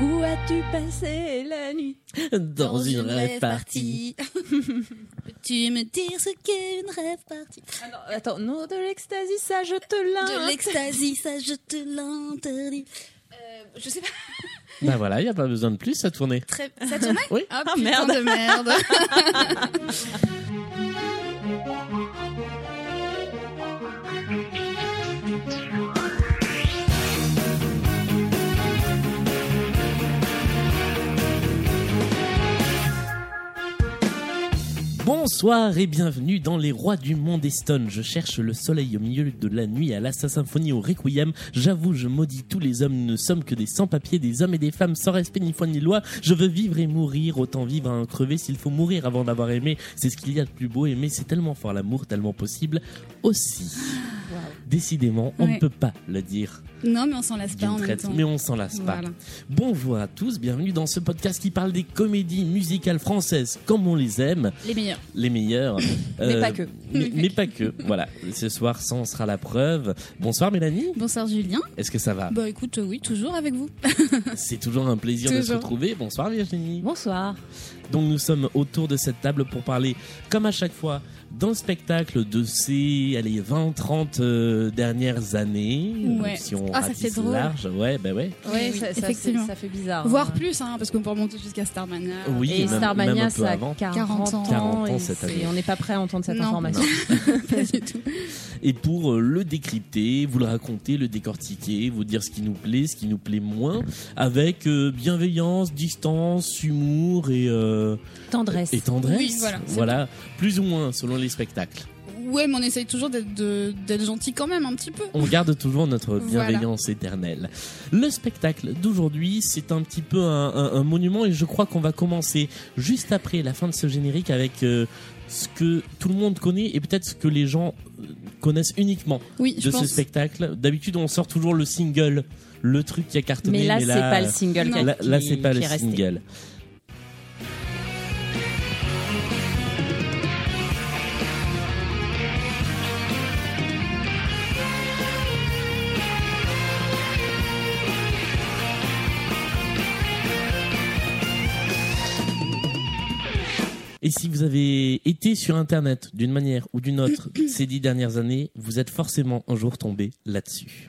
mais où as-tu passé la nuit Dans une rêve partie. Peux-tu me dire ce qu'est une rêve partie Alors, attends, non, de l'ecstasy, ça je te l'interdis. De l'ecstasy, ça je te l'interdis. Euh, je sais pas. Bah voilà, il n'y a pas besoin de plus, ça tournait. Très... Ça tournait Oui. Ah, Ah, merde. de merde. Bonsoir et bienvenue dans Les Rois du Monde Eston. Je cherche le soleil au milieu de la nuit à la symphonie au requiem. J'avoue, je maudis tous les hommes. Nous ne sommes que des sans-papiers, des hommes et des femmes sans respect ni foi ni loi. Je veux vivre et mourir, autant vivre à un crever s'il faut mourir avant d'avoir aimé. C'est ce qu'il y a de plus beau. Aimer, c'est tellement fort l'amour, tellement possible aussi. Décidément, on Ouais. ne peut pas le dire Non, mais on s'en lasse pas en même temps. mais on s'en lasse pas. Bonjour à tous, bienvenue dans ce podcast qui parle des comédies musicales françaises comme on les aime, Les meilleurs. les meilleures. Mais pas que. Mais, mais pas que. Voilà, ce soir, ça en sera la preuve. Bonsoir Mélanie, Bonsoir Julien. est-ce que ça va? Bah écoute, euh, oui, toujours avec vous. C'est toujours un plaisir de se retrouver. Bonsoir Virginie. Bonsoir. Donc nous sommes autour de cette table pour parler, comme à chaque fois, dans le spectacle de ces allez, 20-30 euh, dernières années. euh, Ouais. Si on Ah, ça fait drôle. large, ouais, bah ouais. Ouais, Oui, ça, ça, effectivement. c'est- ça fait bizarre. Voire hein. plus, hein, parce qu'on peut remonter jusqu'à Starmania. Oui, Et même- même Starmania, un peu ça a avant. 40, 40 ans. 40 ans et cette année. On n'est pas prêt à entendre cette Non. information. Pas du tout. Et pour euh, le décrypter, vous le raconter, le décortiquer, vous dire ce qui nous plaît, ce qui nous plaît moins, avec euh, bienveillance, distance, humour et, euh, Tendresse. et tendresse. Oui, voilà, c'est plus ou moins selon les spectacles. Ouais, mais on essaye toujours d'être gentil quand même, un petit peu. On garde toujours notre Voilà. bienveillance éternelle. Le spectacle d'aujourd'hui, c'est un petit peu un, un- un monument et je crois qu'on va commencer juste après la fin de ce générique avec euh, ce que tout le monde connaît et peut-être ce que les gens euh, connaissent uniquement Oui, je de ce pense. spectacle. D'habitude, on sort toujours le single, le truc qui a cartonné. Mais là, c'est pas le single Non. qui, Là, là, c'est pas qui le est resté. Et si vous avez été sur Internet d'une manière ou d'une autre ces dix dernières années, vous êtes forcément un jour tombé là-dessus.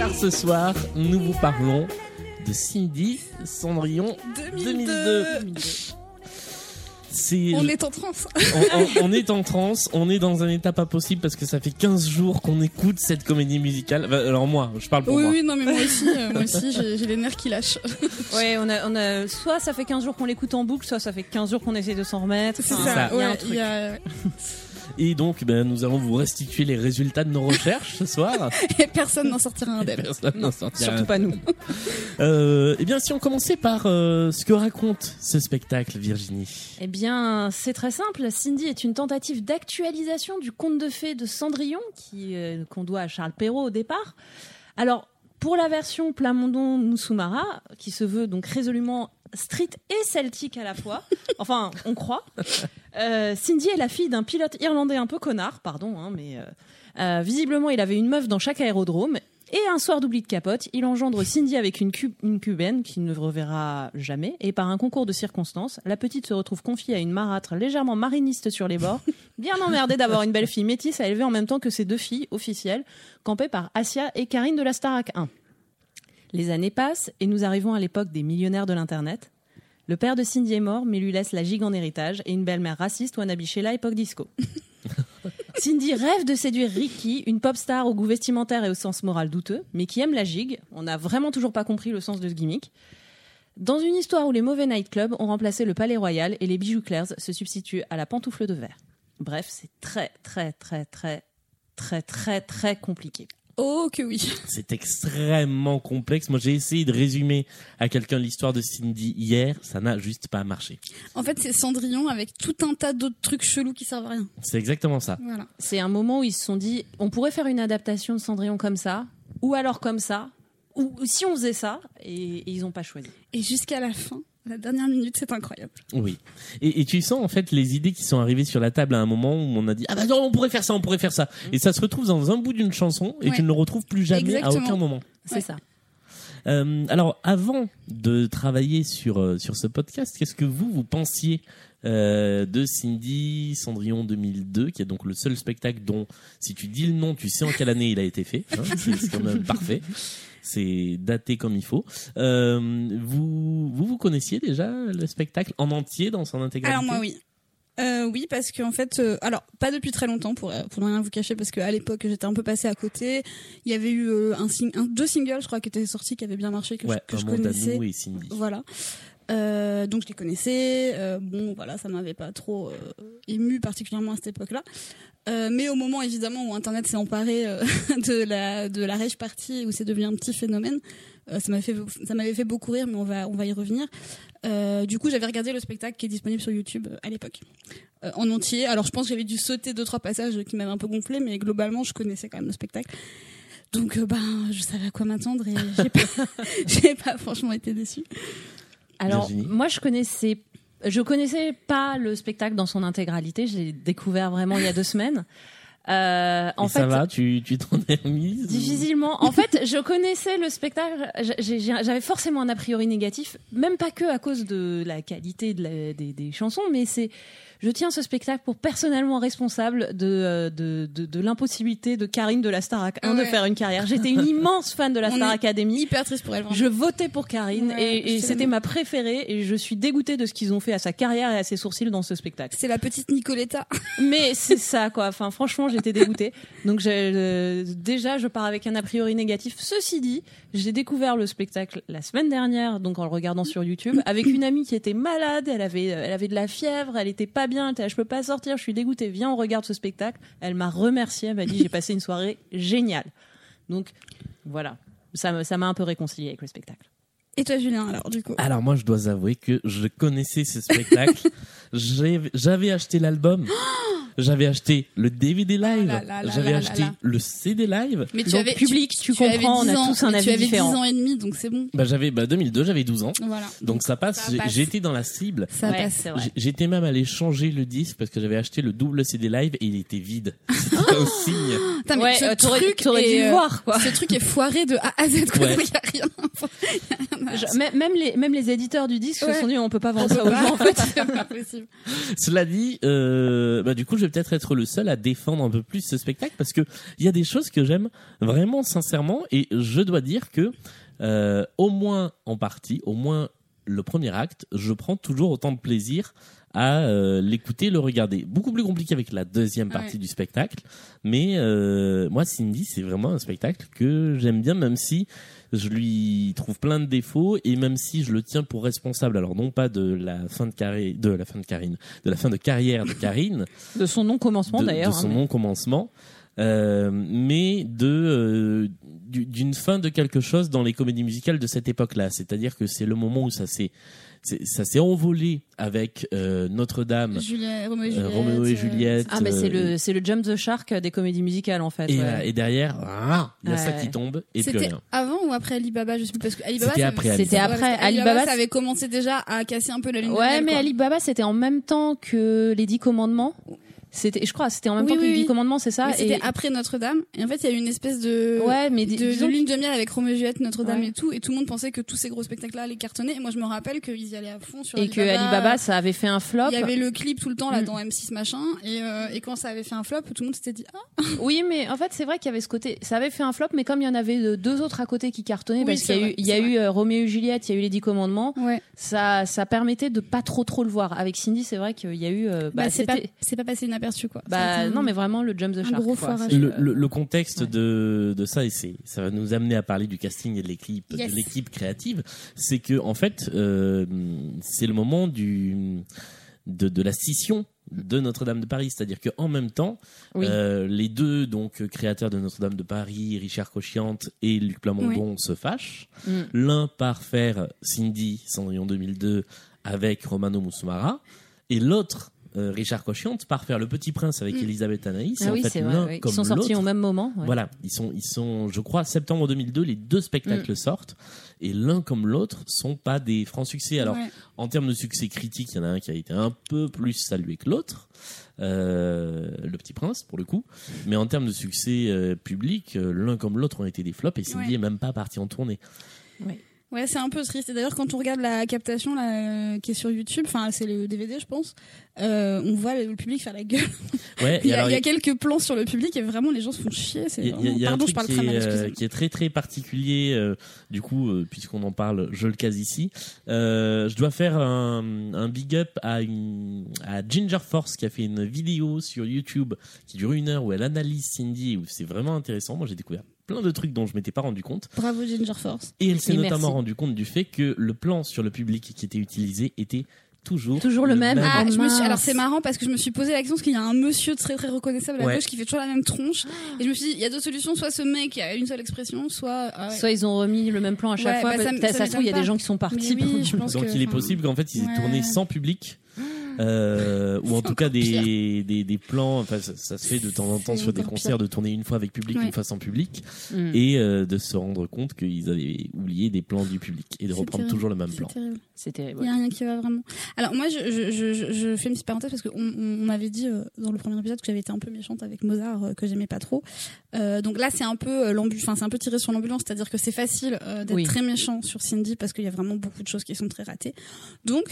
Car ce soir, nous vous parlons de Cindy Cendrillon 2002. 2002. C'est On est en transe. on, on- on est en transe, on est dans un état pas possible parce que ça fait 15 jours qu'on écoute cette comédie musicale. Alors moi, je parle pour Oui, moi. oui, non, mais moi aussi, euh, moi aussi, j'ai les nerfs qui lâchent. Ouais, on a, on a, soit ça fait 15 jours qu'on l'écoute en boucle, soit ça fait 15 jours qu'on essaie de s'en remettre. C'est Enfin, ça. il y a un ouais, truc. y a- Et donc, ben, nous allons vous restituer les résultats de nos recherches ce soir. Et personne n'en sortira indemne. Personne n'en sortira. Surtout pas nous. Euh, eh bien, si on commençait par euh, ce que raconte ce spectacle, Virginie. Eh bien, c'est très simple. Cindy est une tentative d'actualisation du conte de fées de Cendrillon, qui euh, qu'on doit à Charles Perrault au départ. Alors, pour la version Plamondon Moussoumara, qui se veut donc résolument street et celtique à la fois, enfin, on croit, euh, Cindy est la fille d'un pilote irlandais un peu connard, pardon, hein, mais euh, euh, visiblement, il avait une meuf dans chaque aérodrome. Et un soir d'oubli de capote, il engendre Cindy avec une, cu- une cubaine qu'il ne reverra jamais. Et par un concours de circonstances, la petite se retrouve confiée à une marâtre légèrement mariniste sur les bords, bien emmerdée d'avoir une belle fille métisse à élever en même temps que ses deux filles officielles, campées par Asia et Karine de la Starac 1. Les années passent et nous arrivons à l'époque des millionnaires de l'Internet. Le père de Cindy est mort, mais lui laisse la gigue en héritage et une belle-mère raciste wannabe Sheila époque disco. Cindy rêve de séduire Ricky, une pop star au goût vestimentaire et au sens moral douteux, mais qui aime la gigue. On n'a vraiment toujours pas compris le sens de ce gimmick. Dans une histoire où les mauvais nightclubs ont remplacé le palais royal et les bijoux Claire's se substituent à la pantoufle de verre. Bref, c'est très, très, très, très, très, très, très compliqué. Oh que oui. C'est extrêmement complexe. Moi, j'ai essayé de résumer à quelqu'un l'histoire de Cindy hier. Ça n'a juste pas marché. En fait, c'est Cendrillon avec tout un tas d'autres trucs chelous qui servent à rien. C'est exactement ça. Voilà. C'est un moment où ils se sont dit, on pourrait faire une adaptation de Cendrillon comme ça, ou alors comme ça, ou si on faisait ça, et, et ils n'ont pas choisi. Et jusqu'à la fin, la dernière minute, c'est incroyable. Oui. Et, et tu sens en fait les idées qui sont arrivées sur la table à un moment où on a dit ah bah non on pourrait faire ça, on pourrait faire ça. Et ça se retrouve dans un bout d'une chanson et Ouais. tu ne le retrouves plus jamais à aucun moment. C'est Ouais. ça. Euh, alors, avant de travailler sur euh, sur ce podcast, qu'est-ce que vous vous pensiez euh, de Cindy Cendrillon 2002, qui est donc le seul spectacle dont, si tu dis le nom, tu sais en quelle année il a été fait. hein, c'est quand même parfait. C'est daté comme il faut. Euh, vous, vous vous connaissiez déjà le spectacle en entier dans son intégralité Alors moi, oui. Euh, oui, parce qu'en fait, euh, alors pas depuis très longtemps pour pour ne rien vous cacher, parce qu'à l'époque j'étais un peu passée à côté. Il y avait eu euh, un, sing- un- deux singles, je crois, qui étaient sortis, qui avaient bien marché, que, Ouais, je, que je connaissais. et Cindy. Voilà. Euh, donc je les connaissais. Euh, bon, voilà, ça m'avait pas trop euh, ému particulièrement à cette époque-là. Euh, mais au moment évidemment où Internet s'est emparé de la de la rage party où c'est devenu un petit phénomène, ça m'a fait ça m'avait fait beaucoup rire, mais on va on va y revenir. Du coup, j'avais regardé le spectacle qui est disponible sur YouTube à l'époque en entier. Alors je pense que j'avais dû sauter deux trois passages qui m'avaient un peu gonflé, mais globalement je connaissais quand même le spectacle. Donc ben je savais à quoi m'attendre et j'ai pas pas franchement été déçue. Alors, moi, je connaissais, je connaissais pas le spectacle dans son intégralité. Je l'ai découvert vraiment il y a deux semaines. Euh, en Et fait, ça va, tu tu t'en es remise Difficilement. En fait, je connaissais le spectacle. j'ai- j'ai- J'avais forcément un a priori négatif, même pas que à cause de la qualité de la- des, des chansons, mais c'est. Je tiens ce spectacle pour personnellement responsable de, euh, de, de, de l'impossibilité de Karine de la Starac 1 de faire une carrière. J'étais une immense fan de la On Star Academy. Hyper triste pour elle. vraiment. Je votais pour Karine Ouais, et, c'était ma préférée et je suis dégoûtée de ce qu'ils ont fait à sa carrière et à ses sourcils dans ce spectacle. C'est la petite Nicoletta. Mais c'est ça, quoi. Enfin, franchement, j'étais dégoûtée. Donc, euh, déjà, je pars avec un a priori négatif. Ceci dit, j'ai découvert le spectacle la semaine dernière, donc en le regardant sur YouTube, avec une amie qui était malade. Elle avait, elle avait de la fièvre, elle était pas bien. Je peux pas sortir, je suis dégoûtée. Viens, on regarde ce spectacle. Elle m'a remercié. Elle m'a dit, j'ai passé une soirée géniale. Donc, voilà. Ça m'a un peu réconcilié avec le spectacle. Et toi, Julien, alors, du coup Alors moi, je dois avouer que je connaissais ce spectacle. J'avais acheté l'album. J'avais acheté le DVD live. là là J'avais acheté là là. le CD live. Mais tu Donc, avais public, tu avais comprends, on 10 a ans, tous un mais avis Tu avais différent. 10 ans et demi, donc c'est bon. Bah j'avais bah 2002, j'avais 12 ans. Voilà. Donc ça passe. J'étais dans la cible. Ça Ouais, passe. c'est vrai. J'ai- J'étais même allé changer le disque parce que j'avais acheté le double CD live et il était vide. C'était un signe. Putain, mais Ouais, ce euh, t'aurais truc t'aurais est, dû le euh, voir, quoi. Ce truc est foiré de A à Z, quoi. Ouais. Il y a rien. Il y a rien à- Je- même, même les, même les éditeurs du disque Ouais. se sont dit, on peut pas On vendre peut ça aux pas. gens, en fait. C'est pas possible. Cela dit, euh, bah du coup, je vais peut-être être le seul à défendre un peu plus ce spectacle parce que il y a des choses que j'aime vraiment sincèrement et je dois dire que euh, au moins en partie, au moins le premier acte, je prends toujours autant de plaisir à euh, l'écouter, le regarder. Beaucoup plus compliqué avec la deuxième partie Ouais. du spectacle, mais euh, moi Cindy, c'est vraiment un spectacle que j'aime bien, même si je lui trouve plein de défauts et même si je le tiens pour responsable, alors non pas de la fin de carrière, de la fin de Karine, de la fin de carrière de Karine, De son non-commencement, de, d'ailleurs. de son hein, non commencement, euh, mais de euh, du- d'une fin de quelque chose dans les comédies musicales de cette époque-là. C'est-à-dire que c'est le moment où ça s'est c'est- ça s'est envolé avec euh, Notre-Dame, Julien, Roméo et euh, Juliette. Roméo et euh, Juliette. Ah, mais c'est euh, le, c'est le jump the shark des comédies musicales, en fait. et, ouais. et derrière, ah, il y a ça qui tombe et plus C'était rien. avant ou après Alibaba Je sais plus parce que Alibaba. C'était après C'était Alibaba. après. Ouais, parce que Alibaba, ça avait commencé déjà à casser un peu la ligne. de Ouais, miel, mais. Alibaba, c'était en même temps que les Dix Commandements. C'était, je crois, c'était en même Oui, temps que oui, les Dix oui. commandements, c'est ça. Mais C'était après Notre-Dame. Et en fait, il y a eu une espèce de, Ouais, mais de, lune de miel avec Roméo et Juliette, Notre-Dame Ouais. et tout. Et tout le monde pensait que tous ces gros spectacles-là allaient cartonner. Et moi, je me rappelle qu'ils y allaient à fond sur et que Alibaba, ça avait fait un flop. Il y avait le clip tout le temps là Mm. dans M6 machin. Et, euh, et quand ça avait fait un flop, tout le monde s'était dit Ah, Oui, mais en fait, c'est vrai qu'il y avait ce côté. Ça avait fait un flop, mais comme il y en avait deux autres à côté qui cartonnaient, parce qu'il y a vrai, eu, il y a c'est eu euh, Roméo et Juliette, il y a eu les Dix Commandements. ouais. Ça, ça permettait de pas trop trop le voir. Avec Cindy, c'est vrai qu'il y a eu. euh, Bah, bah, c'est pas, passé inaperçu quoi. Bah, non, mais vraiment le jump the shark. gros quoi. foirage. C'est, Le, euh, le- le contexte ouais. de, de ça, et c'est, ça va nous amener à parler du casting et de l'équipe, Yes. de l'équipe créative, c'est que en fait, euh, c'est le moment du, de, de la scission de Notre-Dame de Paris, c'est-à-dire qu'en même temps, Oui. euh, les deux donc créateurs de Notre-Dame de Paris, Richard Cochiante et Luc Plamondon, se fâchent. Mm. L'un part faire Cindy Cendrillon 2002 avec Romano Musumara, et l'autre. Euh, Richard Cochiante part faire Le Petit Prince avec Mm. Elisabeth Anaïs. Ah en oui, fait, vrai. oui. comme Ils sont sortis au même moment. ouais. voilà, ils sont, ils sont, je crois, septembre 2002, les deux spectacles sortent et l'un comme l'autre sont pas des francs succès. Alors, Ouais. en termes de succès critique, il y en a un qui a été un peu plus salué que l'autre, euh, Le Petit Prince pour le coup. Mais en termes de succès euh, public, l'un comme l'autre ont été des flops et Cindy Ouais. est même pas parti en tournée. Ouais, c'est un peu triste. Et d'ailleurs, quand on regarde la captation là, euh, qui est sur YouTube, enfin, c'est le DVD, je pense, euh, on voit le, public faire la gueule. Ouais. Il y, a, alors, il y a quelques plans sur le public et vraiment les gens se font chier. C'est Il y a, vraiment- il y a un Pardon, je truc parle qui, très est, euh, qui est très très particulier. euh, du coup, puisqu'on en parle, je le case ici. Je dois faire un, un big up à, une, à Ginger Force qui a fait une vidéo sur YouTube qui dure une heure où elle analyse Cindy et où c'est vraiment intéressant. Moi, j'ai découvert plein de trucs dont je m'étais pas rendu compte. Bravo Ginger Force. Et elle s'est notamment merci. rendu compte du fait que le plan sur le public qui était utilisé était toujours Toujours le même. Ah, je me suis... mince. Alors c'est marrant parce que je me suis posé la question parce qu'il y a un monsieur très très reconnaissable à Ouais. gauche qui fait toujours la même tronche et je me suis dit il y a deux solutions soit ce mec a une seule expression soit ah ouais. Soit ils ont remis le même plan à chaque Ouais, fois. bah, ça ça, ça se trouve, il y a des gens qui sont partis. Oui, je pense Donc que, il est possible qu'en fait ils aient ouais. tourné sans public. Euh, ou en tout cas des, des, des plans, enfin, ça, ça se fait de temps en temps sur des concerts pire. de tourner une fois avec public, Ouais. une fois sans public, Mm. et euh, de se rendre compte qu'ils avaient oublié des plans du public et de reprendre terrible. toujours le même plan. C'est terrible. Il y a rien qui va vraiment. Alors moi, je, je, je, je- je fais une petite parenthèse parce qu'on on, m'avait dit euh, dans le premier épisode que j'avais été un peu méchante avec Mozart, euh, que j'aimais pas trop. Euh, donc là, c'est un peu euh, enfin c'est un peu tiré sur l'ambulance, c'est-à-dire que c'est facile euh, d'être Oui. très méchant sur Cindy parce qu'il y a vraiment beaucoup de choses qui sont très ratées. Donc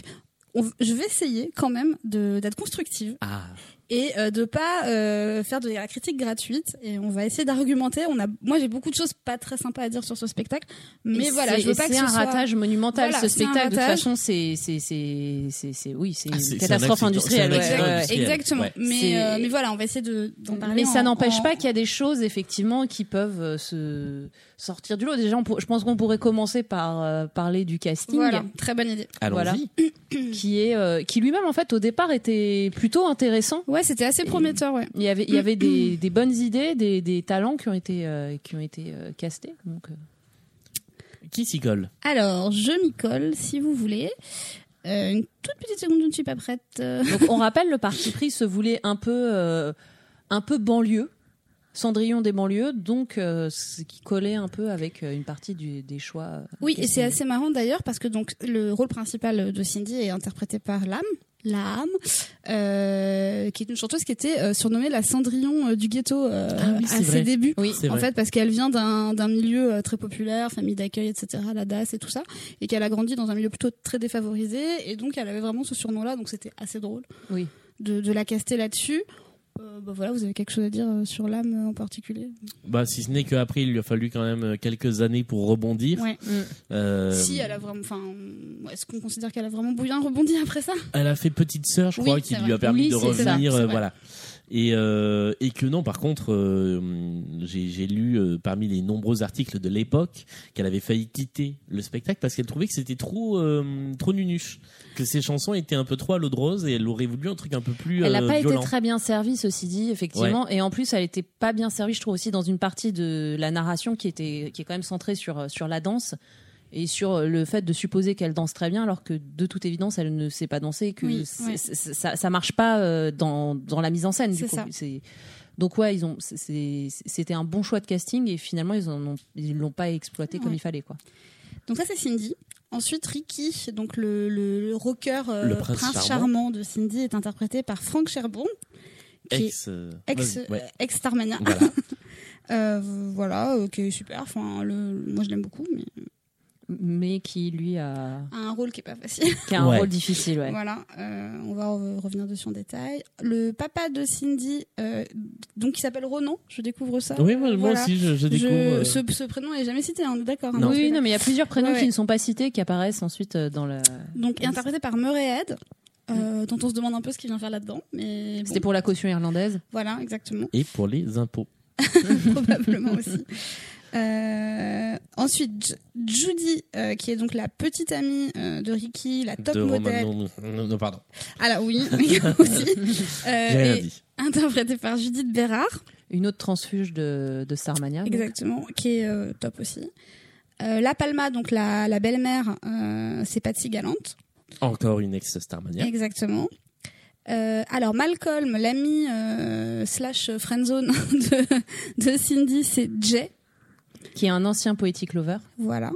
je vais essayer quand même d'être constructive. Ah, et euh, de pas euh, faire de la critique gratuite et on va essayer d'argumenter on a moi j'ai beaucoup de choses pas très sympas à dire sur ce spectacle mais Et voilà je veux pas que c'est ce un soit ratage monumental Voilà, ce un spectacle. De toute façon, c'est c'est c'est c'est oui, c'est Ah, une un catastrophe industrielle. un ouais, exactement Ouais. mais euh, mais voilà on va essayer de d'en parler Mais ça n'empêche en- pas qu'il y a des choses effectivement qui peuvent euh, se sortir du lot. Déjà, on pour- je pense qu'on pourrait commencer par euh, parler du casting, voilà très bonne idée allons-y. Voilà. qui est euh, qui lui-même en fait au départ était plutôt intéressant. ouais c'était assez prometteur ouais. Il y avait il y avait des, des bonnes idées, des, des talents qui ont été euh, qui ont été euh, castés. Donc, euh, Qui s'y colle? Alors je m'y colle si vous voulez. Euh, une toute petite seconde je ne suis pas prête. Euh, Donc on rappelle le parti pris se voulait un peu euh, un peu banlieue, Cendrillon des banlieues, donc euh, ce qui collait un peu avec euh, une partie du- des choix. euh, Oui, et c'est assez marrant d'ailleurs parce que donc le rôle principal de Cindy est interprété par Lame, Lame, euh, qui est une chanteuse qui était euh, surnommée la Cendrillon euh, du ghetto euh, Ah oui, à vrai. ses débuts. Oui. C'est En vrai. fait, parce qu'elle vient d'un d'un milieu euh, très populaire, famille d'accueil, etc., la DAS et tout ça, et qu'elle a grandi dans un milieu plutôt très défavorisé, et donc elle avait vraiment ce surnom-là, donc c'était assez drôle Oui. de, de la caster là-dessus. Euh, bah voilà, vous avez quelque chose à dire euh, sur l'âme en particulier? Bah, si ce n'est qu'après, il lui a fallu quand même euh, quelques années pour rebondir. Ouais. Euh, Si elle a vraiment, enfin, est-ce qu'on considère qu'elle a vraiment bien rebondi après ça? Elle a fait petite sœur, je Oui, crois, qui lui a permis Oui, de ça, revenir. voilà. Et, euh, et que non, par contre, euh, j'ai lu euh, parmi les nombreux articles de l'époque qu'elle avait failli quitter le spectacle parce qu'elle trouvait que c'était trop, trop nunuche, que ses chansons étaient un peu trop à l'eau de rose et elle aurait voulu un truc un peu plus Elle n'a pas violent. été très bien servie, ceci dit, effectivement. Et en plus, elle était pas bien servie, je trouve aussi, dans une partie de la narration qui était, qui est quand même centrée sur sur la danse et sur le fait de supposer qu'elle danse très bien, alors que de toute évidence, elle ne sait pas danser, que Oui, ouais. ça ça marche pas euh, dans dans la mise en scène. du C'est coup. donc ouais, ils ont c'était un bon choix de casting et finalement ils en ont ils l'ont pas exploité comme il fallait quoi. Donc ça c'est Cindy. Ensuite Ricky, donc le, le, le rocker euh, Le prince charmant. charmant de Cindy est interprété par Frank Cherbourg qui est Ex. euh, ex, ouais. ex Starmania. Voilà. Euh, voilà, euh, qui est super. Enfin, le, moi je l'aime beaucoup, mais Mais qui, lui, a, a un rôle qui est pas facile. qui a un Ouais. rôle difficile, ouais. Voilà, euh, on va re- revenir dessus en détail. Le papa de Cindy, euh, donc qui s'appelle Ronan, je découvre ça. Oui, moi, Voilà. aussi, je, je Je- découvre. euh, ce, ce prénom est jamais cité, hein, on est d'accord. hein, Oui, non, mais il y a plusieurs prénoms Ouais, qui ne sont pas cités, qui apparaissent ensuite dans le. Donc, interprété par Murray Head, euh, dont on se demande un peu ce qu'il vient faire là-dedans. Mais bon, C'était pour la caution irlandaise. voilà, exactement. Et pour les impôts. Probablement aussi. Euh, ensuite, J- Judy, euh, qui est donc la petite amie euh, de Ricky, la top de modèle. Roman. Non, non, non, pardon. Alors oui, aussi. Euh, J'ai rien et dit. interprétée par Judith Bérard, Une autre transfuge de, de Starmania. donc. exactement, qui est euh, top aussi. Euh, la Palma, donc la, la belle-mère, euh, c'est Patsy Galante. Encore une ex-Starmania. Exactement. Euh, alors Malcolm, l'ami euh, slash friendzone de, de Cindy, c'est Jay. Qui est un ancien poétique lover. Voilà.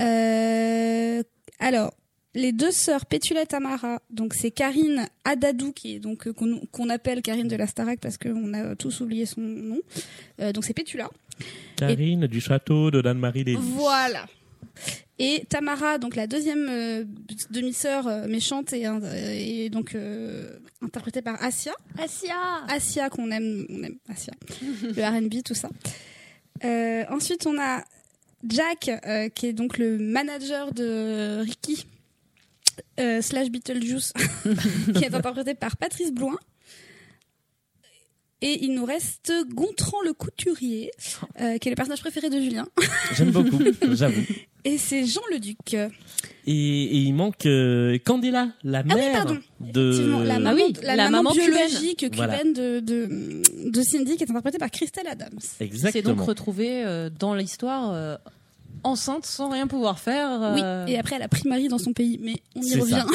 Euh, alors les deux sœurs Pétula et Tamara, donc c'est Karine Adadou qui est donc euh, qu'on qu'on appelle Karine de la Starac parce qu'on a tous oublié son nom. Euh, donc c'est Pétula. Karine du château de d'Anne-Marie Lévy. Voilà. Et Tamara, donc la deuxième euh, demi-sœur euh, méchante et, euh, et donc euh, interprétée par Asia. Asia Asia qu'on aime, on aime Asia, le R&B tout ça. Euh, ensuite on a Jack euh, qui est donc le manager de Ricky euh, slash Beetlejuice qui est interprété par Patrice Bloin. Et il nous reste Gontran le couturier, euh, qui est le personnage préféré de Julien. J'aime beaucoup, j'avoue. Et c'est Jean le Duc. Et, et il manque euh, Candela, la Ah mère pardon. de. La maman, oui, la la maman maman cubaine. biologique cubaine, Voilà. de, de, de Cindy, qui est interprétée par Christelle Adams. C'est donc Exactement. retrouvé euh, dans l'histoire euh, enceinte sans rien pouvoir faire. euh, Oui, et après elle a pris Marie dans son pays, mais on y revient.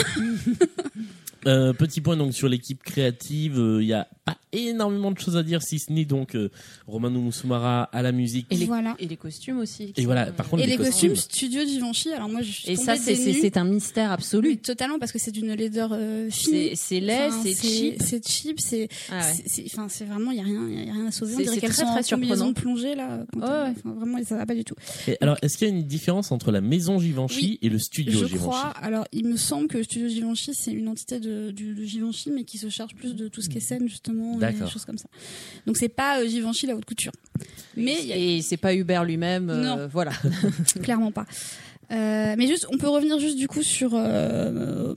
Euh, petit point donc sur l'équipe créative, il n'y a pas énormément de choses à dire si ce n'est donc euh, Romano Musumara à la musique. Et les, Voilà. et les costumes aussi. Et voilà, par contre Et les costumes, costumes. studio Givenchy, alors moi je suis Et ça, c'est un mystère absolu. Oui, totalement parce que c'est d'une laideur euh, fine. C'est c'est laid, Enfin, c'est cheap. C'est cheap, c'est Ah ouais. c'est- c'est enfin c'est vraiment il y a rien il y a rien à sauver. On C'est- dirait c'est qu'elles très, sont très surprenant. plongée là. quand Ouais, enfin, vraiment ça va pas du tout. Et alors, est-ce qu'il y a une différence entre la maison Givenchy Oui, et le studio Je Givenchy crois. Alors, il me semble que Studio Givenchy, c'est une entité de, du, de Givenchy, mais qui se charge plus de tout ce qui est scène, justement, et des choses comme ça. Donc, c'est pas euh, Givenchy la haute couture. Mais y a Et c'est pas Hubert lui-même. euh, Non. voilà. clairement pas. Euh, mais juste, on peut revenir juste du coup sur euh,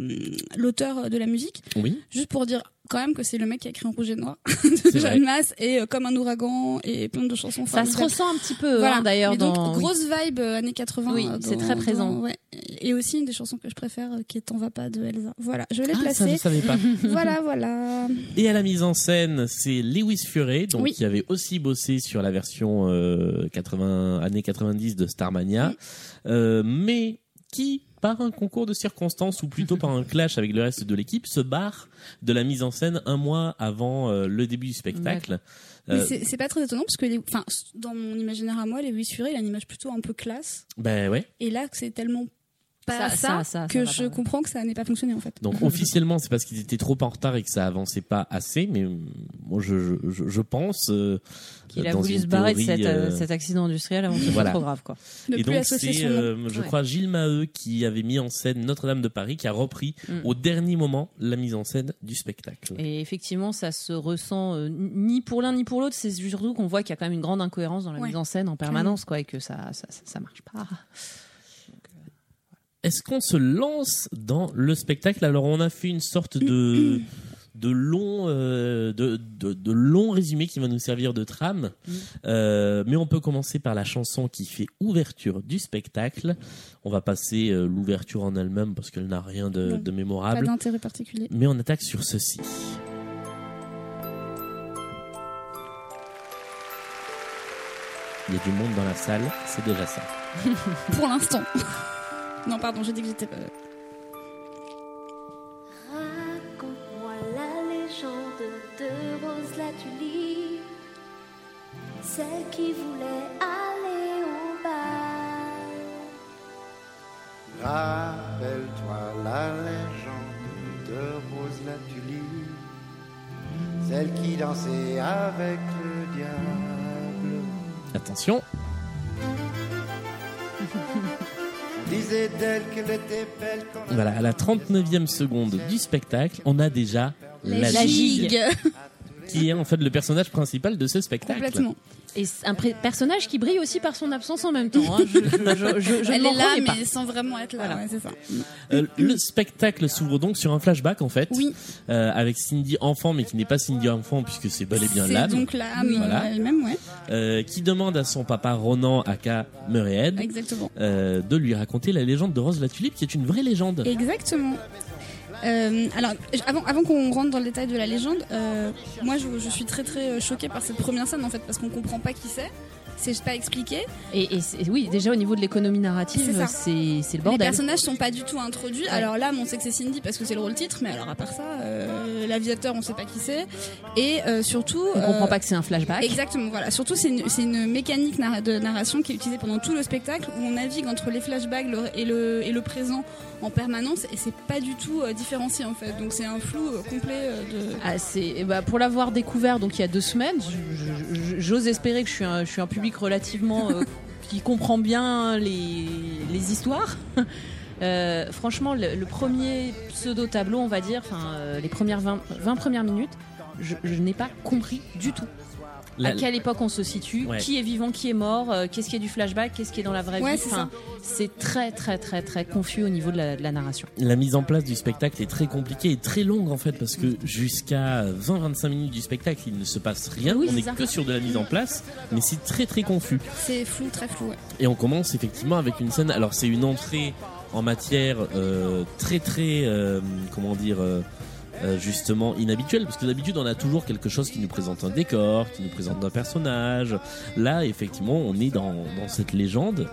l'auteur de la musique, Oui. juste pour dire quand même que c'est le mec qui a écrit en rouge et noir de. Jeanne Masse et euh, comme un ouragan et plein de chansons. Ça se ressent un petit peu, Voilà. hein, d'ailleurs. Mais donc, grosse vibe euh, années 80. Oui, euh, c'est très présent. dans- ouais. Et aussi une des chansons que je préfère, euh, qui est T'en va pas de Elsa. Voilà, je l'ai Ah, ça, je placée. savais pas. voilà, voilà. Et à la mise en scène, c'est Lewis Furay, donc Oui. qui avait aussi bossé sur la version euh, 80 années 90 de Starmania, Oui. Euh, mais qui par un concours de circonstances ou plutôt par un clash avec le reste de l'équipe se barre de la mise en scène un mois avant euh, le début du spectacle. Mais Euh, c'est c'est pas très étonnant parce que, les, dans mon imaginaire à moi, les Louis Furet, il a une image plutôt un peu classe. ben ouais. Et là, c'est tellement Ça- ça, ça- ça- que je pas. comprends que ça n'ait pas fonctionné en fait. Donc officiellement, c'est parce qu'ils étaient trop en retard et que ça avançait pas assez. Mais euh, moi, je, je, je pense euh, Qu'il a voulu se barrer de euh, cet accident industriel avant que ce soit trop grave. Quoi. Et donc c'est, euh, je Ouais. crois, Gilles Maheu qui avait mis en scène Notre-Dame de Paris, qui a repris Mm. au dernier moment la mise en scène du spectacle. Et effectivement, ça se ressent euh, ni pour l'un ni pour l'autre. C'est surtout qu'on voit qu'il y a quand même une grande incohérence dans la Ouais. mise en scène en permanence, quoi, et que ça, ça, ça, ça marche pas. Est-ce qu'on se lance dans le spectacle? Alors on a fait une sorte de de long euh, de, de, de long résumé qui va nous servir de trame, Mm. Euh, mais on peut commencer par la chanson qui fait ouverture du spectacle. On va passer euh, l'ouverture en elle-même parce qu'elle n'a rien de, de Pas mémorable. d'intérêt particulier. Mais on attaque sur ceci. Il y a du monde dans la salle, c'est déjà ça. Pour l'instant. non, pardon, j'ai dit que j'étais. euh, Raconte-moi la légende de Rose la tulipe, celle qui voulait aller au bal. Rappelle-toi la légende de Rose la tulipe, celle qui dansait avec le diable. Attention, voilà, à la 39e seconde du spectacle, on a déjà la, La gigue, gigue. qui est en fait le personnage principal de ce spectacle. Complètement. Et c'est un personnage qui brille aussi par son absence en même temps. hein. Je, je, je, je, je ne Elle est là, pas. mais sans vraiment être là. Voilà. ouais, c'est ça. Euh, le spectacle s'ouvre donc sur un flashback en fait, Oui. euh, avec Cindy enfant, mais qui n'est pas Cindy enfant puisque c'est bel et bien C'est l'âme, donc l'âme Oui. euh, Voilà. elle-même, ouais. euh, qui demande à son papa Ronan, aka Murrayhead, euh, de lui raconter la légende de Rose la Tulipe, qui est une vraie légende. Exactement. Euh, alors, avant, avant qu'on rentre dans le détail de la légende, euh, moi je, je suis très très euh, choquée par cette première scène en fait parce qu'on comprend pas qui c'est, c'est pas expliqué. Et, oui, déjà au niveau de l'économie narrative, C'est le Les bordel. personnages sont pas du tout introduits. Alors là, on sait que c'est Cindy parce que c'est le rôle titre, mais alors à part ça, euh, l'aviateur on sait pas qui c'est et surtout. On comprend pas que c'est un flashback. Exactement, voilà. Surtout, c'est une, mécanique de narration qui est utilisée pendant tout le spectacle où on navigue entre les flashbacks le- et, le, et le présent en permanence et c'est pas du tout euh, différencié en fait. Donc c'est un flou euh, complet euh, de. Ah, ben, pour l'avoir découvert donc il y a deux semaines, j'ose espérer que je suis un, un public relativement qui comprend bien les, histoires. Franchement, le, premier pseudo tableau, on va dire, enfin les premières 20, 20 premières minutes, je n'ai pas compris du tout. La- à quelle époque on se situe, Ouais. qui est vivant, qui est mort, euh, qu'est-ce qui est du flashback, qu'est-ce qui est dans la vraie Ouais, vie. c'est Enfin, c'est très très très très confus au niveau de la, de la narration. La mise en place du spectacle est très compliquée et très longue en fait parce que jusqu'à 20-25 minutes du spectacle il ne se passe rien, Oui, on n'est que sur de la mise en place mais c'est très très confus. C'est flou, très flou. Ouais. Et on commence effectivement avec une scène, alors c'est une entrée en matière euh, très très, euh, comment dire, euh, justement inhabituelle parce que d'habitude on a toujours quelque chose qui nous présente un décor, qui nous présente un personnage. Là effectivement on est dans, dans cette légende.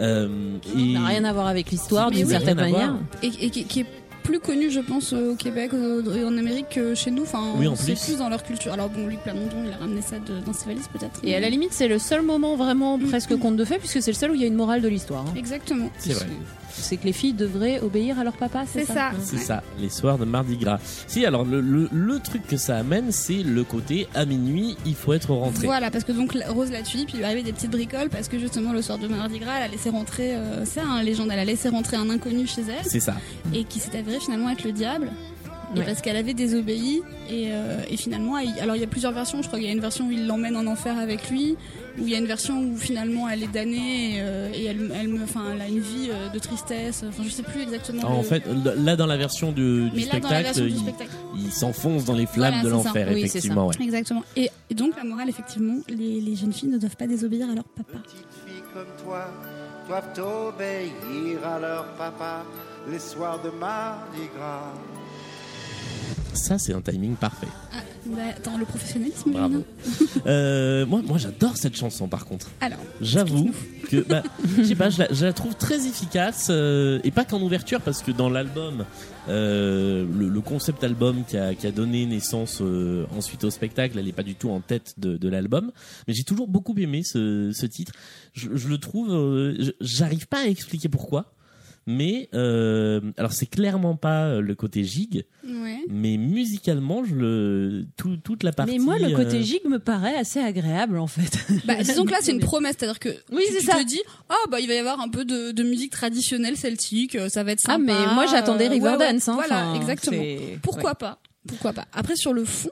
Euh, et... Ça n'a rien à voir avec l'histoire d'une oui. certaine manière. Et, et qui, qui est plus connu, je pense, au Québec et en Amérique que chez nous. Enfin, Oui, en c'est plus. plus dans leur culture. Alors bon, Luc Plamondon, il a ramené ça de- dans ses valises peut-être. Et à la limite, c'est le seul moment vraiment presque conte de fait, puisque c'est le seul où il y a une morale de l'histoire. hein. Exactement. C'est vrai. C'est que les filles devraient obéir à leur papa, c'est C'est ça, ça. C'est ça, les soirs de Mardi Gras. Si, alors le, le, le truc que ça amène, c'est le côté à minuit, il faut être rentré. Voilà, parce que donc Rose la tulipe, il lui arrivait des petites bricoles parce que justement le soir de Mardi Gras, elle a laissé rentrer, euh, c'est un légende, elle a laissé rentrer un inconnu chez elle C'est ça. et qui s'est avéré finalement être le diable. Et Ouais. parce qu'elle avait désobéi et, euh, et finalement, il- alors il y a plusieurs versions. Je crois qu'il y a une version où il l'emmène en enfer avec lui, où il y a une version où finalement elle est damnée et, euh, et elle, elle, me- enfin, elle a une vie euh, de tristesse. Enfin, je sais plus exactement. Alors, en fait, là dans la version du spectacle, version du il, spectacle. il s'enfonce dans les flammes Voilà, de l'enfer, Oui, c'est effectivement. ouais. Exactement. Et, et donc la morale, effectivement, les, les jeunes filles ne doivent pas désobéir à leur papa. petites filles comme toi doivent obéir à leur papa les soirs de Mardi Gras. Ça, c'est un timing parfait. Ah, bah, dans le professionnalisme, Bravo. Euh, moi, moi j'adore cette chanson par contre. Alors, J'avoue que, bah, je sais pas, je la, je la trouve très efficace euh, et pas qu'en ouverture parce que dans l'album, euh, le, le concept album qui a, qui a donné naissance ensuite au spectacle, elle est pas du tout en tête de, de l'album. Mais j'ai toujours beaucoup aimé ce, ce titre. Je, je le trouve, j'arrive pas à expliquer pourquoi. Mais euh, alors c'est clairement pas euh, le côté gigue, ouais. mais musicalement, je le tout, toute la partie. Mais moi, le côté euh, gigue me paraît assez agréable, en fait. Bah, disons que là, c'est une promesse, c'est-à-dire que Oui, tu, c'est tu ça. te dis, ah bah il va y avoir un peu de, de musique traditionnelle celtique, euh, ça va être Ah, sympa. mais moi, j'attendais ouais, Riverdance. ouais, hein. Voilà, exactement. c'est- Pourquoi ouais. pas Pourquoi pas Après sur le fond,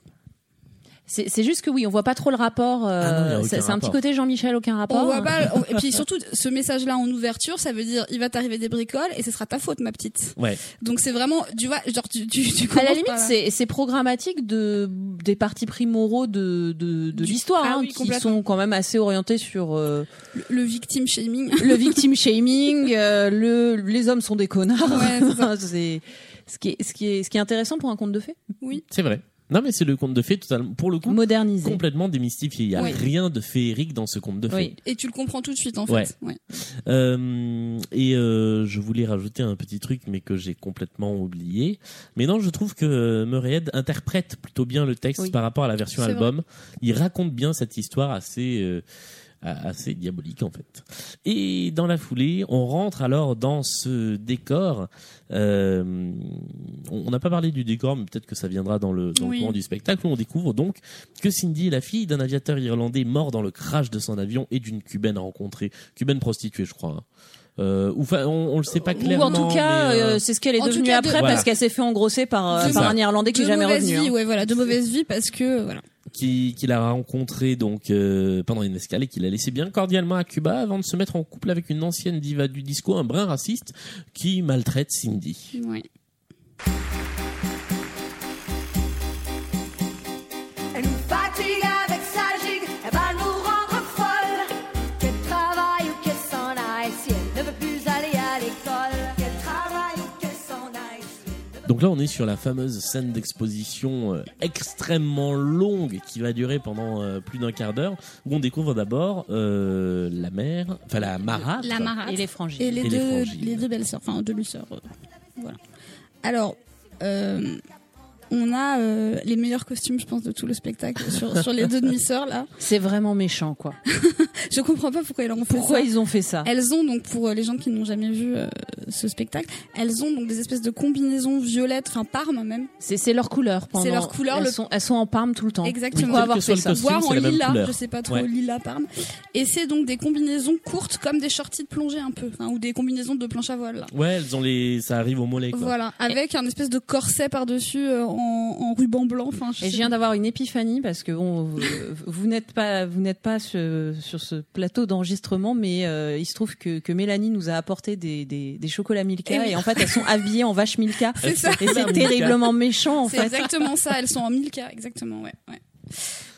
C'est c'est juste que oui, on voit pas trop le rapport. euh, Ah c'est c'est un petit côté Jean-Michel, aucun rapport. on voit pas. on- et puis surtout, ce message-là en ouverture, ça veut dire, il va t'arriver des bricoles et ce sera ta faute, ma petite. Ouais. Donc c'est vraiment, tu vois, genre tu, tu, tu À la limite, c'est c'est programmatique de des parties primoraux de de, de Du- l'histoire, Ah hein, oui, qui sont quand même assez orientés sur euh, le, le victim shaming. le victim shaming, euh, le les hommes sont des connards. Ouais, c'est ce qui est ce qui est ce qui est intéressant pour un conte de fées, Oui. C'est vrai. Non, mais c'est le conte de fées totalement, pour le coup, modernisé. complètement démystifié. Il y a Oui. rien de féerique dans ce conte de fées. Oui. Et tu le comprends tout de suite en fait. Ouais. Euh, et euh, je voulais rajouter un petit truc, mais que j'ai complètement oublié. Mais non, je trouve que Murrayhead interprète plutôt bien le texte Oui. par rapport à la version album. Il raconte bien cette histoire assez. euh, assez diabolique en fait. Et dans la foulée, on rentre alors dans ce décor. euh, on n'a pas parlé du décor, mais peut-être que ça viendra dans le, dans le Oui. courant du spectacle. où On découvre donc que Cindy est la fille d'un aviateur irlandais mort dans le crash de son avion et d'une cubaine rencontrée, cubaine prostituée, je crois. hein. Euh, ou enfin, on, on le sait pas Ou clairement. en tout cas, euh, c'est ce qu'elle est devenue de- après Voilà. parce qu'elle s'est fait engrosser par, un Irlandais qui est de jamais mauvaise revenu. vie, hein. ouais, voilà, de mauvaise vie parce que voilà. Qui qu'il a rencontré donc euh, pendant une escale et qu'il a laissé bien cordialement à Cuba avant de se mettre en couple avec une ancienne diva du disco, un brin raciste qui maltraite Cindy. Ouais. Donc là, on est sur la fameuse scène d'exposition euh, extrêmement longue qui va durer pendant euh, plus d'un quart d'heure, où on découvre d'abord euh, la mère, enfin la marâtre. La marâtre. Et les frangines. Et les Et les deux, frangines. les deux belles sœurs, enfin deux sœurs. voilà. Alors, euh, on a euh, les meilleurs costumes, je pense, de tout le spectacle sur, sur les deux demi-sœurs là. C'est vraiment méchant, quoi. Je comprends pas pourquoi elles ont fait Pourquoi ça. ils ont fait ça? Elles ont donc pour euh, les gens qui n'ont jamais vu euh, ce spectacle, elles ont donc des espèces de combinaisons violettes, enfin parme même, C'est c'est leur couleur. pendant- C'est leur couleur, Elles, le- sont, elles sont en parme tout le temps. Exactement. Quel avoir que soit fait le ça costume, c'est en lilas, je sais pas trop, Ouais. lilas parme. Et c'est donc des combinaisons courtes comme des shorties de plongée un peu, enfin, ou des combinaisons de planche à voile. Là. Ouais, elles ont les, ça arrive au mollet. Quoi. Voilà, avec un espèce de corset par-dessus euh, en, en ruban blanc. Enfin, je Et je viens d'avoir une épiphanie parce que bon, vous, vous n'êtes pas, vous n'êtes pas sur, sur ce plateau d'enregistrement, mais euh, il se trouve que, que Mélanie nous a apporté des, des, des chocolats Milka Et et, oui. en fait elles sont habillées en vache Milka. C'est ça. Et c'est terriblement méchant en C'est fait. exactement ça, elles sont en 1000K, exactement, ouais. ouais.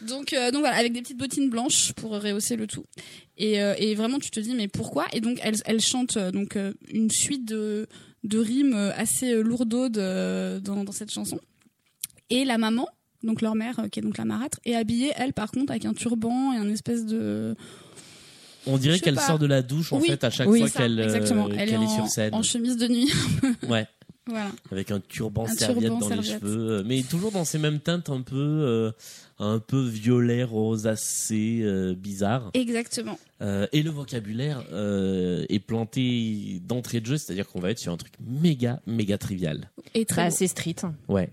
Donc, euh, donc voilà, avec des petites bottines blanches pour rehausser le tout. Et, euh, et vraiment, tu te dis, mais pourquoi? Et donc, elles, elles chantent euh, donc euh, une suite de, de rimes euh, assez euh, lourdaudes euh, dans, dans cette chanson. Et la maman, donc leur mère, euh, qui est donc la marâtre, est habillée, elle, par contre, avec un turban et un espèce de... On dirait qu'elle sort de la douche en Oui. fait à chaque Oui, fois ça, qu'elle euh, Elle est, est, en, sur scène. en chemise de nuit. Ouais, voilà. avec un turban Un serviette turban dans les cheveux, euh, mais toujours dans ces mêmes teintes un peu, euh, un peu violet, rosacé, euh, bizarre. Exactement. Euh, et le vocabulaire euh, est planté d'entrée de jeu, c'est-à-dire qu'on va être sur un truc méga, méga trivial. Et très Bah, beau. c'est street. Ouais.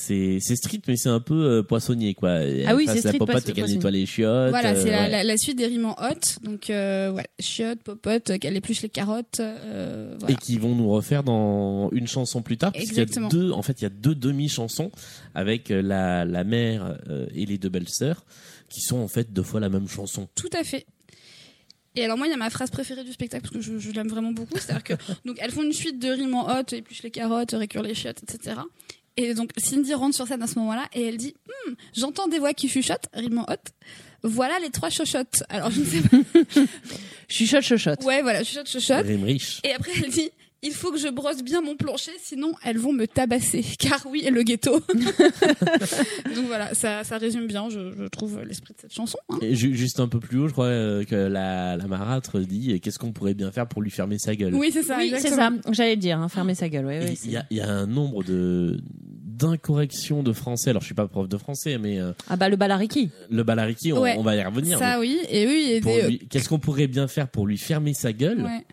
C'est c'est street, mais c'est un peu euh, poissonnier, quoi. Ah oui, c'est la street, popote poisson- et qu'elle poissonnier. nettoie les chiottes. Voilà, c'est euh, la, ouais. la, la suite des rimes en hot. Donc, euh, ouais, chiottes, popote, qu'elle épluche les carottes. Euh, voilà. Et qui vont nous refaire dans une chanson plus tard, puisqu'il y a Exactement. deux, en fait, il y a deux demi-chansons avec euh, la, la mère euh, et les deux belles sœurs, qui sont en fait deux fois la même chanson. Tout à fait. Et alors moi, il y a ma phrase préférée du spectacle parce que je, je l'aime vraiment beaucoup. C'est-à-dire que donc elles font une suite de rimes en hot, épluche les carottes, récure les chiottes, etc. Et donc Cindy rentre sur scène à ce moment-là et elle dit Hum, j'entends des voix qui chuchotent, rime en hot. Voilà les trois chochottes. Alors je ne sais pas. Chuchote, chuchote. Ouais, voilà, chuchote, chuchote. Rime riche. Et après, elle dit il faut que je brosse bien mon plancher, sinon elles vont me tabasser. Car oui, le ghetto. Donc voilà, ça, ça résume bien, je, je trouve, l'esprit de cette chanson. hein. Et ju- juste un peu plus haut, je crois euh, que la, la marâtre dit euh, qu'est-ce qu'on pourrait bien faire pour lui fermer sa gueule? Oui, c'est ça. Oui, c'est ça. J'allais le dire, hein, fermer sa gueule. Ouais, Et ouais, Il c'est- y, a, il y a un nombre de d'incorrections de français. Alors, je suis pas prof de français, mais euh, Ah bah le balariki. le balariki, on, Ouais. on va y revenir. Ça, oui, et oui, et des- Qu'est-ce qu'on pourrait bien faire pour lui fermer sa gueule? Ouais,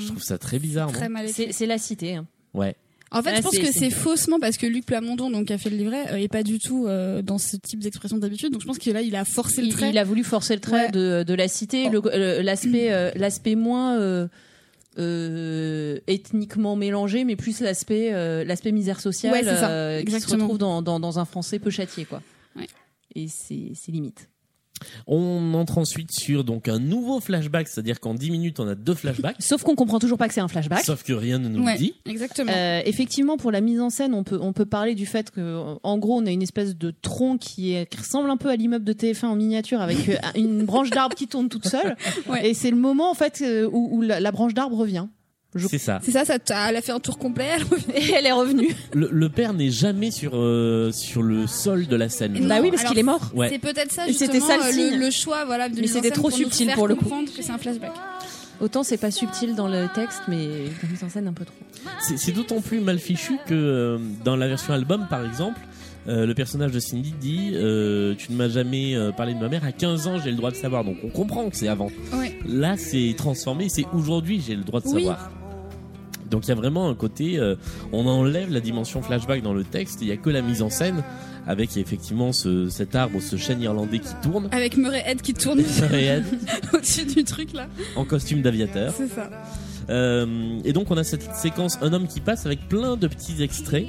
Je trouve ça très bizarre, très non mal C'est la cité. hein. Ouais. En fait, je pense c'est- que c'est- c'est faussement parce que Luc Plamondon, donc, qui a fait le livret, euh, est pas du tout euh, dans ce type d'expression d'habitude. Donc, je pense que là, il a forcé le trait. il a voulu forcer le trait Ouais. de, de la cité, Oh. le- le- l'aspect euh, l'aspect moins euh, euh, ethniquement mélangé, mais plus l'aspect euh, l'aspect misère sociale Ouais, c'est ça. euh, qui se retrouve dans, dans, dans un français peu châtié, quoi. Ouais. Et c'est c'est limite. On entre ensuite sur donc un nouveau flashback, c'est-à-dire qu'en 10 minutes, on a deux flashbacks. Sauf qu'on comprend toujours pas que c'est un flashback. Sauf que rien ne nous Ouais, le dit. exactement. Euh, effectivement, pour la mise en scène, on peut on peut parler du fait que, en gros, on a une espèce de tronc qui, est, qui ressemble un peu à l'immeuble de TF1 en miniature, avec euh, une branche d'arbre qui tourne toute seule. Ouais. Et c'est le moment en fait euh, où, où la, la branche d'arbre revient. Je- C'est ça. C'est ça, ça elle a fait un tour complet. elle- Et elle est revenue. Le, le père n'est jamais sur euh, sur le sol de la scène. Bah oui, parce qu'il est mort. Ouais. C'est peut-être ça, justement, c'était ça le euh, signe. le, choix, voilà, de Mais c'était trop pour subtil pour le coup. comprendre que c'est un flashback. Autant c'est pas subtil dans le texte, mais la mise en scène un peu trop. C'est c'est d'autant plus mal fichu que euh, dans la version album, par exemple, Euh, le personnage de Cindy dit euh, Tu ne m'as jamais euh, parlé de ma mère. À 15 ans, j'ai le droit de savoir. Donc on comprend que c'est avant. Ouais. Là, c'est transformé. C'est aujourd'hui, j'ai le droit de Oui. savoir. Donc il y a vraiment un côté. euh, on enlève la dimension flashback dans le texte. Il y a que la mise en scène avec effectivement ce, cet arbre, ce chêne irlandais qui tourne. Avec Murray Head qui tourne au-dessus du truc là. en costume d'aviateur. C'est ça. Euh, et donc on a cette séquence un homme qui passe avec plein de petits extraits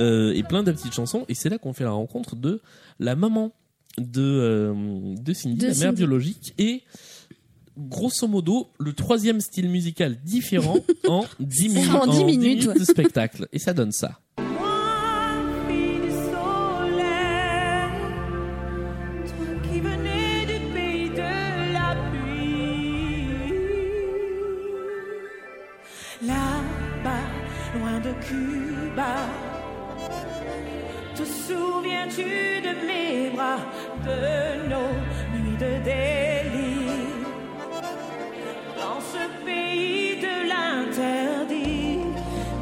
euh, et plein de petites chansons et c'est là qu'on fait la rencontre de la maman de euh, de Cindy, De la mère Cindy. biologique et grosso modo le troisième style musical différent en 10 minutes, En 10 minutes, ouais. de spectacle et ça donne ça. Moi, fille du soleil, toi qui venais du pays de la pluie. Là-bas, loin de Cuba, te souviens-tu de mes bras, de nos nuits de délire? De l'interdit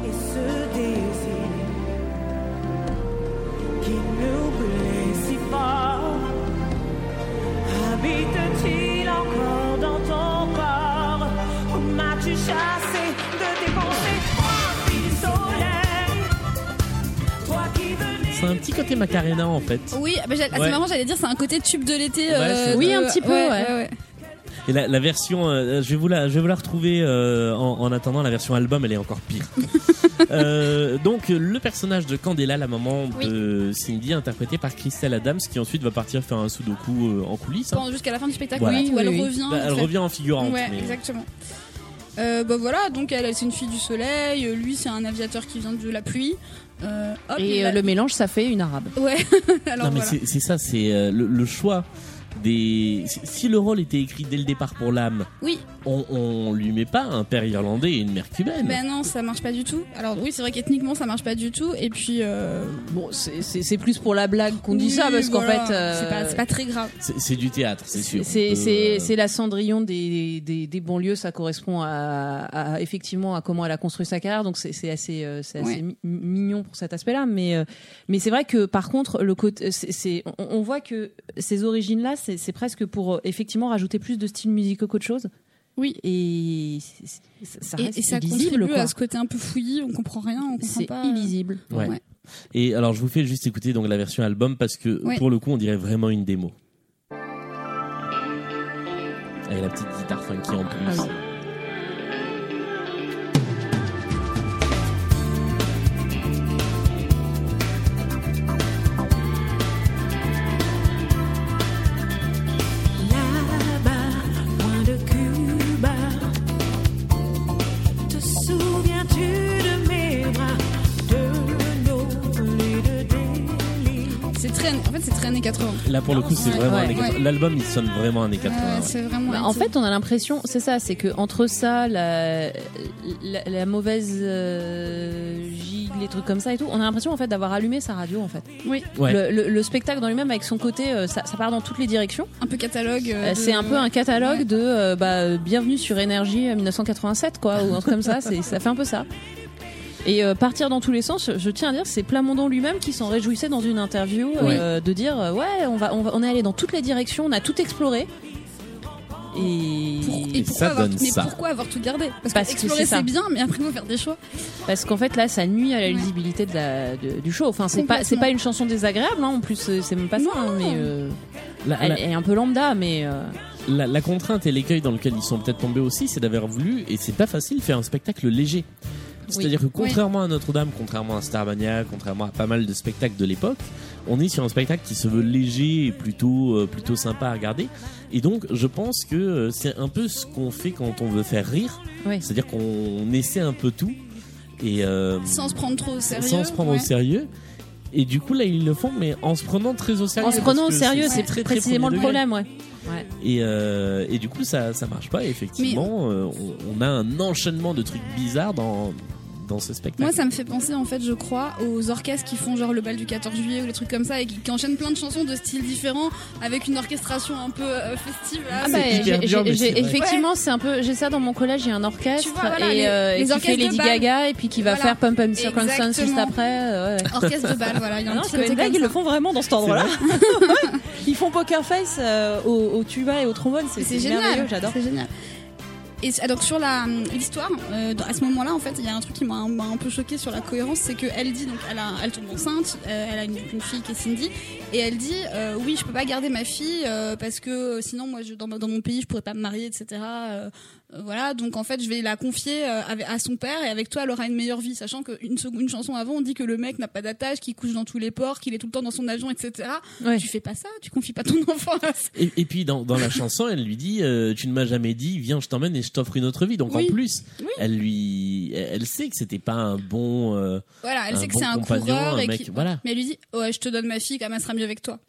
et ce désir qui nous plaît si fort. Habite-t-il encore dans ton corps? Ou m'as-tu chassé de tes pensées? C'est un petit côté Macarena en fait. Oui, bah, ah, Ouais. c'est marrant, j'allais dire, c'est un côté tube de l'été. Ouais, euh, Oui, de- un petit peu, ouais. Et la, la version, euh, je vais vous la, je vais vous la retrouver euh, en, en attendant. La version album, elle est encore pire. Euh, donc le personnage de Candela, la maman de Cindy, interprétée par Christelle Adams, qui ensuite va partir faire un sudoku euh, en coulisses. hein. Jusqu'à la fin du spectacle, Voilà. oui, où elle Oui, revient. Bah, elle revient en figurante. Ouais, mais- exactement. Euh, bah voilà, donc elle, c'est une fille du soleil. euh, Lui, c'est un aviateur qui vient de la pluie. Euh, hop, Et euh, le mélange, ça fait une arabe. Ouais. Alors non mais voilà. c'est ça, c'est euh, le, le choix des. si- le rôle était écrit dès le départ pour l'âme, Oui, on, on lui met pas un père irlandais et une mère cubaine. ben non, ça marche pas du tout. Alors oui, c'est vrai qu'ethniquement, ça marche pas du tout. Et puis. euh, Bon, c'est- plus pour la blague qu'on dit oui, ça, parce qu'en fait. euh, c'est pas, très grave. C'est du théâtre, c'est sûr. C'est peut, euh, c'est la Cendrillon des, des, des banlieues, ça correspond à, à- effectivement à comment elle a construit sa carrière, donc c'est c'est assez, euh, c'est assez Ouais. mignon pour cet aspect-là. Mais, euh, mais c'est vrai que par contre, le côté, c'est- on, on voit que ces origines-là, c'est c'est presque pour euh, effectivement rajouter plus de style musicaux qu'autre chose. Oui. Et c'est- c'est- ça Et, reste et ça illisible, contribue quoi. à ce côté un peu fouillis, on comprend rien, on comprend C'est pas. illisible. Ouais. Ouais. Et alors je vous fais juste écouter donc la version album parce que Ouais. pour le coup on dirait vraiment une démo. Avec la petite guitare funky en plus. Ah oui. 80. Là pour le coup c'est vraiment ouais. années 80. Ouais. L'album il sonne vraiment années 80. Ouais. c'est vraiment. Bah, en fait, on a l'impression, c'est ça, c'est que entre ça, la, la, la mauvaise euh, gigue, les trucs comme ça et tout, on a l'impression en fait d'avoir allumé sa radio en fait. oui, Ouais. Le, le- le spectacle dans lui-même avec son côté, euh, ça, ça part dans toutes les directions. un peu catalogue. euh, de- c'est un peu un catalogue Ouais. de euh, bah, Bienvenue sur Énergie euh, 1987 quoi, ou un truc comme ça. C'est, ça fait un peu ça. Et euh, partir dans tous les sens, je tiens à dire, c'est Plamondon lui-même qui s'en réjouissait dans une interview euh, de dire euh, ouais, on va, on va, on est allé dans toutes les directions, on a tout exploré. Et Pour- Et et pourquoi ça avoir, donne mais ça. pourquoi avoir tout gardé? Parce, Parce que que explorer c'est ça. bien, mais après il faut faire des choix. Parce qu'en fait là, ça nuit à la Ouais. lisibilité de la, de- du show. Enfin, c'est pas, c'est pas une chanson désagréable, hein, en plus, c'est même pas ça. hein, mais euh, La, elle la- est un peu lambda, mais euh, la- la contrainte et l'écueil dans lequel ils sont peut-être tombés aussi c'est d'avoir voulu et c'est pas facile faire un spectacle léger. C'est-à-dire que contrairement à Notre-Dame, contrairement à Starmania, contrairement à pas mal de spectacles de l'époque, on est sur un spectacle qui se veut léger et plutôt euh, plutôt sympa à regarder. Et donc, je pense que euh, c'est un peu ce qu'on fait quand on veut faire rire. Oui. C'est-à-dire qu'on essaie un peu tout et euh, Sans se prendre trop au sérieux. sans se prendre ouais. au sérieux. Et du coup, là, ils le font, mais en se prenant très au sérieux. en se prenant au sérieux, c'est très, très précisément le problème, ouais. Et, euh, et du coup, ça, ça marche pas. Effectivement, euh, on, on a un enchaînement de trucs bizarres dans, dans ce spectacle. Moi, ça me fait penser, en fait, je crois, aux orchestres qui font genre le bal du 14 juillet ou les trucs comme ça et qui, qui enchaînent plein de chansons de styles différents avec une orchestration un peu euh, festive. là. Ah bah, j'ai- c'est effectivement, c'est un peu. J'ai ça dans mon collège. Il y a un orchestre Tu vois, voilà, et, les- euh, et les qui orchestres fait Lady. Gaga et puis qui va Voilà. faire Pump Pump Circumstance juste après. euh, ouais. Orchestre de bal, voilà. Il y a Ah un non, petit côté blague, ils le font vraiment dans cet endroit-là. ils font Poker Face euh, au, au tuba et au trombone, c'est génial, j'adore. C'est génial. Et donc sur hum, l'histoire, euh, à ce moment-là, en fait, il y a un truc qui m'a un peu choqué sur la cohérence, c'est que elle dit donc elle, a, elle tombe enceinte, euh, elle a une, fille qui est Cindy, et elle dit euh, oui, je peux pas garder ma fille euh, parce que sinon moi je, dans, dans mon pays je pourrais pas me marier, etc. Euh, voilà, donc en fait je vais la confier euh, à son père et avec toi elle aura une meilleure vie, sachant qu'une une chanson avant on dit que le mec n'a pas d'attache, qu'il couche dans tous les ports, qu'il est tout le temps dans son avion, etc. Ouais. Tu fais pas ça, tu confies pas ton enfant à Et, et puis dans, dans la chanson, elle lui dit euh, Tu ne m'as jamais dit, viens, je t'emmène et je t'offre une autre vie. Donc Oui. en plus, Oui. elle lui, elle elle sait que c'était pas un bon. euh, Voilà, elle Un sait que bon c'est un compagnon, coureur un et mec, voilà. Mais elle lui dit ouais, je te donne ma fille, quand même, elle sera mieux avec toi.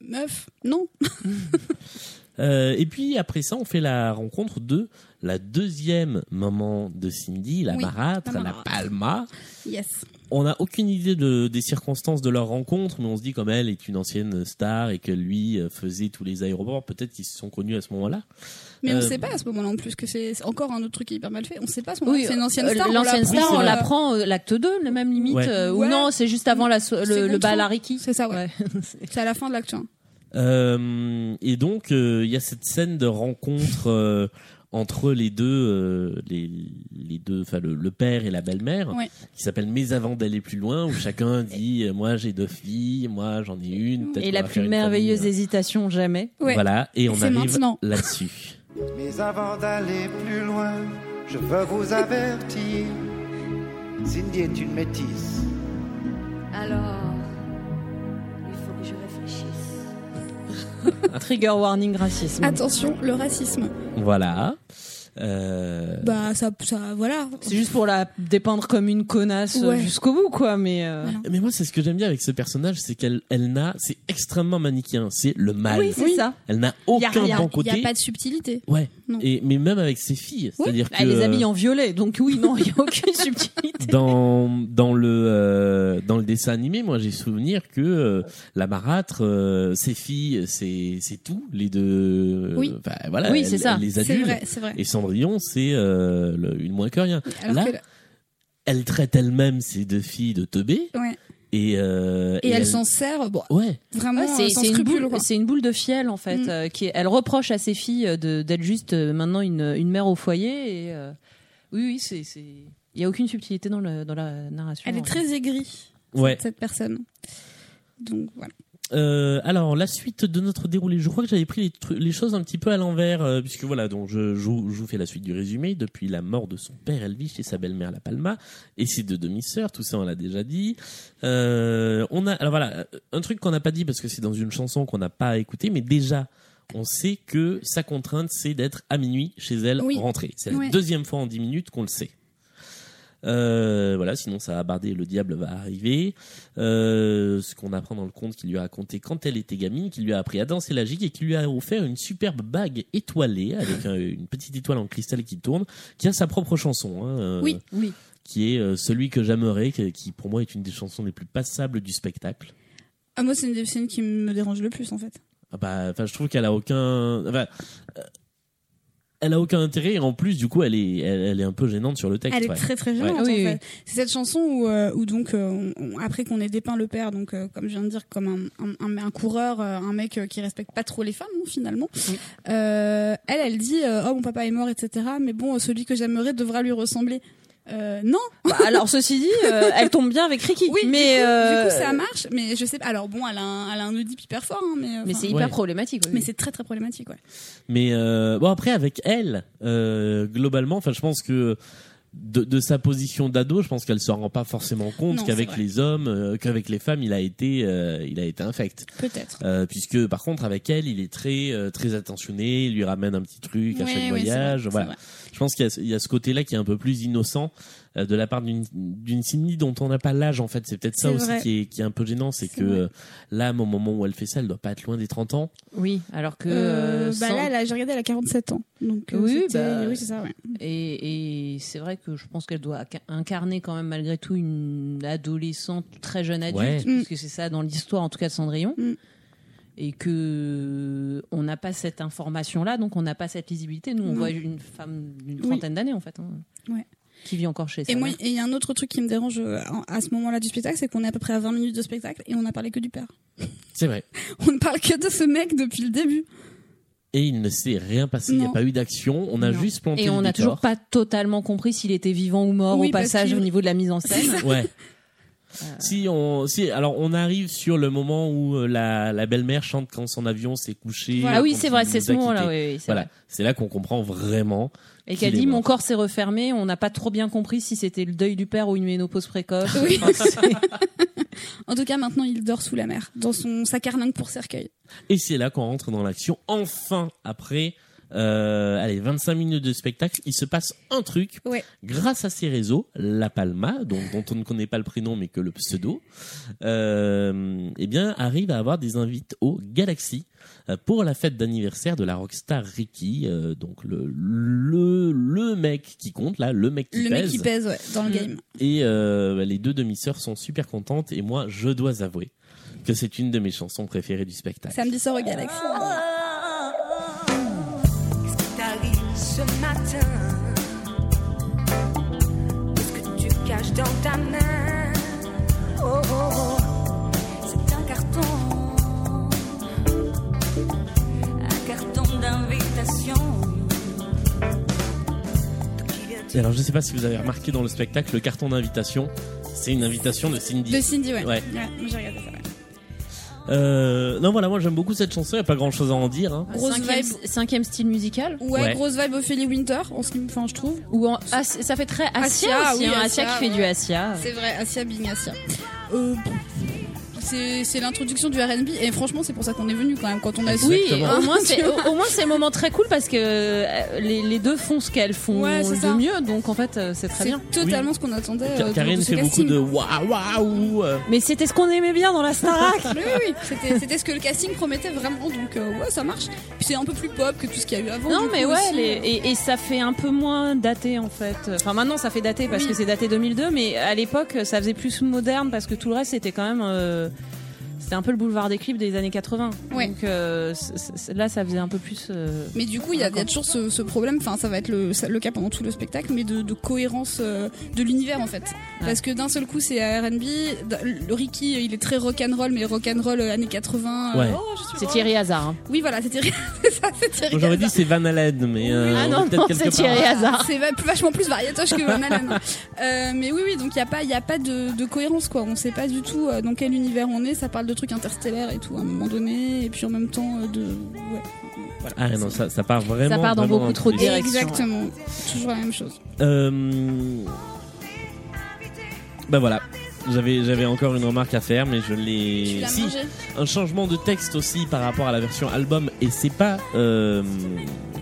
Meuf, non. euh, et puis après ça, on fait la rencontre de la deuxième maman de Cindy, la Oui, marâtre, la la. Palma. Yes. On n'a aucune idée de, des circonstances de leur rencontre, mais on se dit comme elle est une ancienne star et que lui euh, faisait tous les aéroports, peut-être qu'ils se sont connus à ce moment-là. Mais on Euh, sait pas à ce moment-là en plus que c'est encore un autre truc qui est hyper mal fait. On sait pas à ce moment-là. Oui, c'est une ancienne euh, star. on L'ancienne star, on euh, l'apprend euh, l'acte 2, la même limite. Ouais. euh, ou non, c'est juste avant la le, le bal à Ricky. C'est ça, ouais. Ouais. C'est à la fin de l'acte. hein. Euh, et donc euh, il y a cette scène de rencontre euh, entre les deux, euh, les, les deux, enfin le, le père et la belle-mère, Ouais. qui s'appelle Mais avant d'aller plus loin, où chacun dit euh, moi j'ai deux filles, moi j'en ai une. peut-être Et la plus merveilleuse famille. hésitation jamais. Ouais. Voilà, et on arrive là-dessus. Mais avant d'aller plus loin, je veux vous avertir. Cindy est une métisse. Alors, Trigger warning racisme. Attention, le racisme. Voilà. Euh, Bah ça, ça, voilà. C'est juste pour la dépeindre comme une connasse euh, Ouais. jusqu'au bout, quoi. Mais euh, Voilà. Mais moi, c'est ce que j'aime bien avec ce personnage, c'est qu'elle elle n'a, c'est extrêmement manichéen, c'est le mal. oui, c'est Oui. ça. Elle n'a Y a aucun bon Il n'y côté. a pas de subtilité. Ouais. Non. Et mais même avec ses filles, c'est-à-dire que Elle les habille en violet, donc oui, non, il n'y a aucune subtilité. dans dans le euh, dans le dessin animé, moi j'ai souvenir que euh, la marâtre, euh, ses filles, c'est c'est tout, les deux. Oui. Enfin, voilà. Oui, c'est ça. elle les vrai, c'est vrai. Et Cendrillon, c'est euh, une moins que rien. Alors Là, que Elle traite elle-même ses deux filles de teubés ouais. et euh, Et, elle, s'en sert, bon, Ouais. vraiment Ouais, euh, c'est une, scrupule. boule, quoi. c'est une boule de fiel en fait. Mm. euh, qui est- elle reproche à ses filles de- d'être juste euh, maintenant une, une mère au foyer. Et, euh, oui, oui, c'est. c'est- Il n'y a aucune subtilité dans, le, dans la narration. Elle est très aigrie, Ouais. cette personne. Donc voilà. Euh, alors la suite de notre déroulé, je crois que j'avais pris les, les choses un petit peu à l'envers, euh, puisque voilà, donc je, je, vous- fais la suite du résumé. Depuis la mort de son père, elle vit chez sa belle-mère La Palma et ses deux demi-sœurs. Tout ça, on l'a déjà dit. Euh, on a, alors voilà, un truc qu'on n'a pas dit parce que c'est dans une chanson qu'on n'a pas écoutée, mais déjà. On sait que sa contrainte, c'est d'être à minuit chez elle, Oui. rentrée. C'est la Ouais. deuxième fois en dix minutes qu'on le sait. Euh, voilà, sinon ça va barder, le diable va arriver. Euh, ce qu'on apprend dans le conte qu'il lui a raconté quand elle était gamine, qui lui a appris à danser la gigue et qui lui a offert une superbe bague étoilée avec un- une petite étoile en cristal qui tourne, qui a sa propre chanson. hein, euh, Oui. Oui. Qui est euh, celui que j'aimerais, qui, qui pour moi est une des chansons les plus passables du spectacle. Ah, moi, c'est une des scènes qui me dérange le plus, en fait. Ah bah, enfin, je trouve qu'elle a aucun, enfin, euh, elle a aucun intérêt et en plus, du coup, elle est, elle, elle est un peu gênante sur le texte. Elle est ouais. très très gênante Ouais. En oui. fait. C'est cette chanson où, euh, où donc euh, on- on- après qu'on ait dépeint le père, donc euh, comme je viens de dire, comme un, un, un- un coureur, un mec qui respecte pas trop les femmes hein, finalement. Oui. Euh, elle, elle dit oh mon papa est mort, etc. Mais bon, celui que j'aimerais devra lui ressembler. Euh, non, Bah, alors, ceci dit, euh, elle tombe bien avec Ricky. oui, mais, du, coup, euh, du coup, ça marche. Mais je sais pas. Alors bon, elle a un, elle a un Oedipe hyper fort, hein, mais euh, Mais c'est hyper Ouais. problématique. oui. mais c'est très très problématique, ouais. Mais euh, bon après avec elle, euh, globalement, enfin je pense que de, de sa position d'ado, je pense qu'elle se rend pas forcément compte qu'avec les hommes, euh, qu'avec les femmes, il a été, euh, il a été infect. Peut-être. Euh, puisque par contre avec elle, il est très, euh, très attentionné, il lui ramène un petit truc à Ouais, chaque ouais, c'est voyage. vrai, voilà. Je pense qu'il y, a- il y a ce côté-là qui est un peu plus innocent euh, de la part d'une d'une Cindy dont on n'a pas l'âge en fait. C'est peut-être ça aussi qui est, qui est un peu gênant, c'est que euh, là, au moment où elle fait ça, elle doit pas être loin des 30 ans. Oui, alors que. Euh, euh, bah là, là, j'ai regardé, elle a 47 ans. Donc, euh, Oui, c'était- bah, oui, c'est ça, ouais. Et, et c'est vrai que je pense qu'elle doit inca- incarner quand même malgré tout une adolescente très jeune adulte, Ouais. Mm. puisque c'est ça dans l'histoire en tout cas de Cendrillon. Mm. Et que on n'a pas cette information-là, donc on n'a pas cette lisibilité. Nous, on Non. voit une femme d'une Oui. trentaine d'années en fait, hein, Ouais. qui vit encore chez sa Et moi, mère. et il y a un autre truc qui me dérange euh, à ce moment-là du spectacle, c'est qu'on est à peu près à 20 minutes de spectacle et on a parlé que du père. C'est vrai. On ne parle que de ce mec depuis le début. Et il ne s'est rien passé, il n'y a pas eu d'action, on a Non. juste planté Et on n'a toujours pas totalement compris s'il était vivant ou mort Oui, au passage au niveau de la mise en scène. Ouais. Si on, si, alors on arrive sur le moment où euh, la, la belle-mère chante quand son avion s'est couché. Ah oui, c'est vrai, c'est ce moment-là. Oui, oui, c'est Voilà, vrai. c'est là qu'on comprend vraiment. Et qu'elle dit mort. mon corps s'est refermé, on n'a pas trop bien compris si c'était le deuil du père ou une ménopause précoce. Oui. En tout cas, maintenant, il dort sous la mer, dans son sa carlingue pour cercueil. Et c'est là qu'on rentre dans l'action. Enfin, après, euh, allez, 25 minutes de spectacle, il se passe un truc. Ouais. Grâce à ces réseaux, La Palma, dont on ne connaît pas le prénom mais que le pseudo, euh, eh bien, arrive à avoir des invités au Galaxy euh, pour la fête d'anniversaire de la rockstar Ricky, euh, donc le, le le mec qui compte là, le mec qui le pèse. mec qui pèse, ouais, dans le Mm. game. Et euh, les deux demi-sœurs sont super contentes et moi, je dois avouer que c'est une de mes chansons préférées du spectacle. Samedi soir au Galaxy. Ce matin Qu'est-ce que tu caches dans ta main? Oh, oh, oh, c'est un carton. Un carton d'invitation. Et alors, je sais pas si vous avez remarqué dans le spectacle, le carton d'invitation, c'est une invitation de Cindy. De Cindy, ouais. Ouais. moi, j'ai regardé ça, ouais. Euh, non, voilà, moi j'aime beaucoup cette chanson, y a pas grand chose à en dire. Hein. Grosse cinquième, vibe. cinquième style musical. Ouais, Ouais. grosse vibe Ophélie Winter, en ce qui me, enfin, je trouve. Ou en, ah, ça fait très Asia, Asia, aussi, oui, hein, Asia Asia, qui fait du Asia. C'est vrai, Asia Bing Asia. Euh, c'est c'est l'introduction du R&B et franchement c'est pour ça qu'on est venu quand même quand on a su Oui, Exactement. au moins c'est au, au moins c'est un moment très cool parce que euh, les, les deux font ce qu'elles font Ouais, c'est de ça. mieux, donc en fait euh, c'est très c'est bien. totalement ce qu'on attendait Ka- euh, Karine fait beaucoup casting. de waouh waouh. Mais c'était ce qu'on aimait bien dans la Starac. Oui, oui, oui. C'était, c'était ce que le casting promettait vraiment, donc euh, ouais, ça marche. Puis c'est un peu plus pop que tout ce qu'il y a eu avant. Non mais coup, ouais, aussi. les- et, et ça fait un peu moins daté en fait. Enfin maintenant ça fait daté parce Oui. que c'est daté 2002, mais à l'époque ça faisait plus moderne parce que tout le reste c'était quand même euh, c'était un peu le boulevard des clips des années 80. Ouais. Donc euh, c- c- là ça faisait un peu plus. euh, Mais du coup, il y, a- il y a toujours ce, ce problème, enfin ça va être le, ça- le cas pendant tout le spectacle, mais de, de cohérence euh, de l'univers en fait. Parce que d'un seul coup c'est R&B, le Ricky il est très rock'n'roll, mais rock'n'roll euh, années 80. euh, Ouais. oh, je suis C'est rock. Thierry Hazard. hein. Oui voilà, c'est Thierry. Thierry. J'aurais dit c'est Van Halen, mais euh, Ah on non, non, c'est part. Thierry Hazard. C'est va- vachement plus variatoche que Van Halen. Euh, mais oui, oui, donc il n'y a pas, il y a pas de, de cohérence quoi. On sait pas du tout dans quel univers on est. Ça parle de trucs interstellaires et tout à un moment donné, et puis en même temps euh, de. Ouais. Voilà. Ah non, ça, ça part vraiment. Ça part dans beaucoup trop de directions. Exactement. Toujours la même chose. Euh... Bah voilà. J'avais, j'avais encore une remarque à faire, mais je Tu l'ai. l'as Si, mangé un changement de texte aussi par rapport à la version album, et c'est pas, euh,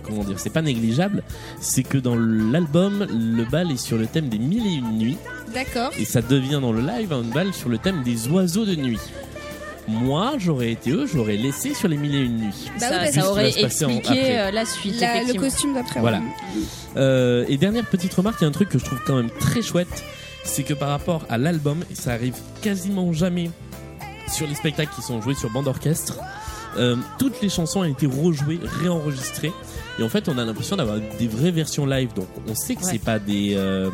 comment dire, c'est pas négligeable. C'est que dans l'album, le bal est sur le thème des mille et une nuits, D'accord. et ça devient dans le live un bal sur le thème des oiseaux de nuit. Moi, j'aurais été eux, j'aurais laissé sur les mille et une nuits. Bah ça, aurait en- expliqué après. euh, la suite. La- le costume d'après. Voilà. Euh, et dernière petite remarque, il y a un truc que je trouve quand même très chouette, c'est que par rapport à l'album, et ça arrive quasiment jamais sur les spectacles qui sont joués sur bande orchestre, euh, toutes les chansons ont été rejouées, réenregistrées, et en fait on a l'impression d'avoir des vraies versions live, donc on sait que Ouais. c'est pas des, euh,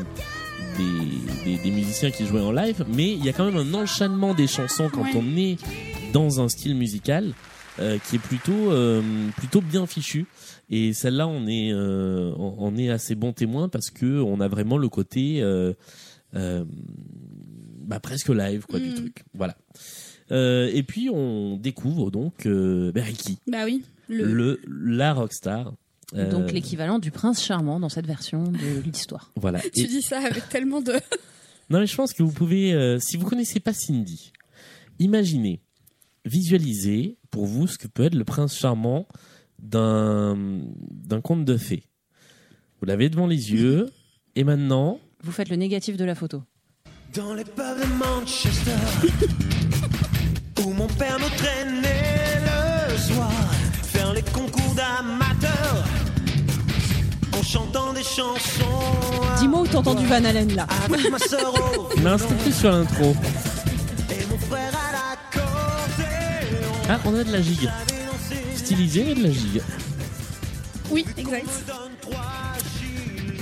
des, des, des musiciens qui jouaient en live, mais il y a quand même un enchaînement des chansons quand Ouais. on est dans un style musical euh, qui est plutôt, euh, plutôt bien fichu. Et celle-là, on est, euh, on est assez bon témoin parce que on a vraiment le côté bah, presque live quoi du Mm. truc. Voilà. Et puis on découvre donc bah, Ricky, Bah oui. Le... le la rockstar. Euh, Donc l'équivalent du prince charmant dans cette version de l'histoire. Voilà. Tu Et- dis ça avec tellement de. Non, mais je pense que vous pouvez, euh, si vous connaissez pas Cindy, imaginez, visualisez pour vous ce que peut être le prince charmant d'un d'un conte de fées. Vous l'avez devant les yeux. Et maintenant, Vous faites le négatif de la photo. Dans les pubs de Manchester, où mon père nous traînait le soir, chantant des chansons. Dis-moi où t'as entendu Van Halen là. Avec ma sœur au sur l'intro. et mon frère à l'accordéon. Ah, on a de la gigue. Stylisé, mais de la gigue. Oui, exact.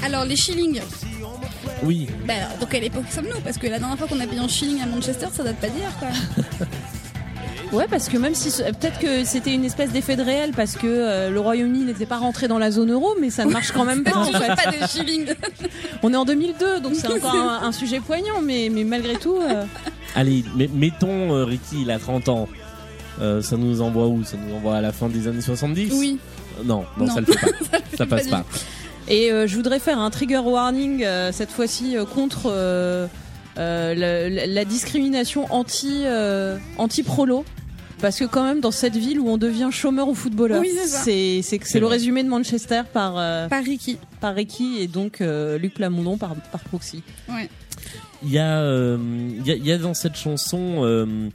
Alors les shillings, Oui, bah, dans quelle époque sommes-nous Parce que la dernière fois qu'on a payé en shilling à Manchester, ça date pas d'hier quand même. Ouais, parce que même si peut-être que c'était une espèce d'effet de réel parce que euh, le Royaume-Uni n'était pas rentré dans la zone euro, mais ça ne marche quand même pas en fait. pas des shillings. On est en 2002, donc c'est encore un, un sujet poignant, mais, mais malgré tout. euh, allez, mais- mettons euh, Ricky, il a 30 ans. Euh, ça nous envoie où? Ça nous envoie à la fin des années 70 Oui. Non, non, Non. ça le fait pas. ça passe pas. Et euh, je voudrais faire un trigger warning euh, cette fois-ci euh, contre euh, euh, la, la- la discrimination anti euh, anti prolo. Parce que quand même dans cette ville où on devient chômeur ou footballeur, Oui, c'est c'est le résumé de Manchester par euh, Pas Ricky. par Ricky et donc euh, Luc Plamondon par par proxy. Ouais. Il y a, euh, il y a, il y a dans cette chanson, euh,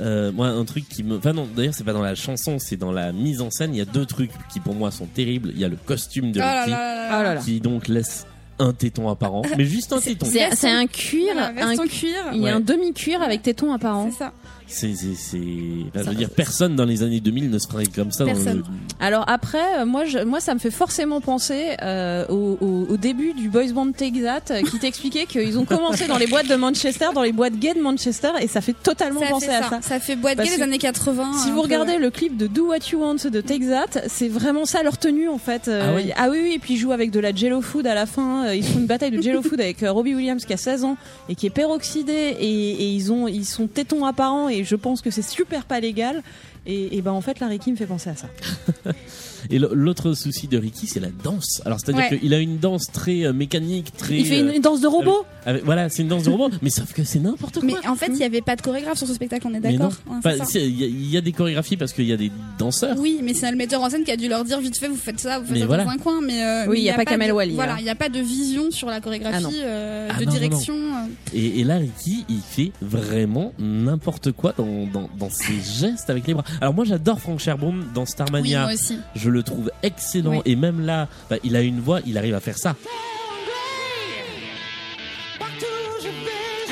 euh, moi, un truc qui me, enfin non, d'ailleurs, c'est pas dans la chanson, c'est dans la mise en scène. Il y a deux trucs qui pour moi sont terribles. Il y a le costume de Oh Ricky, Ah là. là là. qui donc laisse un téton apparent, mais juste un téton. C'est c'est un cuir, un- cuir. il y a Ouais. un demi cuir avec téton apparent. C'est ça. C'est, c'est, c'est, enfin, je Ça- veux dire, personne dans les années 2000 ne se ferait comme ça. Dans Personne. le... Alors après, euh, moi, je, moi, ça me fait forcément penser euh, au, au- au début du boys band Take That, euh, qui t'expliquait qu'ils ont commencé dans les boîtes de Manchester, dans les boîtes gays de Manchester, et ça fait totalement Ça penser fait à ça. ça. Ça fait boîte gay que années 80. Si vous regardez ouais. le clip de Do What You Want de Take That, c'est vraiment ça leur tenue en fait. Euh, Ah oui oui, oui, et puis ils jouent avec de la Jello Food à la fin. Ils font une bataille de Jello Food avec Robbie Williams qui a 16 ans et qui est peroxydé et, et ils ont ils sont tétons apparents et je pense que c'est super pas légal. Et, et ben en fait la Ricky me fait penser à ça. Et l'autre souci de Ricky, c'est la danse. Alors, c'est-à-dire Ouais. qu'il a une danse très euh, mécanique, très. Il fait une, euh, une danse de robot. avec- voilà, c'est une danse de robot, mais sauf que c'est n'importe quoi. Mais en fait, il n'y avait pas de chorégraphe sur ce spectacle, on est d'accord Ouais, si, Il y, a- il y a des chorégraphies parce qu'il y a des danseurs. Oui, mais c'est le metteur en scène qui a dû leur dire vite fait, vous faites ça, vous faites Mais ça voilà. dans un coin. Mais euh, Oui, il y a pas Kamel Wally, Voilà, là. il n'y a pas de vision sur la chorégraphie, Ah euh, Ah de non, non, direction. euh. Et, et là, Ricky, il fait vraiment n'importe quoi dans, dans, dans ses gestes avec les bras. Alors moi, j'adore Frank Sherbourne dans Oui, Starmania. moi aussi. je le trouve excellent. Oui. Et même là, bah, il a une voix, il arrive à faire ça.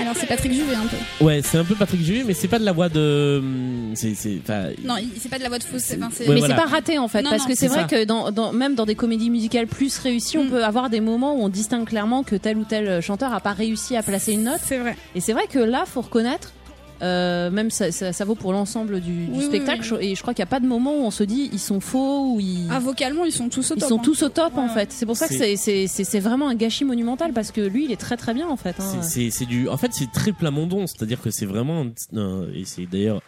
Alors c'est Patrick Juvet un peu. Ouais, c'est un peu Patrick Juvet, mais c'est pas de la voix de. hum, C'est, c'est, enfin, Non, il- c'est pas de la voix de fausse. Ouais, mais voilà. c'est pas raté en fait, Non, parce non, que c'est vrai ça. que dans, dans- même dans des comédies musicales plus réussies, on Mm. peut avoir des moments où on distingue clairement que tel ou tel chanteur a pas réussi à placer une note. C'est vrai. Et c'est vrai que là, faut reconnaître, euh, même ça, ça, ça vaut pour l'ensemble du, du Oui, spectacle, oui. je- et je crois qu'il n'y a pas de moment où on se dit ils sont faux ou ils, Ah, vocalement, ils sont tous au ils top. sont hein. tous au top en fait. C'est pour ça que c'est- c'est c'est- c'est vraiment un gâchis monumental parce que lui, il est très très bien en fait. hein. c'est, du. En fait, c'est très Plamondon, c'est-à-dire que c'est vraiment. un- un- et c'est d'ailleurs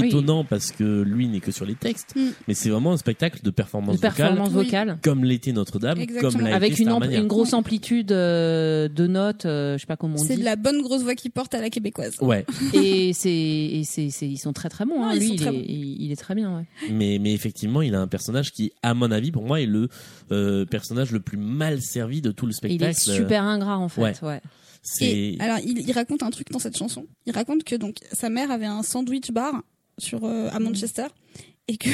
Oui. étonnant parce que lui n'est que sur les textes, Mm. mais c'est vraiment un spectacle de performance, de performance vocale. vocale, comme l'était Notre-Dame, comme l'a Avec été une, une grosse amplitude euh, de notes, euh, je sais pas comment on C'est dit. de la bonne grosse voix qui porte à la québécoise. Ouais, Et c'est et c'est c'est- ils sont très très bons. Non, hein. Lui, il, très est, bons. il, il est très bien. Ouais. mais, mais effectivement, il a un personnage qui, à mon avis, pour moi, est le euh, personnage le plus mal servi de tout le Et il spectacle. est super ingrat en fait. ouais. ouais. C'est Et alors, il, il raconte un truc dans cette chanson. Il raconte que donc sa mère avait un sandwich bar sur euh, à Manchester et que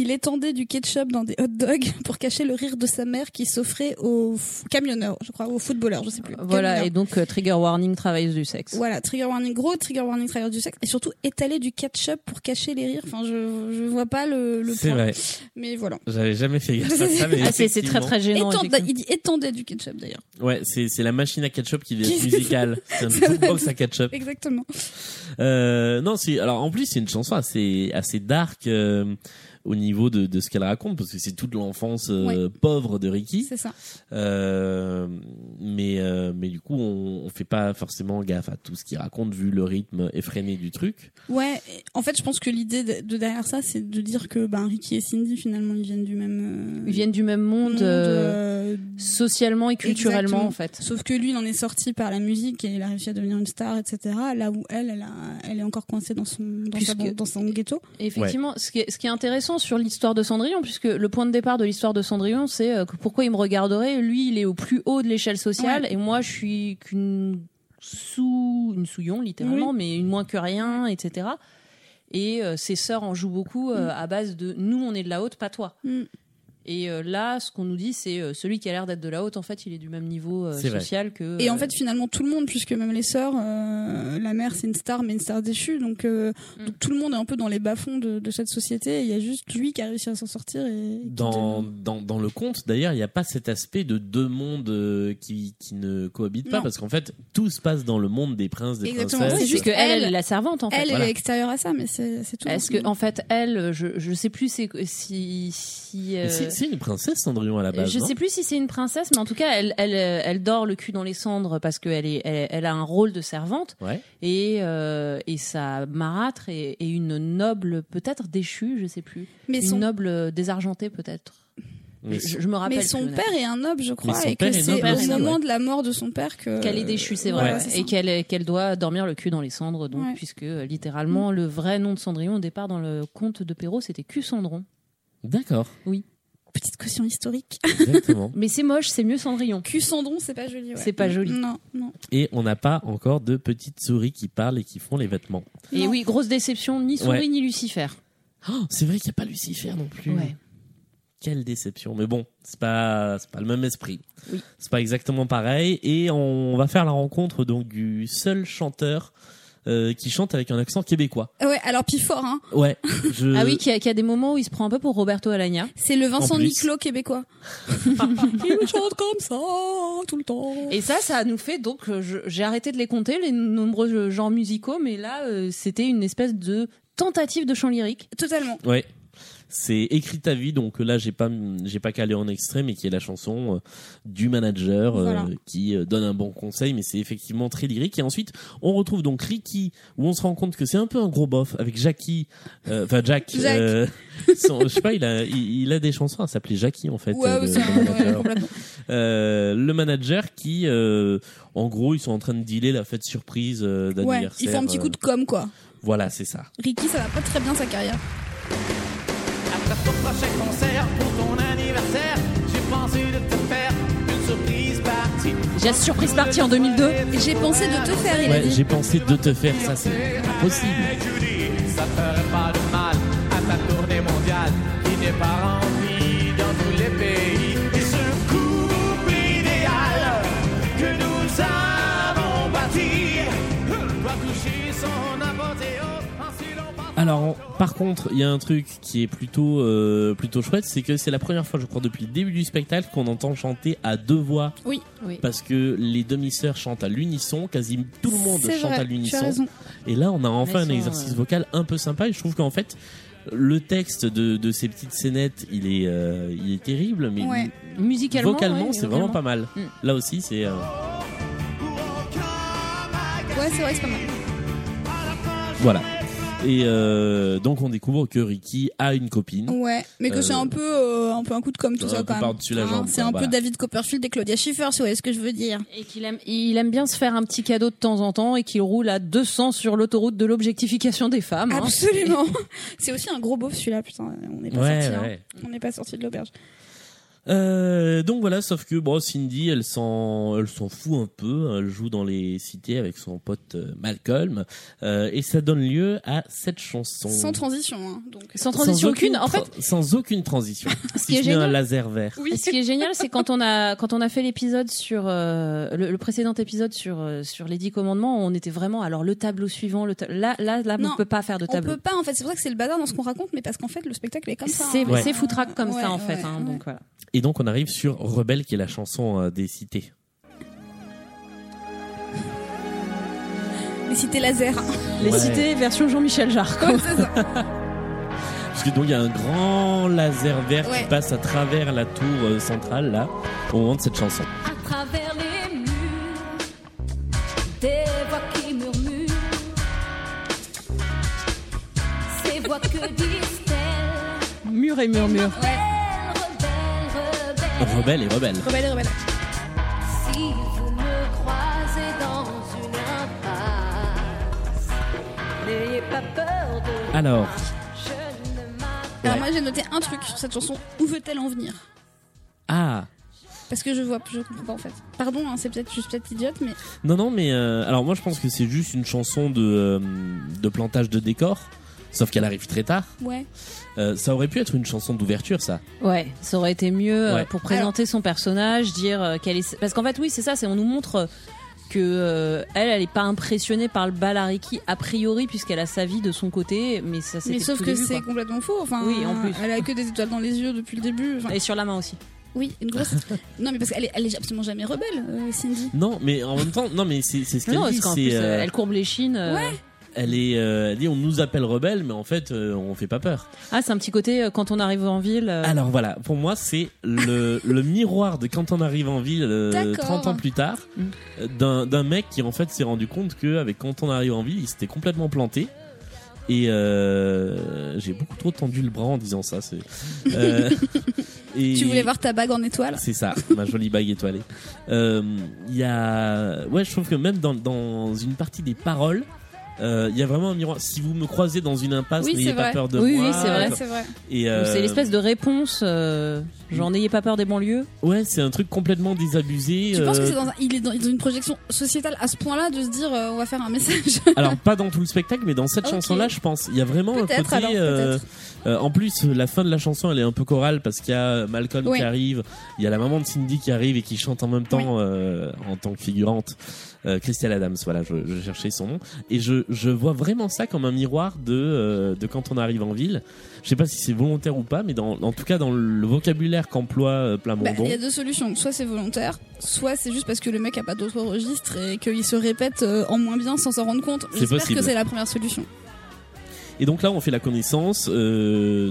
il étendait du ketchup dans des hot dogs pour cacher le rire de sa mère qui s'offrait aux camionneurs, je crois, aux footballeurs, je sais plus. Voilà. Camionneurs. Et donc euh, trigger warning, travailleuse du sexe. Voilà, trigger warning, gros trigger warning, travailleur du sexe, et surtout étaler du ketchup pour cacher les rires. Enfin, je, je vois pas le, le c'est vrai. Mais voilà. J'avais jamais fait gaffe à ça. mais Ah, c'est très très gênant. Étend- il dit étendait du ketchup d'ailleurs. Ouais, c'est c'est la machine à ketchup qui est musicale. C'est un jukebox à ketchup. Exactement. Euh, non, c'est alors en plus c'est une chanson assez assez dark euh, au niveau de, de ce qu'elle raconte parce que c'est toute l'enfance euh, pauvre de Ricky. C'est ça. Euh, mais euh, mais du coup on, on fait pas forcément gaffe à tout ce qu'il raconte vu le rythme effréné du truc. Ouais, en fait, je pense que l'idée de, de derrière ça, c'est de dire que ben, Ricky et Cindy, finalement, ils viennent du même. euh, Ils viennent du même monde, monde, euh, euh, socialement et culturellement exactement. en fait. Sauf que lui, il en est sorti par la musique et il a réussi à devenir une star, etc. Là où elle, elle, a, elle est encore coincée dans son, dans, sa- dans son ghetto. Et effectivement, ce, qui est, ce qui est intéressant sur l'histoire de Cendrillon, puisque le point de départ de l'histoire de Cendrillon, c'est euh, que pourquoi il me regarderait Lui, il est au plus haut de l'échelle sociale, et moi, je suis qu'une sous une souillon littéralement, mais une moins que rien, etc. Et euh, ses sœurs en jouent beaucoup euh, à base de nous, on est de la haute, pas toi. Mm. Et euh, là, ce qu'on nous dit, c'est euh, celui qui a l'air d'être de la haute, en fait, il est du même niveau euh, vrai. social que. Et en fait, finalement, tout le monde, puisque même les sœurs, euh, la mère, c'est une star, mais une star déchue. Donc, euh, Mm. donc tout le monde est un peu dans les bas-fonds de, de cette société. Il y a juste lui qui a réussi à s'en sortir. Et, et qui Dans, dans, dans le conte, d'ailleurs, il n'y a pas cet aspect de deux mondes qui, qui ne cohabitent pas, Non. parce qu'en fait, tout se passe dans le monde des princes, des Exactement. princesses. c'est juste que elle, elle- elle est la servante, en fait. Elle, voilà. est extérieure à ça, mais c'est tout. Est-ce que, en fait, elle, je, je sais plus si. si C'est une princesse, Cendrillon, à la base. je sais plus si c'est une princesse, mais en tout cas, elle, elle, euh, elle dort le cul dans les cendres parce qu'elle est, elle, elle a un rôle de servante Ouais. et, euh, et sa marâtre est, est une noble, peut-être déchue, je sais plus, mais une son, noble désargentée peut-être. Mais Je, je me rappelle. mais son père est un noble, je crois, et que est c'est noble au moment ouais. de la mort de son père que Qu'elle est déchue, c'est vrai, et qu'elle qu'elle doit dormir le cul dans les cendres, donc Ouais. puisque euh, littéralement le vrai nom de Cendrillon au départ dans le conte de Perrault c'était Cul Cendron. D'accord, Petite caution historique. exactement. Mais c'est moche, c'est mieux Cendrillon. Cul Cendron, c'est pas joli. ouais. C'est pas joli. Non, non. Et on n'a pas encore de petites souris qui parlent et qui font les vêtements. Et Non. oui, grosse déception, ni souris Ouais. ni Lucifer. Oh, c'est vrai qu'il n'y a pas Lucifer non plus. Ouais. Quelle déception. Mais bon, c'est pas, c'est pas le même esprit. Oui. C'est pas exactement pareil. Et on va faire la rencontre donc du seul chanteur euh, qui chante avec un accent québécois. Ouais, alors puis fort, hein. Ouais. Je... Ah oui, qui a, qui a des moments où il se prend un peu pour Roberto Alagna. C'est le Vincent. Niclot québécois. Il chante comme ça tout le temps. Et ça, ça nous fait donc, euh, j'ai arrêté de les compter, les nombreux genres musicaux, mais là, euh, c'était une espèce de tentative de chant lyrique. Totalement. Ouais. C'est écrit ta vie, donc là j'ai pas j'ai pas calé en extrait, mais qui est la chanson euh, du manager euh, Voilà. qui euh, donne un bon conseil, mais c'est effectivement très lyrique. Et ensuite on retrouve donc Ricky, où on se rend compte que c'est un peu un gros bof avec Jackie, euh, enfin Jack. Jack. euh, son- je sais pas, il a il, il a des chansons à s'appeler Jackie en fait. Ouais, le- ouais, manager. Euh, le manager qui, euh, en gros, ils sont en train de dealer la fête surprise euh, Ouais, d'anniversaire. il fait un petit coup de com, quoi. Voilà, c'est ça. Ricky, ça va pas très bien sa carrière. Après ton prochain concert pour ton anniversaire, j'ai pensé de te faire une surprise partie. J'ai surprise partie en 2002. J'ai pensé de te faire, il a Ouais, dit. j'ai pensé de te faire ça, c'est impossible. Judy, ça ferait pas de mal à ta tournée mondiale qui n'est pas remplie Alors, par contre, il y a un truc qui est plutôt euh, plutôt chouette, c'est que c'est la première fois, je crois, depuis le début du spectacle, qu'on entend chanter à deux voix, Oui, Oui. parce que les demi-sœurs chantent à l'unisson, quasi tout le monde chante vrai. à l'unisson. Et là, on a enfin Elles un exercice euh, vocal un peu sympa, et je trouve qu'en fait, le texte de, de ces petites scénettes, il est euh, il est terrible, mais Ouais. Musicalement, vocalement, ouais, c'est vraiment pas mal. Mm. Là aussi, c'est euh, Ouais, c'est vrai c'est pas mal. voilà. Et euh, donc, on découvre que Ricky a une copine. Ouais, mais que Euh, c'est un peu, euh, un peu un coup de com tout ça quand même. par-dessus la Hein, jambe, c'est un voilà. peu David Copperfield et Claudia Schiffer, si vous voyez ce que je veux dire. Et qu'il aime, il aime bien se faire un petit cadeau de temps en temps et qu'il roule à 200 sur l'autoroute de l'objectification des femmes. hein. Absolument. c'est aussi un gros beauf celui-là, putain. On n'est pas Ouais, sorti. hein. On n'est pas sorti de l'auberge. Euh, donc voilà, sauf que bon, Cindy, elle s'en, elle s'en fout un peu. Elle joue dans les cités avec son pote euh, Malcolm, euh, et ça donne lieu à cette chanson. Sans transition, hein, donc. Sans transition aucune. En fait, sans aucune transition. ce si qui est ce n'est un génial, laser vert. Oui. Ce qui est génial, c'est quand on a quand on a fait l'épisode sur euh, le, le précédent épisode sur euh, sur les dix commandements, on était vraiment alors le tableau suivant, le ta- là là là Non, on peut pas faire de On tableau. peut pas, en fait. C'est pour ça que c'est le bazar dans ce qu'on raconte, mais parce qu'en fait, le spectacle est comme ça. C'est hein. Ouais. c'est foutraque comme Ouais, ça en ouais, fait. hein, ouais. donc voilà. Et donc on arrive sur Rebelle, qui est la chanson euh, des cités. Les cités laser. Les Ouais. cités version Jean-Michel Jarre. Ouais. Parce que donc il y a un grand laser vert qui passe à travers la tour euh, centrale là, au moment de cette chanson. À travers les murs, des voix qui murmurent, ces voix que disent-elles? Mur et murmure. Rebelle, et rebelle. Rebelle et rebelle. Si vous me croisez dans une impasse, n'ayez pas peur de Alors, je ne m'attends Alors moi j'ai noté un truc sur cette chanson. Où veut-elle en venir? Ah Parce que je vois, je comprends pas en fait. Pardon, hein, c'est peut-être, je suis peut-être idiote, mais non non mais euh, alors moi je pense que c'est juste une chanson de euh, de plantage de décor. Sauf qu'elle arrive très tard. ouais. Euh, ça aurait pu être une chanson d'ouverture, ça. Ouais, ça aurait été mieux euh, Ouais. pour présenter son personnage, dire euh, qu'elle est. Parce qu'en fait, oui, c'est ça, c'est on nous montre que euh, elle, elle est pas impressionnée par le balariki a priori puisqu'elle a sa vie de son côté, mais ça c'est Mais sauf que c'est complètement faux. Enfin, Oui, en plus. Elle a que des étoiles dans les yeux depuis le début. Enfin, Et sur la main aussi. oui, une grosse. non, mais parce qu'elle est, elle est absolument jamais rebelle, euh, Cindy. Non, mais en même temps, non, mais c'est c'est ce qu'elle Non, parce dit. qu'en c'est, plus, euh, euh, elle courbe les chines. euh, Ouais. Elle est, euh, elle dit, on nous appelle rebelles, mais en fait, euh, on fait pas peur. Ah, c'est un petit côté euh, quand on arrive en ville. euh, Alors voilà, pour moi, c'est le, le miroir de quand on arrive en ville euh, D'accord. 30 ans plus tard, Mm. d'un d'un mec qui en fait s'est rendu compte que avec quand on arrive en ville, il s'était complètement planté. Et j'ai beaucoup trop tendu le bras en disant ça. C'est. et- Tu voulais voir ta bague en étoile? C'est ça, ma jolie bague étoilée. Euh, Il y a, ouais, je trouve que même dans, dans une partie des paroles, euh, il y a vraiment un miroir. Si vous me croisez dans une impasse, Oui, n'ayez c'est pas vrai. peur de Oui, moi. oui, c'est vrai. C'est vrai. Où euh, C'est l'espèce de réponse. euh, genre, n'ayez pas peur des banlieues. Ouais, c'est un truc complètement désabusé. Tu penses euh, que c'est dans un- il est dans, une projection sociétale à ce point-là de se dire euh, on va faire un message Alors pas dans tout le spectacle, mais dans cette chanson-là, je pense. Il y a vraiment un côté. alors, euh, euh, en plus, la fin de la chanson, elle est un peu chorale parce qu'il y a Malcolm Oui. qui arrive, il y a la maman de Cindy qui arrive et qui chante en même temps euh, en tant que figurante. Euh, Christelle Adams, voilà, je, je cherchais son nom, et je, je vois vraiment ça comme un miroir de euh, de quand on arrive en ville. Je sais pas si c'est volontaire ou pas, mais dans, en tout cas dans le vocabulaire qu'emploie euh, Bah, Plamondon. Il y a deux solutions. Soit c'est volontaire, soit c'est juste parce que le mec a pas d'autre registre et qu'il se répète euh, en moins bien sans s'en rendre compte. C'est J'espère que c'est la première solution. Et donc là, on fait la connaissance euh,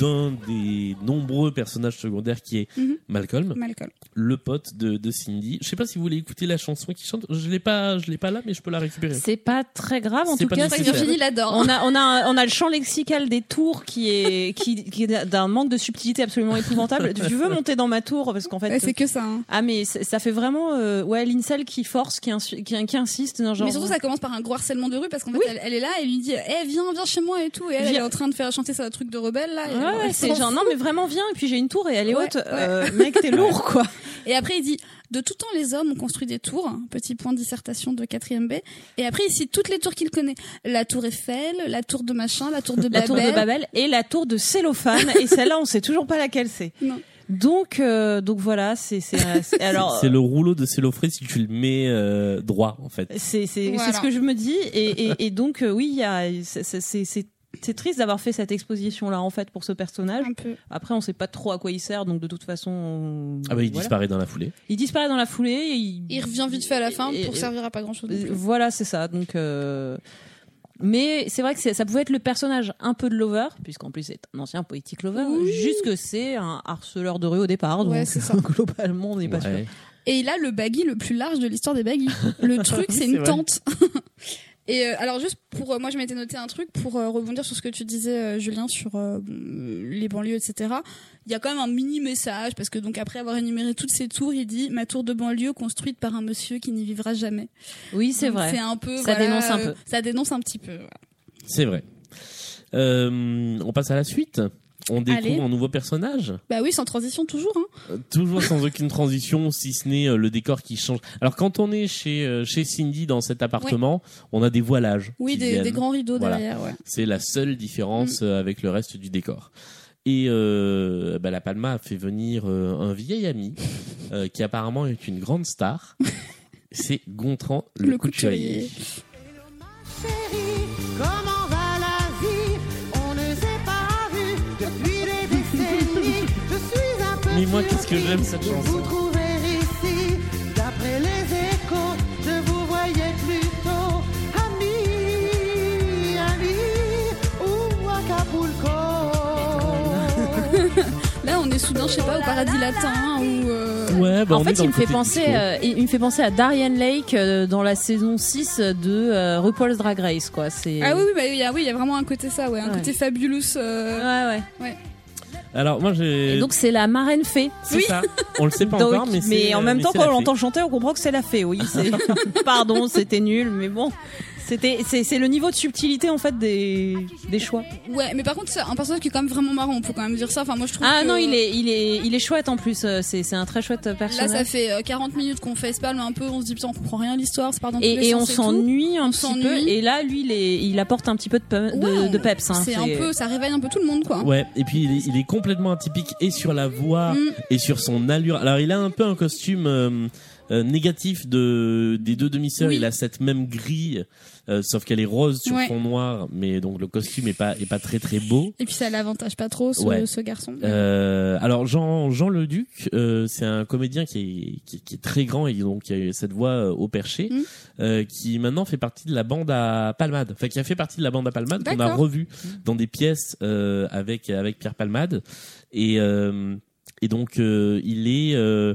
d'un des nombreux personnages secondaires qui est Mhm. Malcolm, Malcolm. le pote de, de Cindy. Je sais pas si vous voulez écouter la chanson qui chante. Je l'ai pas, je l'ai pas là, mais je peux la récupérer. C'est pas très grave en tout cas. C'est vrai que nécessaire. Virginie l'adore. On a, on, a, un- on a le champ lexical des tours qui est, qui, qui est d'un manque de subtilité absolument épouvantable. Tu veux monter dans ma tour parce qu'en fait. Ouais, c'est que ça. hein. ah mais ça fait vraiment euh, ouais l'incel qui force qui, qui, qui insiste dans genre Mais surtout, ça commence par un gros harcèlement de rue parce qu'en fait, Oui. elle, elle est là, elle lui dit Eh, viens, viens chez moi et tout. Et elle, est en train de faire chanter sa truc de rebelle là. et Ouais, c'est genre non mais vraiment viens et puis j'ai une tour et elle est Ouais, haute ouais. Euh, mec t'es lourd quoi Et après, il dit De tout temps, les hommes ont construit des tours. hein, Petit point de dissertation de 4ème B. Et après, il cite toutes les tours qu'il connaît La tour Eiffel, la tour de machin, la tour de la Babel. tour de Babel et la tour de cellophane et celle-là on sait toujours pas laquelle c'est Non. donc euh, donc voilà c'est c'est c'est- alors C'est le rouleau de cellophane si tu le mets euh, droit, en fait. c'est c'est Voilà. c'est ce que je me dis et et, et donc euh, oui il y a c'est c'est triste d'avoir fait cette exposition là en fait pour ce personnage. Un peu. Après on sait pas trop à quoi il sert donc de toute façon on- Ah bah il voilà. disparaît dans la foulée. Il disparaît dans la foulée. et Il, Il revient vite fait à la fin Et- pour et- servir à pas grand chose. Euh, Voilà, c'est ça. Donc, euh, mais c'est vrai que ça pouvait être le personnage un peu de Lover, puisqu'en plus c'est un ancien poétique Lover, Oui. juste que c'est un harceleur de rue au départ. Ouais, donc c'est ça. globalement, on n'est pas sûr. Ouais. Et il a le baggy le plus large de l'histoire des baggy. Le truc, c'est c'est une vrai. tente. Et euh, alors juste pour euh, moi je m'étais noté un truc pour euh, rebondir sur ce que tu disais euh, Julien sur euh, les banlieues etc. Il y a quand même un mini message parce que donc après avoir énuméré toutes ces tours il dit ma tour de banlieue construite par un monsieur qui n'y vivra jamais. Oui, c'est vrai. C'est un peu Ça voilà, dénonce un euh, peu. Ça dénonce un petit peu. voilà. C'est vrai. Euh, on passe à la suite. On découvre Allez. un nouveau personnage? Bah oui sans transition toujours. Hein. Euh, Toujours sans aucune transition, si ce n'est euh, le décor qui change. Alors quand on est chez euh, chez Cindy dans cet appartement, on a des voilages. Oui des, grands rideaux Voilà. derrière. Ouais. C'est la seule Mm. différence euh, avec le reste du décor. Et euh, bah, la Palma a fait venir euh, un vieil ami euh, qui apparemment est une grande star. C'est Gontran le, Le couturier. couturier. Chérie, comment va Mais moi, qu'est-ce que j'aime cette chanson. Vous trouver ici, d'après les échos, je vous voyais plutôt amis, amis ou Acapulco. Là on est soudain je sais pas au paradis latin ou euh, Ouais, bah, en fait, il me fait penser, euh, il me fait penser à Darian Lake euh, dans la saison 6 de euh, RuPaul's Drag Race, quoi. C'est Ah oui, oui, bah, il y a, oui, il y a vraiment un côté ça, ouais, un Ouais. côté fabulous. euh, Ouais, ouais. Alors moi j'ai. Et donc c'est la marraine fée. c'est ça. On le sait pas Donc, encore, mais, en même mais temps, quand on l'entend chanter, on comprend que c'est la fée. Oui, c'est. Pardon, c'était nul, mais bon. C'était, c'est, c'est le niveau de subtilité en fait des, des choix. Ouais, mais par contre, c'est un personnage qui est quand même vraiment marrant. On peut quand même dire ça. Enfin, moi, je trouve. Ah que- non, il est, il est, il est chouette en plus. euh, C'est, c'est un très chouette Là, personnage. ça fait euh, 40 minutes qu'on fait spalm un peu. On se dit putain, on comprend rien à l'histoire. C'est pas dans tous les et, et on s'ennuie un On petit peu. Et là, lui, il, est, il apporte un petit peu de, pe- de, Ouais, on- de peps. hein. C'est un peu, ça réveille un peu tout le monde, quoi. Ouais, et puis il est, il est complètement atypique et sur la voix Mm. et sur son allure. Alors il a un peu un costume euh, euh, négatif de des deux demi-sœurs. Oui. Il a cette même grille, euh, sauf qu'elle est rose sur Ouais. fond noir, mais donc le costume est pas est pas très très beau. Et puis ça l'avantage pas trop, ce, Ouais. ce garçon. Euh, alors Jean Jean Leduc, euh, c'est un comédien qui est, qui, qui est très grand et donc qui a eu cette voix au perché, Mm. qui maintenant fait partie de la bande à Palmade. Enfin, qui a fait partie de la bande à Palmade qu'on a revu dans des pièces avec avec Pierre Palmade et et donc il est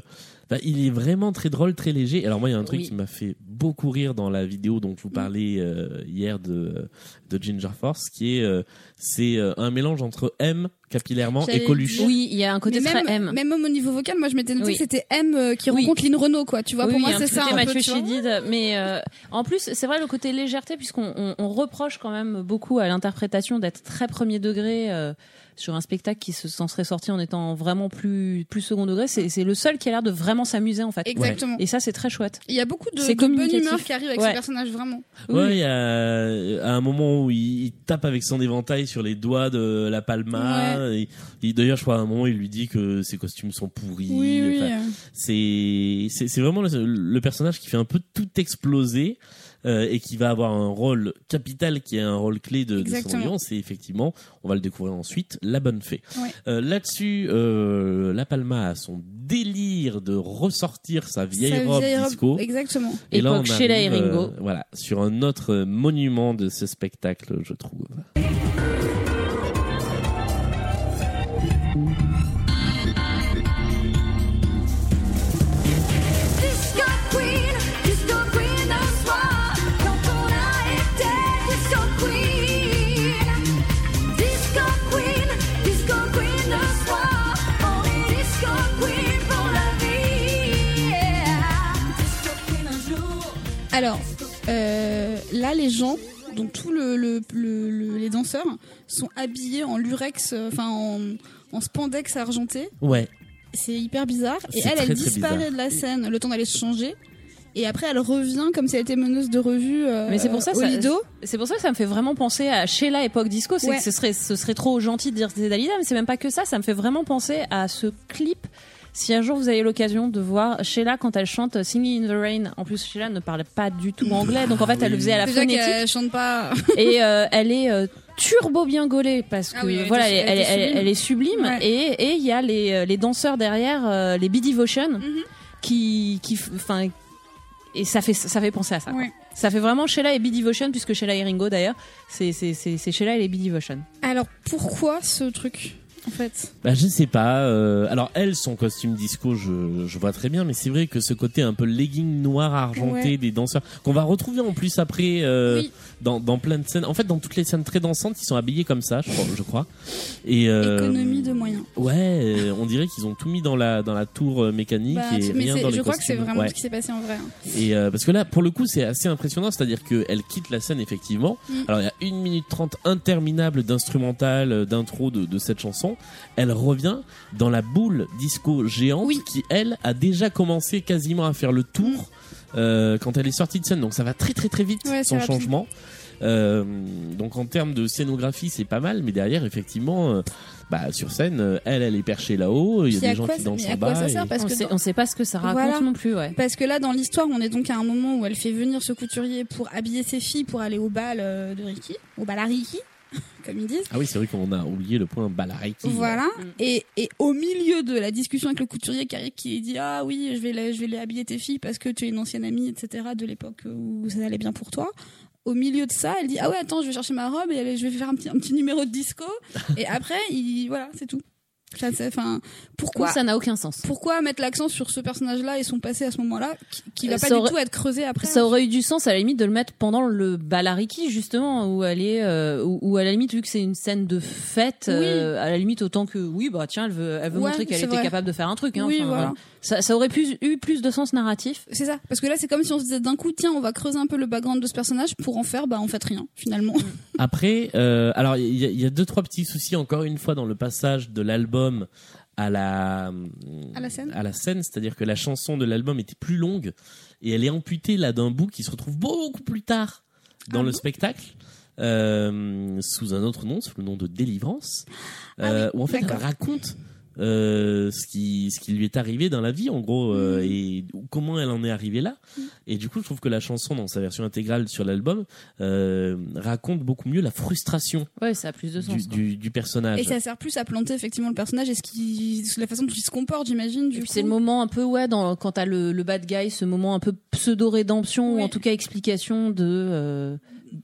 bah, il est vraiment très drôle, très léger. Alors moi, il y a un truc Oui. qui m'a fait beaucoup rire dans la vidéo dont je vous parlais euh, hier de de Ginger Force, qui est euh, c'est euh, un mélange entre M capillairement et Coluche. Oui, il y a un côté Mais très même, M. même au niveau vocal, moi je m'étais noté Oui. que c'était M euh, qui Oui. rencontre Lynn Renault, quoi. Tu vois, oui, pour moi c'est ça. un peu, Mathieu. Chédid, mais euh, en plus, c'est vrai le côté légèreté, puisqu'on on, on reproche quand même beaucoup à l'interprétation d'être très premier degré euh, sur un spectacle qui se s'en serait sorti en étant vraiment plus plus second degré. C'est c'est le seul qui a l'air de vraiment s'amuser en fait. Exactement. Et ça, c'est très chouette. Il y a beaucoup de, C'est de bonne humeur qui arrive avec Ouais. ce personnage, vraiment. Ouais, il y a à un moment où il, il tape avec son éventail sur les doigts de la Palma. Et, et D'ailleurs, je crois à un moment, il lui dit que ses costumes sont pourris. Oui, oui. Enfin, c'est c'est c'est vraiment le, le personnage qui fait un peu tout exploser euh, et qui va avoir un rôle capital qui est un rôle clé de, de. C'est effectivement, on va le découvrir ensuite, la bonne fée. Ouais. Euh, Là-dessus, euh, la Palma a son délire de ressortir sa vieille Sa robe vieille robe, disco. Exactement. Et là, on Sheila arrive, et Ringo. euh, voilà, sur un autre monument de ce spectacle, je trouve. Alors, euh, là, les gens, donc tous le, le- le- le- les danseurs, sont habillés en lurex, euh, enfin en, en spandex argenté. Ouais. C'est hyper bizarre. Et elle, très, elle disparaît de la scène le temps d'aller se changer. Et après, elle revient comme si elle était meneuse de revue euh, Mais c'est pour ça. C'est pour ça que ça me fait vraiment penser à Sheila époque disco. C'est Ouais. que ce serait, ce serait trop gentil de dire que c'est Dalida, mais c'est même pas que ça. Ça me fait vraiment penser à ce clip. Si un jour vous avez l'occasion de voir Sheila quand elle chante Singing in the Rain, en plus Sheila ne parlait pas du tout anglais, donc en fait elle le faisait à la Déjà phonétique qu'elle chante pas. et euh, elle est euh, turbo bien gaulée parce que Ah oui, elle voilà, elle, elle elle- sublime. elle est sublime Ouais. et et il y a les euh, les danseurs derrière, euh, les Bee Devotion, Mhm. qui qui enfin et ça fait ça fait penser à ça. Ouais. Ça fait vraiment Sheila et Bee Devotion puisque Sheila et Ringo d'ailleurs, c'est c'est Sheila et les Bee Devotion. Alors, pourquoi ce truc? En fait Bah, je sais pas. euh, alors elle, son costume disco, je, je vois très bien, mais c'est vrai que ce côté un peu legging noir argenté Ouais. des danseurs qu'on va retrouver en plus après euh, Oui. dans, dans plein de scènes. En fait, dans toutes les scènes très dansantes, ils sont habillés comme ça, je crois. Je crois. Et euh, Économie de moyens. Ouais, on dirait qu'ils ont tout mis dans la dans la tour mécanique Bah, et mais rien dans les je crois que c'est vraiment Ouais. ce qui s'est passé en vrai. hein. Et parce que là, pour le coup, c'est assez impressionnant, c'est-à-dire qu'elle quitte la scène effectivement. Mm. Alors il y a une minute trente interminable d'instrumental, d'intro de, de cette chanson. Elle revient dans la boule disco géante Oui. qui, elle, a déjà commencé quasiment à faire le tour euh, quand elle est sortie de scène. Donc ça va très très très vite Ouais, son changement. Euh, donc en termes de scénographie, c'est pas mal, mais derrière, effectivement, euh, bah, sur scène, elle, elle est perchée là-haut. Il y a des gens quoi qui dansent en bas. ça sert et- Parce on, que sait, dans- on sait pas ce que ça raconte Voilà. non plus, ouais. Parce que là, dans l'histoire, on est donc à un moment où elle fait venir ce couturier pour habiller ses filles pour aller au bal de Ricky, au bal à Ricky, comme ils disent. Ah oui, c'est vrai qu'on a oublié le point Balariki. Voilà. Mm. Et, et au milieu de la discussion avec le couturier qui arrive, qui dit ah oui, je vais les, je vais les habiller tes filles parce que tu es une ancienne amie, etc. de l'époque où ça allait bien pour toi. Au milieu de ça, elle dit ah ouais attends, je vais chercher ma robe et je vais faire un petit, un petit numéro de disco. et après, il, voilà, c'est tout. Ça, c'est- Enfin, pourquoi Ça n'a aucun sens. Pourquoi mettre l'accent sur ce personnage-là et son passé à ce moment-là, qui, qui va Euh, pas du tout être creusé après Ça aurait eu du sens à la limite de le mettre pendant le balariki justement où elle est euh, où, où à la limite vu que c'est une scène de fête Oui. euh, à la limite autant que oui bah tiens elle veut elle veut Ouais, montrer qu'elle était vrai. capable de faire un truc hein, Oui, enfin, voilà. ça, ça aurait plus, eu plus de sens narratif C'est ça, parce que là c'est comme si on se disait d'un coup, tiens, on va creuser un peu le background de ce personnage pour en faire, bah en fait rien finalement. Après, euh, alors il y, y a deux trois petits soucis encore une fois dans le passage de l'album à la À la scène. à la scène, c'est-à-dire que la chanson de l'album était plus longue et elle est amputée là d'un bout qui se retrouve beaucoup plus tard dans Ah le spectacle euh, sous un autre nom, sous le nom de Délivrance, euh, où en fait elle raconte euh, ce qui ce qui lui est arrivé dans la vie en gros euh, Mm. et comment elle en est arrivée là et du coup je trouve que la chanson dans sa version intégrale sur l'album euh, raconte beaucoup mieux la frustration ouais ça a plus de sens du, du, du personnage Et ça sert plus à planter effectivement le personnage et ce qui, la façon dont il se comporte, j'imagine. Du coup. c'est le moment un peu ouais dans quand t'as le, le bad guy ce moment un peu pseudo rédemption ou en tout cas explication de euh,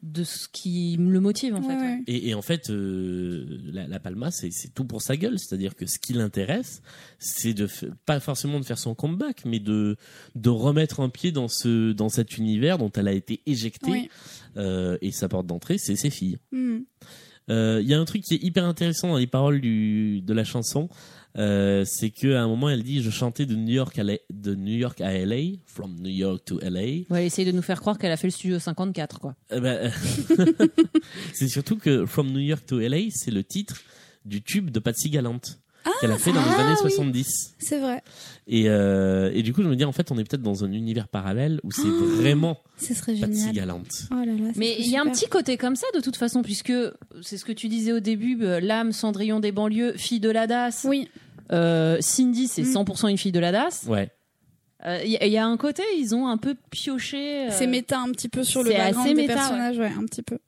de ce qui le motive en Ouais, fait ouais. Et, et en fait, euh, la, la Palma, c'est tout pour sa gueule. C'est-à-dire que ce qui l'intéresse, c'est de pas forcément de faire son comeback, mais de de remettre un pied dans ce dans cet univers dont elle a été éjectée. Oui. Euh, et sa porte d'entrée, c'est ses filles. Hmm. Euh, Il y a un truc qui est hyper intéressant dans les paroles du, de la chanson, euh, c'est qu'à un moment elle dit je chantais de New York à la- de New York à LA, from New York to LA. ouais elle essaye de nous faire croire qu'elle a fait le studio 54 quoi Eh ben, c'est surtout que From New York to LA, c'est le titre du tube de Patsy Galante qu'elle a fait dans les ah années oui. 70. C'est vrai. Et, euh, et du coup, je me dis, en fait, on est peut-être dans un univers parallèle où c'est vraiment Ce serait Patsy génial. Galante. Oh là là, ça Mais il y a un petit côté comme ça de toute façon, puisque c'est ce que tu disais au début, euh, l'âme Cendrillon des banlieues, fille de la DAS. Oui. Euh, Cindy, c'est Mm. 100% une fille de la DAS. Ouais. Euh, Il y, a- il y a un côté, ils ont un peu pioché. euh, C'est méta un petit peu sur le background des méta, personnages, ouais. un petit peu.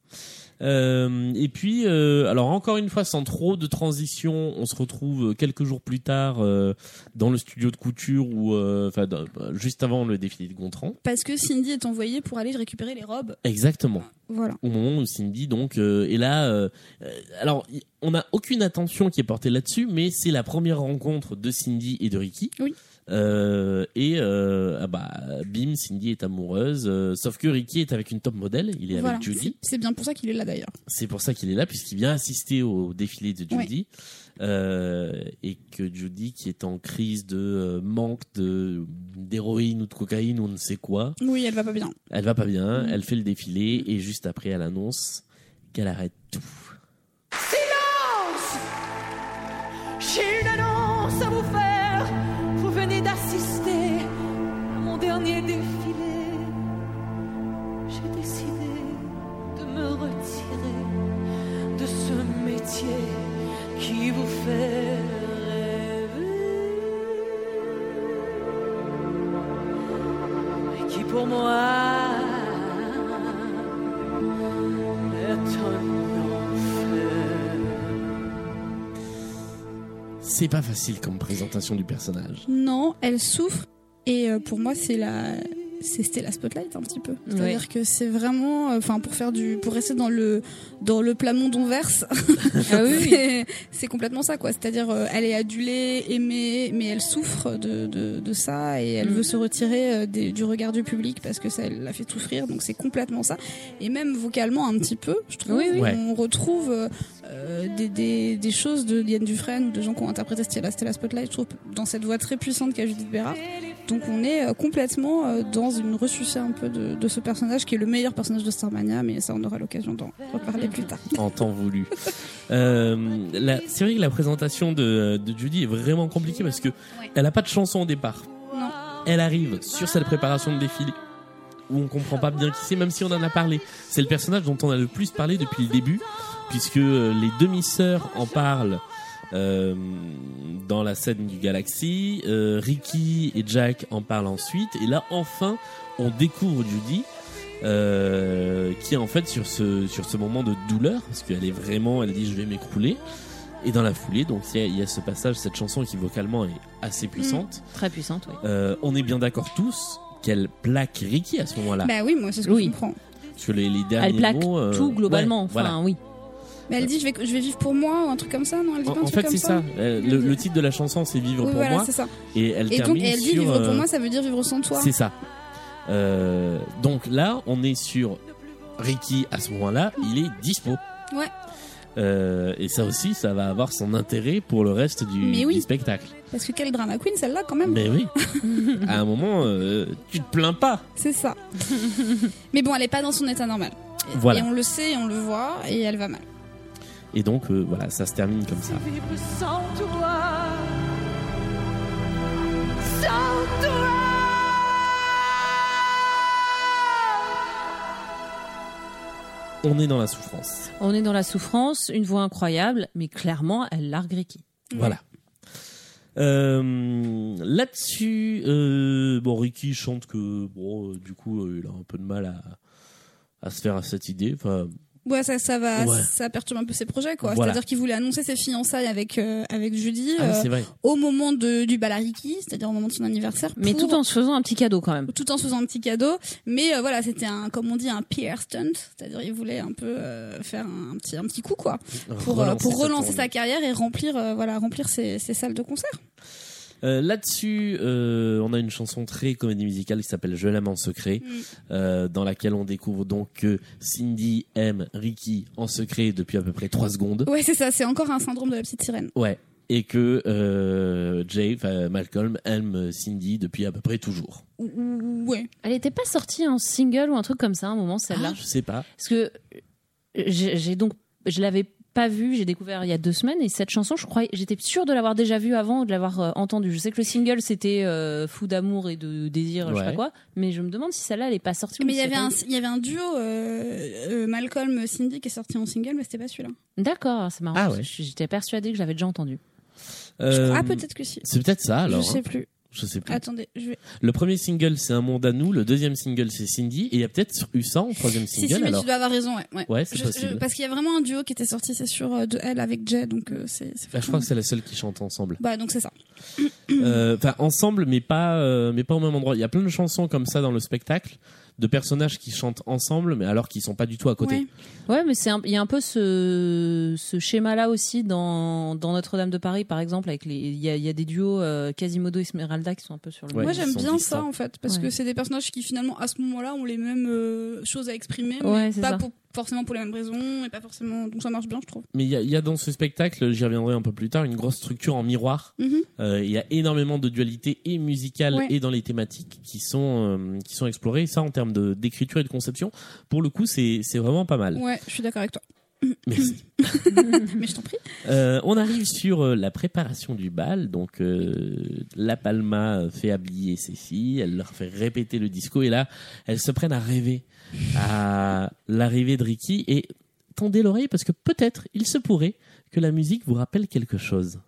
Euh, et puis, euh, alors encore une fois, sans trop de transition, on se retrouve quelques jours plus tard euh, dans le studio de couture ou enfin dans- juste avant le défilé de Gontran. Parce que Cindy est envoyée pour aller récupérer les robes. Exactement. Voilà. au moment où Cindy donc est là. alors, on n'a aucune attention qui est portée là-dessus, mais c'est la première rencontre de Cindy et de Ricky. Oui. Euh, et euh, ah bah, bim, Cindy est amoureuse. euh, sauf que Ricky est avec une top modèle. Il est Voilà. avec Judy. C'est bien pour ça qu'il est là d'ailleurs. C'est pour ça qu'il est là, puisqu'il vient assister au défilé de Judy. Euh, et que Judy, qui est en crise de euh, manque de d'héroïne ou de cocaïne ou on ne sait quoi, Oui, elle va pas bien. elle va pas bien, elle fait le défilé et juste après elle annonce qu'elle arrête tout. J'ai une annonce à vous métier qui vous fait rêver. Et qui pour moi est un enfer. C'est pas facile comme présentation du personnage. Non, elle souffre. Et euh, pour moi, c'est la. C'est- C'était la spotlight un petit peu. C'est-à-dire que c'est vraiment, euh, enfin, pour faire du, pour rester dans le dans le plamond d'onverse, Ah oui, c'est- complètement ça, quoi. C'est-à-dire, euh, elle est adulée, aimée, mais elle souffre de de, de ça et elle Mm. veut se retirer euh, des- du regard du public parce que ça la fait souffrir. Donc c'est complètement ça. Et même vocalement un petit peu, je trouve, Oui, oui. Ouais. on retrouve euh, des, des, des choses de Diane Dufresne ou de gens qui ont interprété Stella, Stella Spotlight, je trouve, dans cette voix très puissante qu'a Judith Bérard. Donc on est euh, complètement euh, dans une ressucée un peu de, de ce personnage qui est le meilleur personnage de Starmania, mais ça on aura l'occasion d'en reparler plus tard. En temps voulu. Euh, la- c'est vrai que la présentation de, de Judy est vraiment compliquée parce que elle a pas de chanson au départ. Non. Elle arrive sur cette préparation de défilé où on comprend pas bien qui c'est, même si on en a parlé. C'est le personnage dont on a le plus parlé depuis le début, puisque les demi-sœurs en parlent euh, dans la scène du Galaxy. Euh, Ricky et Jack en parlent ensuite, et là enfin on découvre Judy. euh, qui est en fait sur ce sur ce moment de douleur parce qu'elle est vraiment elle dit je vais m'écrouler et dans la foulée donc il y, a- il y a ce passage cette chanson qui vocalement est assez puissante Très puissante, oui. euh, on est bien d'accord tous qu'elle plaque Ricky à ce moment-là. Bah oui, moi c'est ce que Oui. je comprends. Parce que les, les derniers Elle plaque mots, euh, tout globalement. ouais, enfin, voilà. oui. Mais elle dit je vais, je vais vivre pour moi ou un truc comme ça, non? Elle dit En, pas un en truc fait, c'est ça? Euh, le, le titre de la chanson, c'est Vivre Oui, pour voilà, moi. ça. Et elle Et donc, termine elle dit sur, vivre pour euh, moi, ça veut dire vivre sans toi. C'est ça. Euh, donc là, on est sur Ricky à ce moment-là, il est dispo. Ouais. Euh, et ça aussi, ça va avoir son intérêt pour le reste du, Mais oui. du spectacle. Parce que quelle drama queen celle-là quand même. Mais oui, à un moment, euh, tu te plains pas. C'est ça. Mais bon, elle est pas dans son état normal. Voilà. Et on le sait, et on le voit, et elle va mal. Et donc, euh, voilà, ça se termine comme ça. Vivre sans toi. Sans toi. On est dans la souffrance. On est dans la souffrance, une voix incroyable, mais clairement, elle largue Ricky. Voilà. Euh, Là-dessus, euh, bon, Ricky chante que, bon, euh, du coup, il a un peu de mal à, à se faire à cette idée. Enfin, Ouais, ça, ça va, Ouais. ça perturbe un peu ses projets, quoi. Voilà. C'est-à-dire qu'il voulait annoncer ses fiançailles avec euh, avec Judy ah, euh, au moment de, du bal à Ricky, c'est-à-dire au moment de son anniversaire. Mais pour- tout en se faisant un petit cadeau quand même. tout en se faisant un petit cadeau. Mais euh, voilà, c'était un, comme on dit, un PR stunt, c'est-à-dire il voulait un peu euh, faire un petit un petit coup, quoi, pour euh, pour sa relancer sa carrière et remplir euh, voilà remplir ses, ses salles de concert. Euh, Là-dessus, euh, on a une chanson très comédie musicale qui s'appelle Je l'aime en secret, Mm. euh, dans laquelle on découvre donc que Cindy aime Ricky en secret depuis à peu près 3 secondes. Ouais, c'est ça, c'est encore un syndrome de la petite sirène. Ouais. Et que euh, Jay, Malcolm, aime Cindy depuis à peu près toujours. Ou- ou- Ouais. Elle était pas sortie en single ou un truc comme ça à un moment, celle-là? Ah, je sais pas. Parce que j'ai donc, je l'avais pas vue, j'ai découvert il y a deux semaines et cette chanson, je croyais, j'étais sûre de l'avoir déjà vue avant ou de l'avoir euh, entendue. Je sais que le single c'était euh, Fou d'amour et de désir, je sais Ouais. pas quoi, mais je me demande si celle-là elle est pas sortie. ou Mais il y si avait elle un il y avait un duo euh, euh, Malcolm Cindy qui est sorti en single, mais c'était pas celui-là. D'accord, c'est marrant. Ah parce ouais. que J'étais persuadée que je l'avais déjà entendu. Euh, Ah peut-être que si. C'est peut-être ça alors. je sais hein. plus. Je sais plus. Attendez, je vais. Le premier single c'est Un monde à nous, le deuxième single c'est Cindy, et il y a peut-être eu ça en troisième Si single si, mais alors. tu dois avoir raison, ouais. ouais. Ouais, c'est possible. je- parce qu'il y a vraiment un duo qui était sorti, c'est sûr, euh, de elle avec Jay, donc euh, c'est. c'est Bah, je crois que c'est la seule qui chante ensemble. Bah donc c'est ça. Euh, Enfin, ensemble, mais pas, euh, mais pas au même endroit. Il y a plein de chansons comme ça dans le spectacle, de personnages qui chantent ensemble, mais alors qu'ils sont pas du tout à côté. Ouais. Ouais, mais c'est un- il y a un peu ce, ce schéma-là aussi dans, dans Notre-Dame de Paris, par exemple, avec les, il y a, il y a des duos euh, Quasimodo et Esmeralda qui sont un peu sur le. Ouais, Moi j'aime bien ça en fait, parce Ouais. que c'est des personnages qui finalement à ce moment-là ont les mêmes euh, choses à exprimer, mais Ouais, c'est pas ça. pour, forcément pour les mêmes raisons, et pas forcément. Donc ça marche bien, je trouve. Mais il y a, il y a dans ce spectacle, j'y reviendrai un peu plus tard, une grosse structure en miroir. Mhm. Euh, Il y a énormément de dualité et musicale Ouais. et dans les thématiques qui sont euh, qui sont explorées. Ça, en termes de d'écriture et de conception, pour le coup, c'est c'est vraiment pas mal. Ouais, je suis d'accord avec toi. Merci. Mais je t'en prie. Euh, on arrive sur euh, la préparation du bal. Donc, euh, La Palma fait habiller ses filles, elle leur fait répéter le disco, et là, elles se prennent à rêver à l'arrivée de Ricky. Et tendez l'oreille parce que peut-être il se pourrait que la musique vous rappelle quelque chose.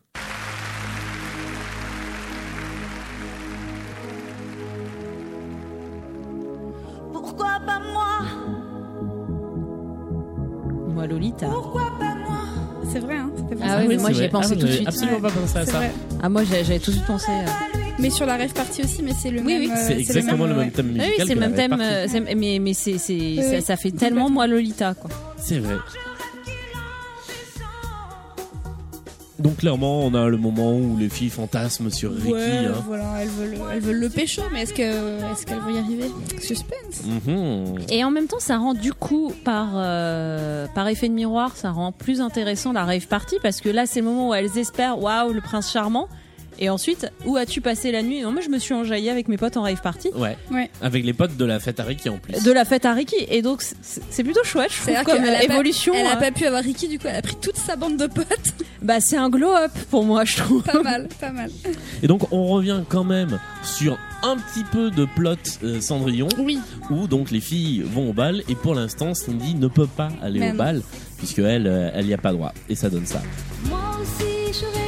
Pourquoi pas moi? Moi, Lolita. Pourquoi pas moi? C'est vrai, hein. c'était pas Ah ça. mais c'est moi, j'y ai vrai. pensé Ah, tout de j'avais suite. Absolument pas pensé à ça. vrai. Ah, moi, j'avais tout de suite pensé. euh, Mais sur la rêve partie aussi, mais c'est le Oui, même. oui. euh, C'est exactement le même thème musical. oui, c'est le même thème, euh, mais, mais c'est, ça, ça fait tellement moi Lolita, quoi. C'est vrai. Donc clairement, on a le moment où les filles fantasment sur Ricky. Ouais, hein. voilà, elles veulent, elles veulent le pécho, mais est-ce que, est-ce qu'elles vont y arriver? Suspense. Mhm. Et en même temps, ça rend du coup, par, euh, par effet de miroir, ça rend plus intéressant la rave party parce que là, c'est le moment où elles espèrent, waouh, le prince charmant. Et ensuite, où as-tu passé la nuit Non, moi, je me suis enjaillée avec mes potes en rave party. Ouais. Ouais. Avec les potes de la fête à Ricky en plus. De la fête à Ricky. Et donc, c'est plutôt chouette, je trouve, comme qu'elle a pas- évolution. Elle a hein. pas pu avoir Ricky, du coup, elle a pris toute sa bande de potes. Bah, c'est un glow-up pour moi, je trouve. pas mal, pas mal. Et donc on revient quand même sur un petit peu de plot euh, Cendrillon Oui, où donc les filles vont au bal et pour l'instant Cindy ne peut pas aller au bal puisque elle euh, elle y a pas droit et ça donne ça. Moi aussi j'aurais bien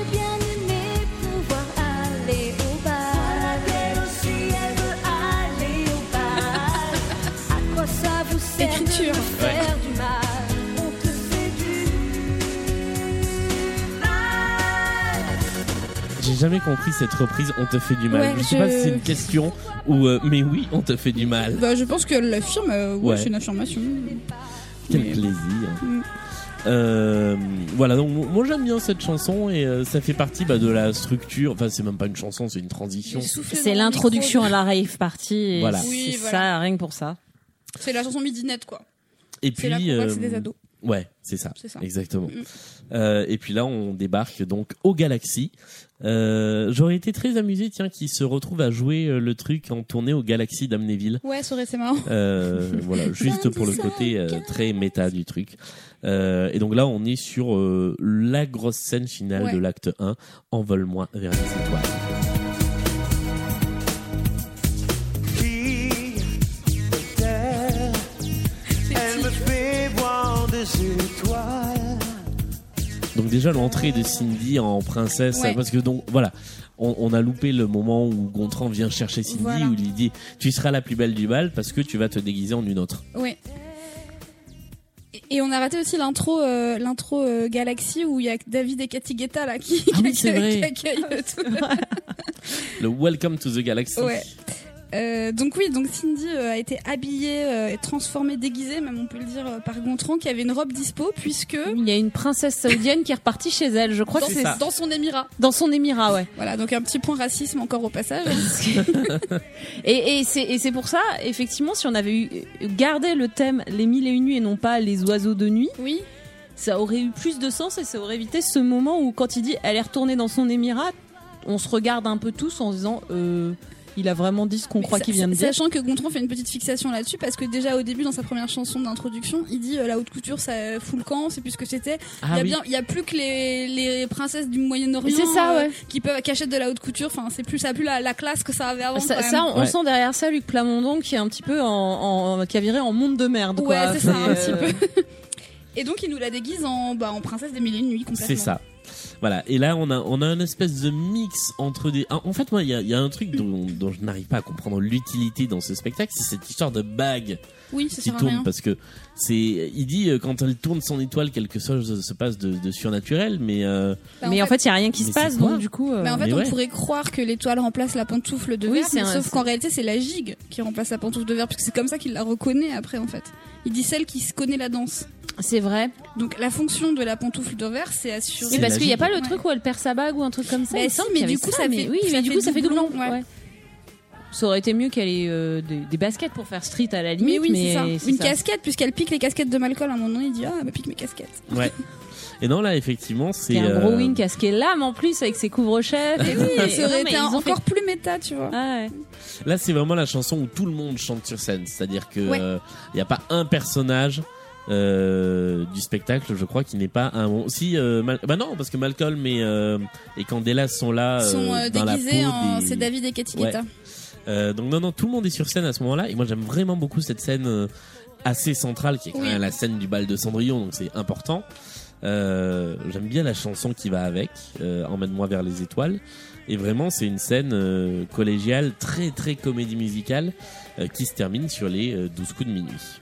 jamais compris cette reprise on te fait du mal. Ouais, je sais je- pas si c'est une question ou euh, mais oui, on te fait du mal. bah, je pense qu'elle l'affirme, euh, ouais, Ouais. c'est une affirmation. Quel Mais- plaisir. Mm. Euh, voilà, donc moi j'aime bien cette chanson et euh, ça fait partie bah, de la structure. Enfin, c'est même pas une chanson, c'est une transition. C'est l'introduction à la rave party. et Voilà. Oui, c'est voilà. ça, rien que pour ça. C'est la chanson midinette, quoi. Et puis, que c'est euh, des ados. Ouais, c'est ça. C'est ça. Exactement. Mm. Euh, et puis là, on débarque donc au Galaxy. Euh, J'aurais été très amusé, tiens, qu'ils se retrouvent à jouer euh, le truc en tournée au Galaxy d'Amnéville. Ouais, ça aurait été marrant. Euh, voilà, juste pour le côté très méta du truc. Et donc là, on est sur la grosse scène finale Ouais. de l'acte 1, Envole-moi vers les étoiles. Donc déjà l'entrée de Cindy en princesse, Ouais. parce que donc voilà, on, on a loupé le moment où Gontran vient chercher Cindy, Voilà. où il lui dit tu seras la plus belle du bal parce que tu vas te déguiser en une autre. Ouais. Et- on a raté aussi l'intro, euh, l'intro euh, Galaxy où il y a David et Cathy Guetta là qui, Ah oui, qui qui accueillent euh, tout. Le Welcome to the Galaxy. Ouais. Euh, donc oui, donc Cindy euh, a été habillée euh, et transformée, déguisée, même on peut le dire, par Gontran qui avait une robe dispo puisque Il y a une princesse saoudienne qui est repartie chez elle. Je crois dans, que c'est dans son émirat. dans son émirat, ouais. Voilà, donc un petit point racisme encore au passage. Et, c'est et c'est pour ça, effectivement, si on avait eu gardé le thème les mille et une nuits et non pas les oiseaux de nuit, Oui, ça aurait eu plus de sens et ça aurait évité ce moment où quand il dit elle est retournée dans son émirat, on se regarde un peu tous en se disant euh, il a vraiment dit ce qu'on croit qu'il vient de dire. Sachant que Gontran fait une petite fixation là-dessus parce que déjà au début dans sa première chanson d'introduction, il dit euh, la haute couture ça fout le camp, c'est plus ce que c'était. il Ah y a oui. bien, il y a plus que les, les princesses du Moyen-Orient C'est ça, euh, ouais. qui peuvent cacher de la haute couture. Enfin, c'est plus ça a plus la, la classe que ça avait avant. Ça, quand ça, même. on Ouais. sent derrière ça Luc Plamondon qui est un petit peu en, en qui a viré en monde de merde. Ouais, c'est ça, un petit Et donc il nous la déguise en, bah, en princesse des mille et une nuits complètement. C'est ça. Voilà. Et là, on a, on a une espèce de mix entre des. En en fait, moi, il y a, il y a un truc dont, dont je n'arrive pas à comprendre l'utilité dans ce spectacle, c'est cette histoire de bague Oui, ça qui sert à tourne rien. parce que c'est. Il dit euh, quand elle tourne son étoile, quelque chose se passe de, de surnaturel, mais euh, Bah, mais en fait, il y a rien qui se passe donc du coup. euh, Mais en fait, Mais on ouais. pourrait croire que l'étoile remplace la pantoufle de Oui, verre, mais un- sauf qu'en réalité, c'est la gigue qui remplace la pantoufle de verre, puisque c'est comme ça qu'il la reconnaît après, en fait. Il dit celle qui se connaît la danse. c'est vrai. Donc la fonction de la pantoufle de verre, c'est assurer. C'est parce qu'il n'y a pas le Ouais. truc où elle perd sa bague ou un truc comme ça. Bah si, mais du coup, ça, ça mais fait- oui, ça mais du coup, ça fait doublon. doublon, ouais. ouais. Ça aurait été mieux qu'elle ait euh, des, des baskets pour faire street à la limite. Mais oui, mais c'est ça. Une casquette, puisqu'elle pique les casquettes de Malcolm. À un moment donné, il dit Ah, elle me pique mes casquettes. ouais. Et non, là, effectivement, c'est. Un euh, gros wing casqué l'âme en plus avec ses couvre-chefs. et tout. Et- ça aurait été fait- encore plus méta, tu vois. Ah ouais. Là, c'est vraiment la chanson où tout le monde chante sur scène. C'est-à-dire que Ouais. euh, il n'y a pas un personnage euh, du spectacle, je crois, qui n'est pas un. Si, euh, Mal- bah non, parce que Malcolm et, euh, et Candela sont là. Ils euh, sont euh, dans la déguisés peau en. des- C'est David et Katy Ouais. Guetta. Euh, donc non, non, tout le monde est sur scène à ce moment-là. Et moi, j'aime vraiment beaucoup cette scène euh, assez centrale, qui est quand Oui. même la scène du bal de Cendrillon, donc c'est important. Euh, j'aime bien la chanson qui va avec, euh, Emmène-moi vers les étoiles. Et vraiment, c'est une scène euh, collégiale, très très comédie musicale, euh, qui se termine sur les euh, 12 coups de minuit.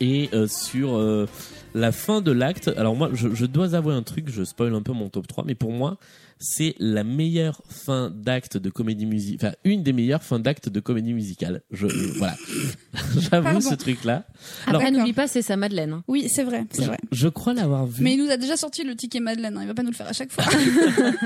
Et euh, sur euh, la fin de l'acte, alors moi, je, je dois avouer un truc, je spoil un peu mon top 3, mais pour moi, c'est la meilleure fin d'acte de comédie musicale, enfin une des meilleures fins d'acte de comédie musicale. Je, je- voilà, j'avoue ce truc-là. Alors, Après, n'oublie pas, c'est sa Madeleine. hein. Oui, c'est vrai, c'est vrai. je crois l'avoir vu. Mais il nous a déjà sorti le ticket Madeleine, hein, il va pas nous le faire à chaque fois.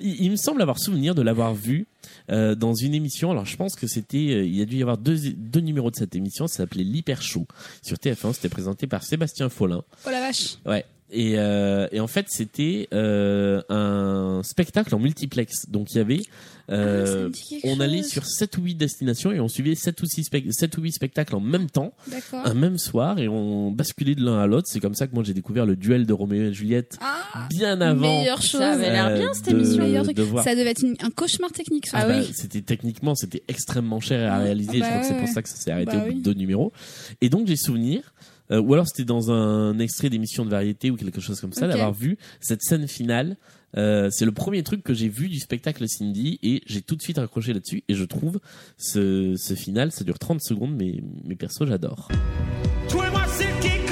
Il, il me semble avoir souvenir de l'avoir vu euh, dans une émission. Alors je pense que c'était, euh, il y a dû y avoir deux, deux numéros de cette émission. Ça s'appelait l'Hyper Show sur TF1. C'était présenté par Sébastien Follin. oh la vache. Ouais. Et, euh, et en fait, c'était euh, un spectacle en multiplex. Donc il y avait, euh, Ah, quelque on allait chose. sur 7 ou 8 destinations et on suivait 7 ou, 6 spec- 7 ou 8 spectacles en même temps, D'accord. un même soir, et on basculait de l'un à l'autre. C'est comme ça que moi j'ai découvert le duel de Roméo et Juliette Ah, bien avant. meilleure chose. Ça avait l'air euh, bien, cette émission. Truc. de. Ça devait être une- un cauchemar technique. ce Ah truc. bah, C'était techniquement, c'était extrêmement cher à réaliser. Ah je crois bah que c'est ouais, pour ça que ça s'est arrêté Bah au bout oui. de deux numéros. Et donc j'ai souvenir, euh, ou alors c'était dans un extrait d'émission de variété ou quelque chose comme ça, d'avoir vu cette scène finale. Euh, c'est le premier truc que j'ai vu du spectacle Cindy et j'ai tout de suite accroché là-dessus et je trouve ce, ce final, ça dure 30 secondes mais mes persos j'adore. Toi et moi, c'est qui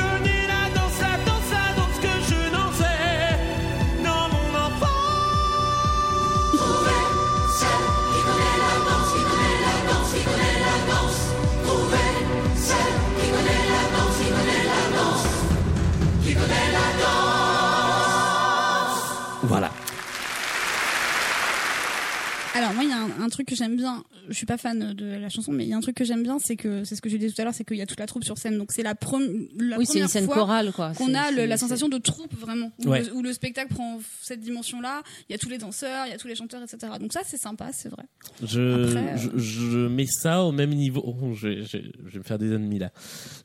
Alors moi il y a un, un truc que j'aime bien, je suis pas fan de la chanson mais il y a un truc que j'aime bien c'est que c'est ce que j'ai dit tout à l'heure c'est qu'il y a toute la troupe sur scène donc c'est la, prom- la oui, première une scène fois chorale, quoi. qu'on a le- la sensation de troupe vraiment où, Ouais. le, où le spectacle prend cette dimension là il y a tous les danseurs il y a tous les chanteurs etc donc ça c'est sympa c'est vrai Je, Après, euh, je, je mets ça au même niveau. Oh, je, vais- je, je vais me faire des ennemis là.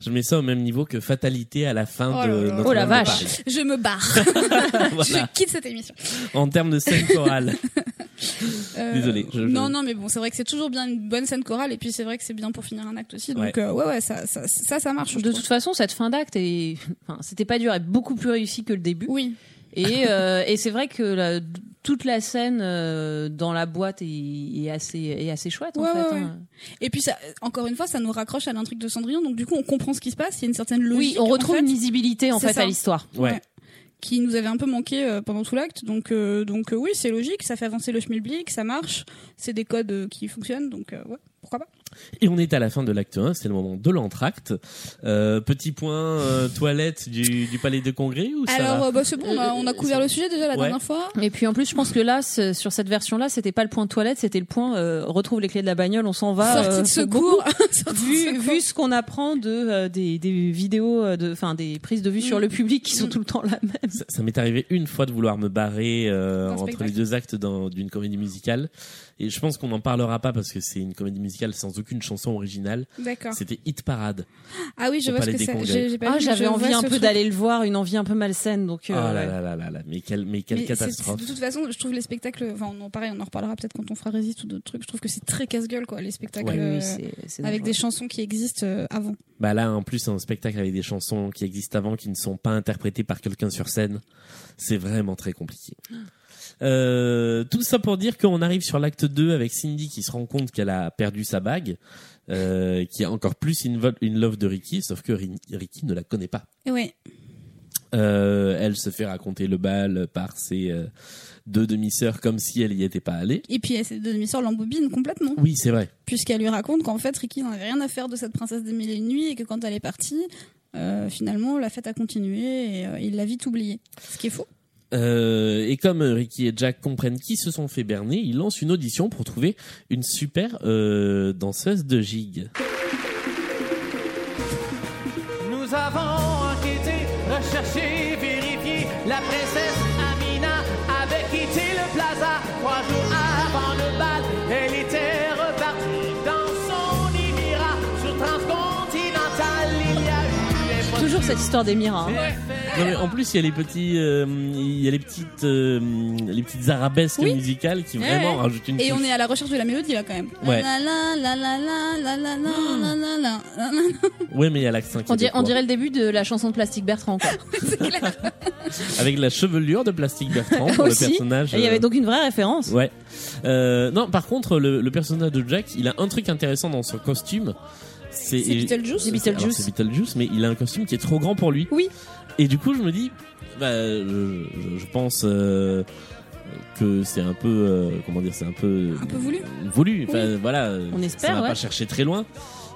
Je mets ça au même niveau que Fatalité à la fin Oh de. Notre-Dame Oh la vache. Je me barre Voilà. je quitte cette émission En termes de scène chorale. Euh, Désolé, je- je- non non mais bon c'est vrai que c'est toujours bien une bonne scène chorale et puis c'est vrai que c'est bien pour finir un acte aussi donc Ouais. euh, ouais ouais ça ça ça, ça marche De toute façon, cette fin d'acte est, enfin, c'était pas dur, est beaucoup plus réussi que le début. oui Et, euh, et c'est vrai que la- toute la scène euh, dans la boîte est, est assez, est assez chouette en Ouais, fait. ouais, hein. Et puis ça, encore une fois, ça nous raccroche à l'intrigue de Cendrillon, donc du coup on comprend ce qui se passe. Il y a une certaine Oui, logique. on en retrouve fait, une lisibilité en fait ça. à l'histoire. Ouais. Qui nous avait un peu manqué euh, pendant tout l'acte. Donc euh, donc euh, oui, c'est logique, ça fait avancer le schmilblick, ça marche, c'est des codes qui fonctionnent, donc ouais, pourquoi pas. Et on est à la fin de l'acte 1, c'est le moment de l'entracte. Euh, petit point euh, toilette du, du palais de congrès ou ça Alors euh, bah, c'est bon, on a, on a couvert le sujet déjà la Ouais. dernière fois. Et puis en plus, je pense que là, sur cette version-là, c'était pas le point toilette, c'était le point euh, retrouve les clés de la bagnole, on s'en va. Sortie euh, de secours. beaucoup. Sortie de Vu, secours. vu ce qu'on apprend de euh, des, des vidéos, de, enfin des prises de vue sur Mm. le public qui sont tout le temps la même. Ça, ça m'est arrivé une fois de vouloir me barrer euh, entre spectacle. les deux actes d'une comédie musicale. Et je pense qu'on n'en parlera pas parce que c'est une comédie musicale sans aucune chanson originale. D'accord. C'était Hit Parade. Ah oui, je vois ce que c'est. Ah, j'avais envie un peu d'aller le voir, une envie un peu malsaine. Donc Oh euh, là ouais. là là là là, mais quelle, mais quelle Mais c'est- catastrophe. De toute façon, je trouve les spectacles, enfin, on en pareil, on en reparlera peut-être quand on fera Résiste ou d'autres trucs. Je trouve que c'est très casse-gueule, quoi, les spectacles Ouais. Oui, euh, oui, avec des chansons qui existent euh, avant. Bah là, en plus, un spectacle avec des chansons qui existent avant, qui ne sont pas interprétées par quelqu'un sur scène, c'est vraiment très compliqué. Euh, tout ça pour dire qu'on arrive sur l'acte 2 avec Cindy qui se rend compte qu'elle a perdu sa bague, euh, qui est encore plus in love de Ricky, sauf que Ri- Ricky ne la connaît pas. Ouais. Euh, elle se fait raconter le bal par ses euh, deux demi-sœurs comme si elle y était pas allée. Et puis, ses deux demi-sœurs l'embobinent complètement. Oui, c'est vrai. Puisqu'elle lui raconte qu'en fait, Ricky n'en avait rien à faire de cette princesse des mille et une nuits et que quand elle est partie, euh, finalement, la fête a continué et il l'a vite oubliée. Ce qui est faux. Euh, et comme Ricky et Jack comprennent qui se sont fait berner, ils lancent une audition pour trouver une super euh, danseuse de gigue. Nous avons enquêté, recherché, vérifié. La princesse Amina avait quitté le plaza trois jours avant le bal. Elle était repartie dans son émirat sur transcontinental. Il y a eu Toujours cette histoire d'Émirat. hein. Non, mais en plus, il y a les petits, euh, il y a les petites, euh, les petites arabesques Oui. musicales qui Ouais, vraiment ouais. rajoutent une Et on est à la recherche de la mélodie là quand même. Ouais. La la la la la la la la la la la la. Ouais, mais il y a l'accent qui On dirait, on dirait le début de la chanson de Plastique Bertrand. Quoi. avec la chevelure de plastique Bertrand pour Aussi. le personnage. Et il y avait euh, donc une vraie référence. Ouais. Euh, non, par contre, le, le personnage de Jack, il a un truc intéressant dans son costume. C'est C'est et- Beetlejuice C'est Beetlejuice. alors, C'est Beetlejuice, mais il a un costume qui est trop grand pour lui. Oui. Et du coup, je me dis, bah, je, pense euh, que c'est un peu, euh, comment dire, c'est un peu, Un peu voulu. voulu. Enfin, voilà. On ça espère, va ouais. pas chercher très loin.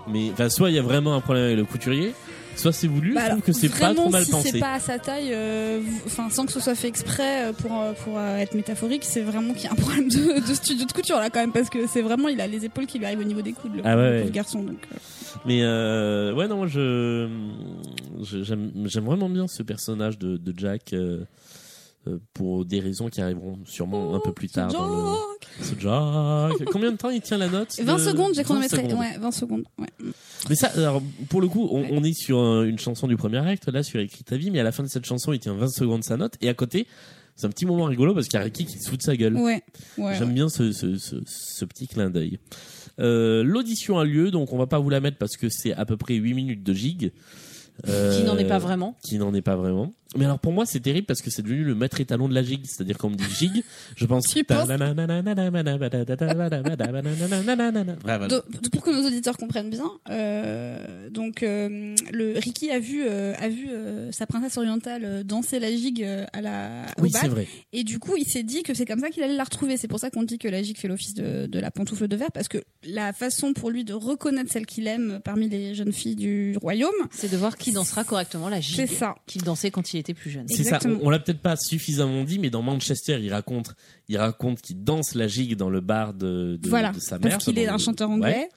Mais enfin, soit il y a vraiment un problème avec le couturier, soit c'est voulu. Bah alors, trouve que c'est pas trop mal si pensé. c'est pas à sa taille, euh, enfin sans que ce soit fait exprès pour pour euh, être métaphorique, c'est vraiment qu'il y a un problème de, de studio de couture là quand même parce que c'est vraiment il a les épaules qui lui arrivent au niveau des coudes le, Ah ouais, le ouais. garçon donc. euh, Mais euh, ouais, non, moi je j'aime vraiment bien ce personnage de, de Jack euh, euh, pour des raisons qui arriveront sûrement un peu plus tard dans le. Ce Jack. Combien de temps il tient la note 20 de- secondes, j'ai 20 chronométré. Ouais, 20 secondes. Ouais. Mais ça, alors, pour le coup, on, Ouais. on est sur un- une chanson du premier acte, là, sur Écrit ta vie, mais à la fin de cette chanson, il tient 20 secondes sa note, et à côté, c'est un petit moment rigolo parce qu'il y a Ricky qui se fout de sa gueule. Ouais. ouais, J'aime bien ce, ce, ce, ce petit clin d'œil. Euh, L'audition a lieu, donc on va pas vous la mettre parce que c'est à peu près 8 minutes de gig. Euh, Qui n'en est pas vraiment. Qui n'en est pas vraiment. Mais alors pour moi c'est terrible parce que c'est devenu le maître étalon de la gig. C'est-à-dire quand on me dit gig, je pense... Tu penses pour que nos auditeurs comprennent bien, euh, donc euh, le Ricky a vu euh, a vu euh, sa princesse orientale euh, danser la gigue euh, à la au Oui bal. c'est vrai. Et du coup, il s'est dit que c'est comme ça qu'il allait la retrouver. C'est pour ça qu'on dit que la gigue fait l'office de, de la pantoufle de verre, parce que la façon pour lui de reconnaître celle qu'il aime parmi les jeunes filles du royaume, C'est de voir qui dansera correctement la gigue c'est ça. qu'il dansait quand il était plus jeune. C'est ça. On, on l'a peut-être pas suffisamment dit, mais dans Manchester, il raconte, il raconte qu'il danse la gigue dans le bar de, de, voilà, de sa mère. parce qu'il est le- un chanteur Ouais. anglais.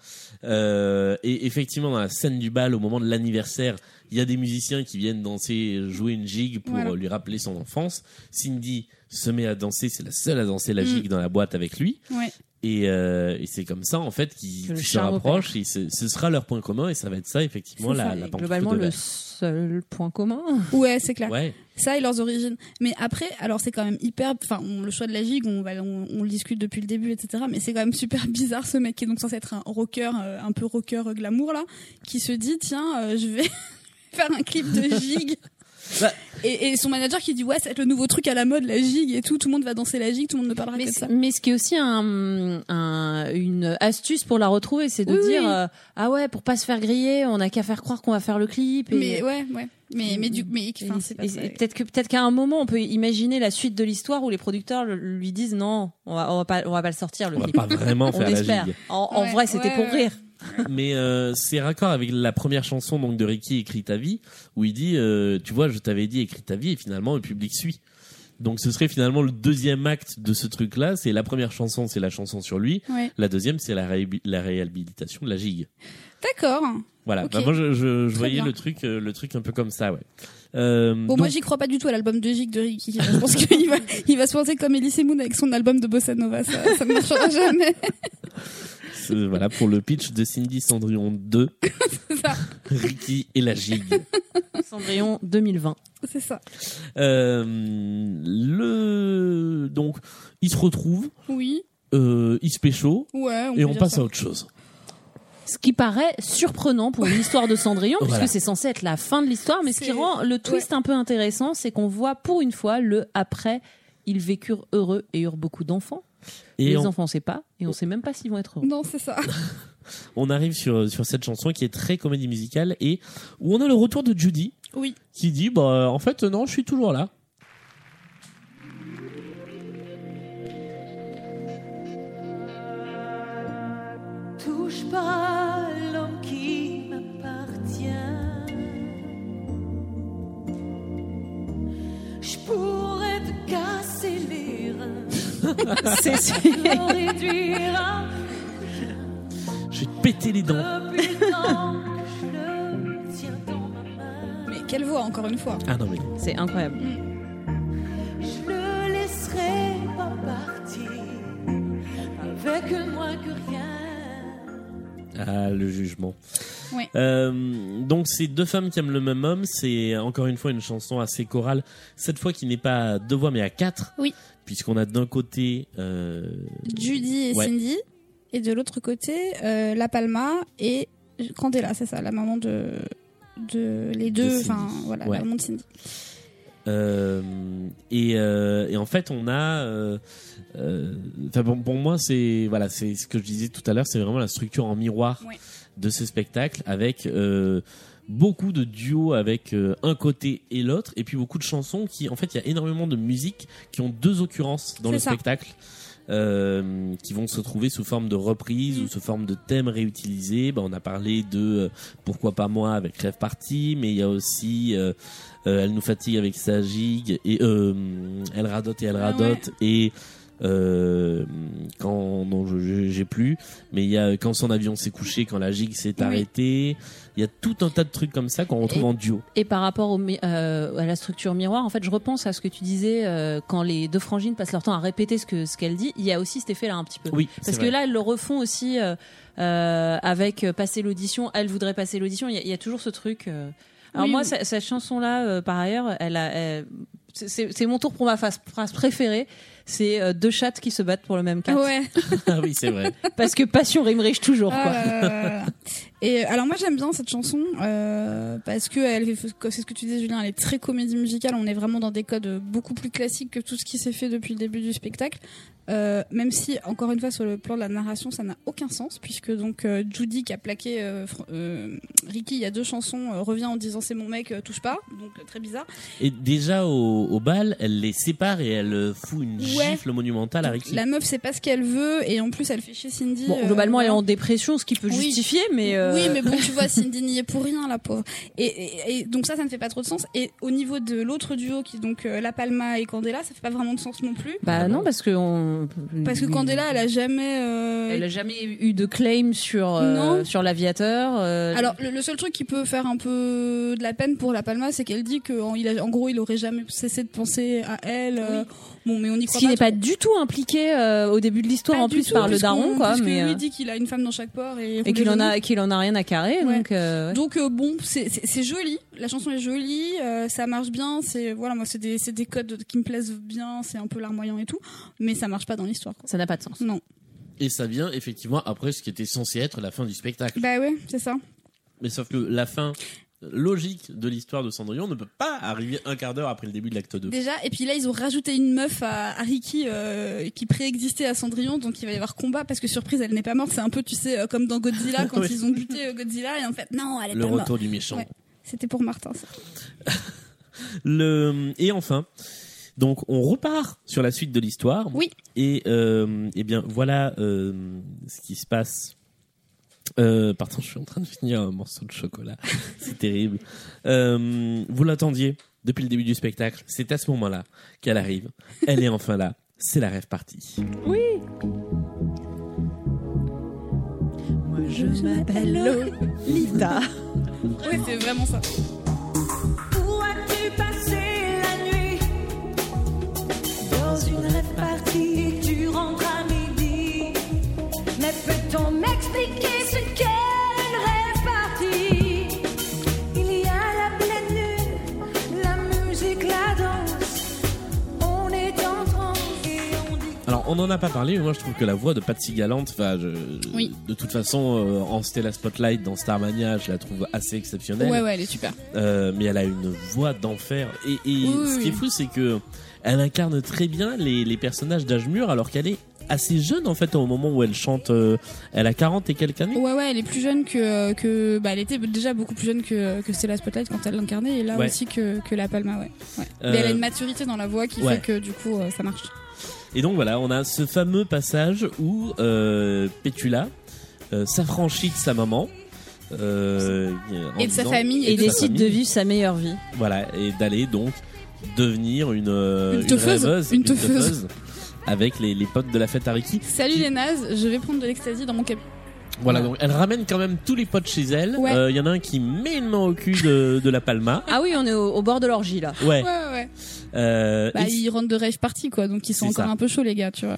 Euh, et effectivement, dans la scène du bal, au moment de l'anniversaire, il y a des musiciens qui viennent danser, jouer une gigue pour Voilà. lui rappeler son enfance. Cindy se met à danser, c'est la seule à danser la Mm. gigue dans la boîte avec lui. Ouais. Et, euh, et c'est comme ça, en fait, qu'ils se rapprochent. Et ce, ce sera leur point commun, et ça va être ça, effectivement, la, ça. la Globalement, de le seul point commun. Ouais, c'est clair. Ouais. Ça et leurs origines. Mais après, alors c'est quand même hyper. Enfin, le choix de la gigue, on, va, on, on le discute depuis le début, etc. Mais c'est quand même super bizarre ce mec qui est donc censé être un rocker, euh, un peu rocker euh, glamour là, qui se dit tiens, euh, je vais faire un clip de gigue. Bah. et, et son manager qui dit ouais, ça va être le nouveau truc à la mode, la gigue et tout. Tout le monde va danser la gigue, tout le monde ne parlera Mais, que de ça. mais ce qui est aussi un, un- une astuce pour la retrouver, c'est de Oui, dire oui. euh, ah ouais, pour pas se faire griller, on a qu'à faire croire qu'on va faire le clip. Et, Mais ouais, ouais. Mais mais du mais enfin, c'est peut-être que peut-être qu'à un moment, on peut imaginer la suite de l'histoire où les producteurs lui disent non, on va, on va pas, on va pas le sortir le On va clip. pas vraiment on faire la espère. gigue. En, en Ouais, vrai, c'était ouais, pour ouais. rire. Mais euh, c'est raccord avec la première chanson donc de Ricky écrit ta vie où il dit euh, tu vois je t'avais dit écrit ta vie et finalement le public suit. Donc ce serait finalement le deuxième acte de ce truc là, c'est la première chanson c'est la chanson sur lui, Ouais. la deuxième c'est la, réhabi- la réhabilitation de la gigue. D'accord. Voilà. Bah, moi je, je, je Très voyais bien. le truc euh, le truc un peu comme ça ouais. Euh, Bon, donc- moi, j'y crois pas du tout à l'album de Gigue de Ricky. Je pense qu'il va, il va se penser comme Elise Moon avec son album de Bossa Nova. Ça, ça ne marchera jamais. c'est- voilà pour le pitch de Cindy Cendrillon 2, C'est ça. Ricky et la gigue. Cendrillon 2020. C'est ça. Euh, le donc ils se retrouvent, Oui. euh, ils se pécho Ouais. et peut on dire passe ça. à autre chose. Ce qui paraît surprenant pour une histoire de Cendrillon, Voilà. puisque c'est censé être la fin de l'histoire, mais ce qui C'est- rend le twist un peu intéressant, c'est qu'on voit pour une fois le après. Ils vécurent heureux et eurent beaucoup d'enfants. Et les on, enfants, on sait pas, et on sait même pas s'ils vont être heureux. Non, c'est ça. on arrive sur, sur cette chanson qui est très comédie musicale et où on a le retour de Judy Oui. qui dit bah en fait non je suis toujours là. Touche pas l'homme qui m'appartient. Je pourrais te casser les reins, C'est Je vais te péter les dents. je. Mais quelle voix, encore une fois. Ah non mais C'est incroyable. Je le laisserai pas partir avec moins que rien. ah le jugement. Ouais. Euh, donc c'est deux femmes qui aiment le même homme. C'est encore une fois une chanson assez chorale. Cette fois qui n'est pas à deux voix mais à quatre. Oui. Puisqu'on a d'un côté euh, Judy et Ouais. Cindy. Et de l'autre côté, euh, La Palma et Candela, c'est ça, la maman de, de les deux, enfin voilà, Ouais. la maman de Cindy. Euh, et, euh, et en fait, on a. euh, pour moi, c'est voilà, c'est ce que je disais tout à l'heure, c'est vraiment la structure en miroir Ouais. De ce spectacle, avec euh, beaucoup de duos avec euh, un côté et l'autre, et puis beaucoup de chansons qui, en fait, il y a énormément de musiques qui ont deux occurrences dans le ça. spectacle. euh, qui vont se retrouver sous forme de reprise ou sous forme de thèmes réutilisés. Ben, on a parlé de euh, Pourquoi pas moi avec Rêve Party, mais il y a aussi euh, euh, Elle nous fatigue avec sa gigue et euh, Elle radote et elle Ah radote et quand non j'ai plus mais il y a quand son avion s'est couché quand la gigue s'est Oui. arrêtée il y a tout un tas de trucs comme ça qu'on retrouve Et- en duo Et par rapport au, euh, à la structure miroir, en fait, je repense à ce que tu disais euh, quand les deux frangines passent leur temps à répéter ce que ce qu'elle dit. Il y a aussi cet effet-là un petit peu. oui Parce que là, elles le refont aussi euh, euh, avec euh, passer l'audition. Elle voudrait passer l'audition. Il y, a- il y a toujours ce truc. euh. Alors Oui, moi, oui. ce- cette chanson-là, euh, par ailleurs, elle a. elle- c'est- mon tour pour ma phase- phrase préférée. C'est euh, deux chattes qui se battent pour le même cat. Ouais. ah oui c'est vrai Parce que passion rime riche toujours. Ah Quoi. Et euh, alors moi j'aime bien cette chanson euh, parce que elle fait- c'est ce que tu disais Julien, elle est très comédie musicale. On est vraiment dans des codes beaucoup plus classiques que tout ce qui s'est fait depuis le début du spectacle. Euh, même si encore une fois sur le plan de la narration ça n'a aucun sens puisque donc euh, Judy qui a plaqué euh, euh, Ricky il y a deux chansons euh, revient en disant c'est mon mec euh, touche pas donc très bizarre. et déjà au, au bal, elle les sépare et elle euh, fout une Ouais. gifle monumentale à Ricky. La meuf sait pas ce qu'elle veut et en plus elle fait chier Cindy. Bon, euh, globalement, elle est en dépression, ce qui peut Oui. justifier, mais. euh, Oui, mais bon, tu vois, Cindy n'y est pour rien, la pauvre. Et, et- et donc ça, ça ne fait pas trop de sens. Et au niveau de l'autre duo, qui est donc euh, La Palma et Candela, ça fait pas vraiment de sens non plus. Bah non, parce que on... Parce que Candela, elle a jamais. euh, Elle a jamais eu de claim sur euh, sur l'aviateur. euh, Alors, le, le seul truc qui peut faire un peu de la peine pour La Palma, c'est qu'elle dit qu'en en gros, il aurait jamais cessé de penser à elle. euh, Bon, mais on y ce croit qui pas. n'est pas du tout impliqué euh, au début de l'histoire en plus tout, par le daron, quoi. puisque Mais lui euh, dit qu'il a une femme dans chaque port et, et qu'il en a qu'il en a rien à carrer, Ouais. donc. euh, ouais. Donc euh, bon, c'est joli. La chanson est jolie, euh, ça marche bien. C'est voilà, moi c'est des des codes qui me plaisent bien. C'est un peu larmoyant et tout, mais ça marche pas dans l'histoire. Ça n'a pas de sens. Non. Et ça vient effectivement après ce qui était censé être la fin du spectacle. Bah ouais, c'est ça. Mais sauf que la fin logique de l'histoire de Cendrillon ne peut pas arriver un quart d'heure après le début de l'acte 2. Déjà, et puis là ils ont rajouté une meuf à, à Ricky euh, qui préexistait à Cendrillon, donc il va y avoir combat parce que surprise, elle n'est pas morte. C'est un peu, tu sais, euh, comme dans Godzilla quand Oui. ils ont buté euh, Godzilla et en fait non, elle est Le pas morte. retour du méchant. Ouais. C'était pour Martin. ça. Le et enfin, donc on repart sur la suite de l'histoire. Oui. Et euh, eh bien voilà euh, ce qui se passe. Euh, pardon, je suis en train de finir un morceau de chocolat. C'est terrible. Euh, vous l'attendiez depuis le début du spectacle. C'est à ce moment-là qu'elle arrive. Elle est enfin là. C'est la rêve partie. Oui. Moi je m'appelle Lita. Ouais, c'est vraiment ça. Où as-tu passé la nuit? Dans une rêve partie, tu rentres à peut-on m'expliquer ce qu'est une rêve partie Il y a la pleine lune, la musique, la danse. On est en transe et on dit. Alors, on n'en a pas parlé, mais moi je trouve que la voix de Patsy Galante, Oui. de toute façon, euh, en Stella Spotlight, dans Starmania, je la trouve assez exceptionnelle. Ouais, ouais, elle est super. Euh, mais elle a une voix d'enfer. Et, et Oui, ce qui est fou, c'est que elle incarne très bien les, les personnages d'âge mûr, alors qu'elle est assez jeune en fait au moment où elle chante. euh, elle a 40 et quelques années. Ouais, ouais, elle est plus jeune que. que bah, elle était déjà beaucoup plus jeune que, que Stella Spotlight quand elle l'incarnait, et là Ouais. aussi que, que La Palma, ouais. ouais. Euh, Mais elle a une maturité dans la voix qui ouais. fait que du coup, euh, ça marche. Et donc voilà, on a ce fameux passage où euh, Pétula euh, s'affranchit de sa maman. euh, Et de sa famille, Et décide de vivre sa meilleure vie. Voilà, et d'aller donc devenir une, euh, Une teufeuse. rêveuse, Une teufeuse. avec les, les potes de la fête à Ricky. Salut les nazes, je vais prendre de l'ecstasy dans mon cabinet. Voilà, Ouais. donc elle ramène quand même tous les potes chez elle. Il Ouais. y en a un qui met une main au cul de, de la Palma. Ah oui, on est au, au bord de l'orgie là. Ouais. Ouais, ouais. Euh, Bah, et- ils rentrent de rêve party, quoi, donc ils sont encore ça. un peu chauds, les gars, tu vois.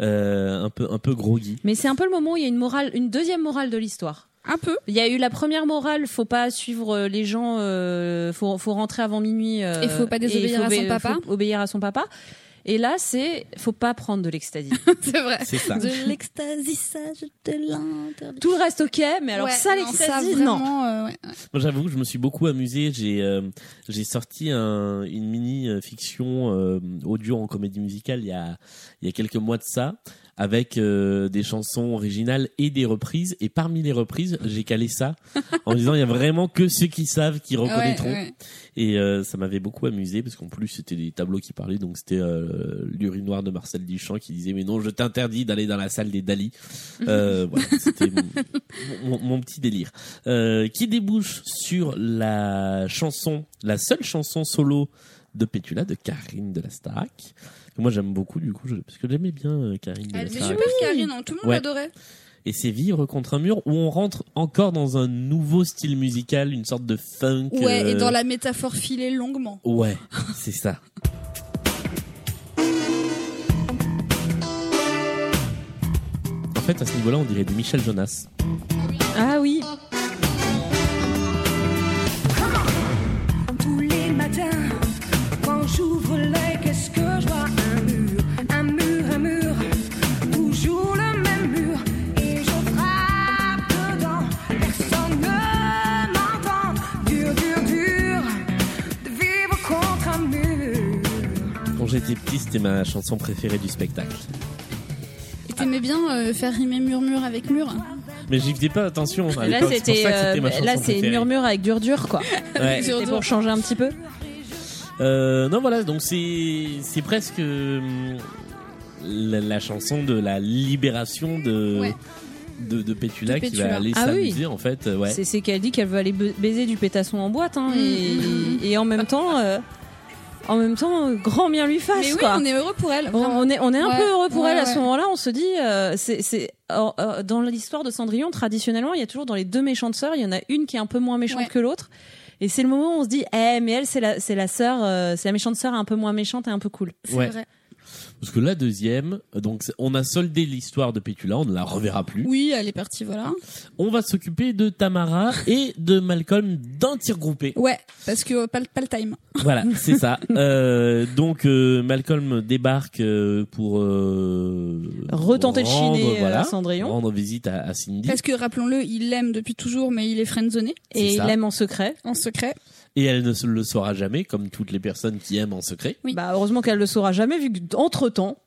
euh, un peu un peu groggy. Mais c'est un peu le moment où il y a une morale, une deuxième morale de l'histoire. Un peu. Il y a eu la première morale, faut pas suivre euh, les gens, euh, faut, faut rentrer avant minuit. euh, Et faut pas désobéir à son papa. faut obéir à son papa. Et là, c'est, faut pas prendre de l'ecstasy. c'est vrai. C'est ça. De l'ecstasy, ça, je te l'interdis. Tout le reste ok, mais alors Ouais, ça, non, ça, non. euh, ouais. Moi, j'avoue que je me suis beaucoup amusé. J'ai euh, j'ai sorti un, une mini euh, fiction euh, audio en comédie musicale il y a il y a quelques mois de ça avec euh, des chansons originales et des reprises. Et parmi les reprises j'ai calé ça en disant il y a vraiment que ceux qui savent qui reconnaîtront. Ouais, ouais. et euh, ça m'avait beaucoup amusé parce qu'en plus c'était des tableaux qui parlaient. Donc c'était euh, l'urinoir de Marcel Duchamp qui disait mais non je t'interdis d'aller dans la salle des Dali euh, voilà c'était mon, mon- mon petit délire. Euh, qui débouche sur la chanson la seule chanson solo de Pétula de Karine de la Starac moi j'aime beaucoup du coup je- parce que j'aimais bien euh, Karine de Elle la Starac super Karine, hein, tout le monde Ouais. l'adorait. et c'est Vivre contre un mur où on rentre encore dans un nouveau style musical une sorte de funk Ouais, et euh, dans la métaphore filée longuement. Ouais, c'est ça. En fait, à ce niveau-là, on dirait du Michel Jonas. Ah Quand j'étais petit, c'était ma chanson préférée du spectacle. Et t'aimais bien euh, faire rimer murmure avec mur Mais j'y faisais pas attention. à Là, c'était, euh, là, c'est murmure avec dur dur, quoi. Ouais. C'était pour changer un petit peu. Euh, non, voilà, donc c'est c'est presque hum, la, la chanson de la libération de Ouais. de, de Pétula De qui va aller Ah oui. s'amuser en fait. euh, Ouais. C'est- qu'elle dit qu'elle veut aller ba- baiser du pétasson en boîte, hein, Mm, et, et en même temps, euh, en même temps, grand bien lui fasse. Mais oui, quoi. on est heureux pour elle. On, est, on est un Ouais, peu heureux pour ouais, elle à ouais. ce moment-là. On se dit, euh, c'est, c'est or, euh, dans l'histoire de Cendrillon, traditionnellement, il y a toujours dans les deux méchantes sœurs, il y en a une qui est un peu moins méchante Ouais. que l'autre. Et c'est le moment où on se dit, eh, mais elle, c'est la, c'est la sœur, euh, c'est la méchante sœur un peu moins méchante et un peu cool. C'est Ouais. vrai. Parce que la deuxième, donc on a soldé l'histoire de Pétula, on ne la reverra plus. Oui, elle est partie, voilà. On va s'occuper de Tamara et de Malcolm d'un tir groupé. Ouais, parce que euh, pas, le- pas le time. Voilà, c'est ça. Euh, donc euh, Malcolm débarque euh, pour euh, Retenter de rendre, chiner, euh, voilà, Cendrillon. rendre visite à, à Cindy. Parce que rappelons-le, il l'aime depuis toujours, mais il est friendzoné C'est Et ça. il l'aime en secret. en secret. Et elle ne le saura jamais, comme toutes les personnes qui aiment en secret. Oui. Bah, heureusement qu'elle le saura jamais, vu qu'entre temps,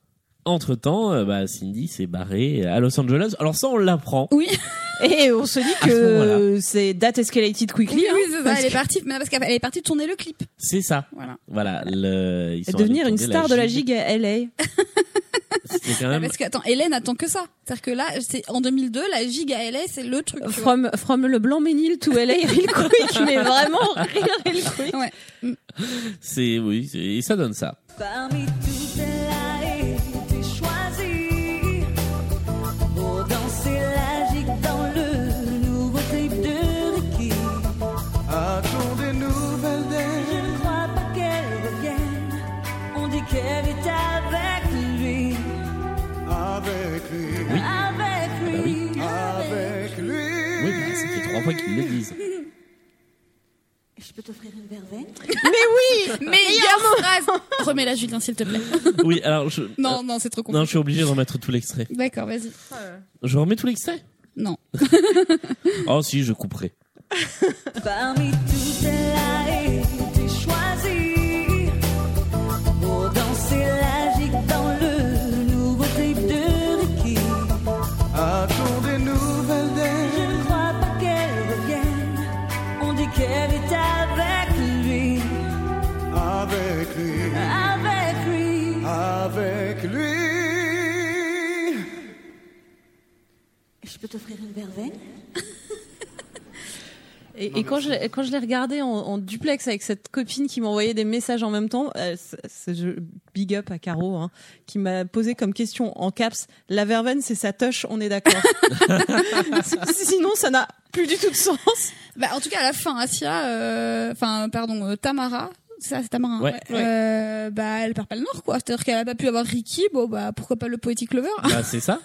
Entre temps, bah, Cindy s'est barrée à Los Angeles. Alors ça, on l'apprend. Oui, et on se dit que c'est that escalated quickly. oui, hein, oui, ça. Elle est partie, mais parce qu'elle est partie tourner le clip. C'est ça. Voilà. Voilà. Le, ils Et sont devenir une star de la gigue. gigue à LA. Quand même. Parce que attends, Hélène attend que ça. C'est-à-dire que là, c'est en 2002, la gigue à LA, c'est le truc. From, from le blanc ménil to LA real quick, mais vraiment real, real quick. Ouais. C'est oui, c'est- et ça donne ça. Parmi toutes elle le disent. Je peux t'offrir une verveine Meilleure phrase. Remets-la, Julien, s'il te plaît. Oui, alors je. Non, non, c'est trop compliqué. Non, je suis obligé de remettre tout l'extrait. D'accord, vas-y. Je remets tout l'extrait? Non. Oh si, je couperai. Parmi toutes peux t'offrir une verveine Et, et quand je, l'ai- quand je l'ai regardé en, en duplex avec cette copine qui m'envoyait des messages en même temps, euh, c'est- c'est- je- big up à Caro, hein, qui m'a posé comme question en caps, la verveine c'est sa touche, on est d'accord. Sinon ça n'a plus du tout de sens. Bah, en tout cas, à la fin, Asia, euh, enfin, pardon, euh, Tamara, ça, c'est Tamara. hein, Ouais. Euh, bah, elle perd pas le nord, quoi. C'est-à-dire qu'elle a pas pu avoir Ricky, bon, bah, pourquoi pas le Poetic Lover? Bah, c'est ça.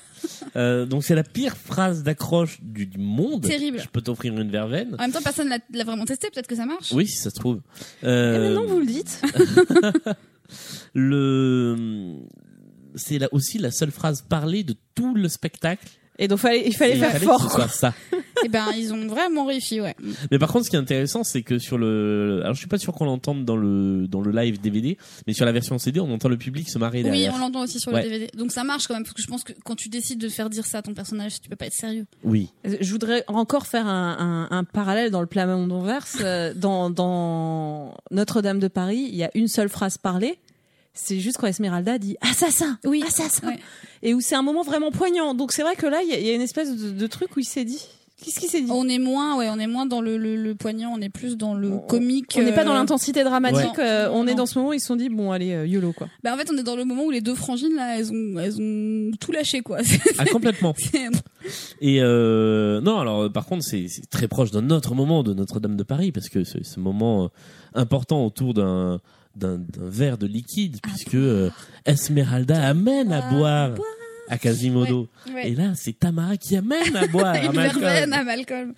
Euh, donc c'est la pire phrase d'accroche du, du monde. Terrible. Je peux t'offrir une verveine. En même temps, personne l'a l'a vraiment testé, peut-être que ça marche. Oui, si ça se trouve. Et Euh, maintenant vous le dites. le c'est là aussi la seule phrase parlée de tout le spectacle. Et donc fallait, il fallait Et il faire fallait fort. que ce quoi. soit ça. Et ben, ils ont vraiment réussi, ouais. Mais par contre, ce qui est intéressant, c'est que sur le, alors je suis pas sûr qu'on l'entende dans le dans le live DVD, mais sur la version CD, on entend le public se marrer Oui, derrière. on l'entend aussi sur Ouais. le DVD. Donc ça marche quand même, parce que je pense que quand tu décides de faire dire ça à ton personnage, tu peux pas être sérieux. Oui. Je voudrais encore faire un, un, un parallèle dans le Plamondon verse. Euh, Dans, dans Notre-Dame de Paris, il y a une seule phrase parlée. C'est juste quand Esmeralda dit assassin, Oui. assassin, Ouais. et où c'est un moment vraiment poignant. Donc c'est vrai que là, il y, a- il y a une espèce de, de truc où il s'est dit, qu'est-ce qu'il s'est dit? On est moins, ouais, on est moins dans le, le, le poignant, on est plus dans le comique. On n'est pas dans euh, l'intensité dramatique. Ouais. euh, on est dans ce moment où ils se sont dit bon allez euh, yolo quoi. Bah en fait, on est dans le moment où les deux frangines là, elles ont, elles ont tout lâché quoi. Ah complètement. C'est- Et euh, non, alors par contre, c'est très proche d'un autre moment de Notre-Dame de Paris parce que c'est ce moment important autour d'un d'un verre de liquide puisque euh, Esmeralda amène à boire à Quasimodo. Ouais. Et là, c'est Tamara qui amène à boire à Malcolm. à Malcolm.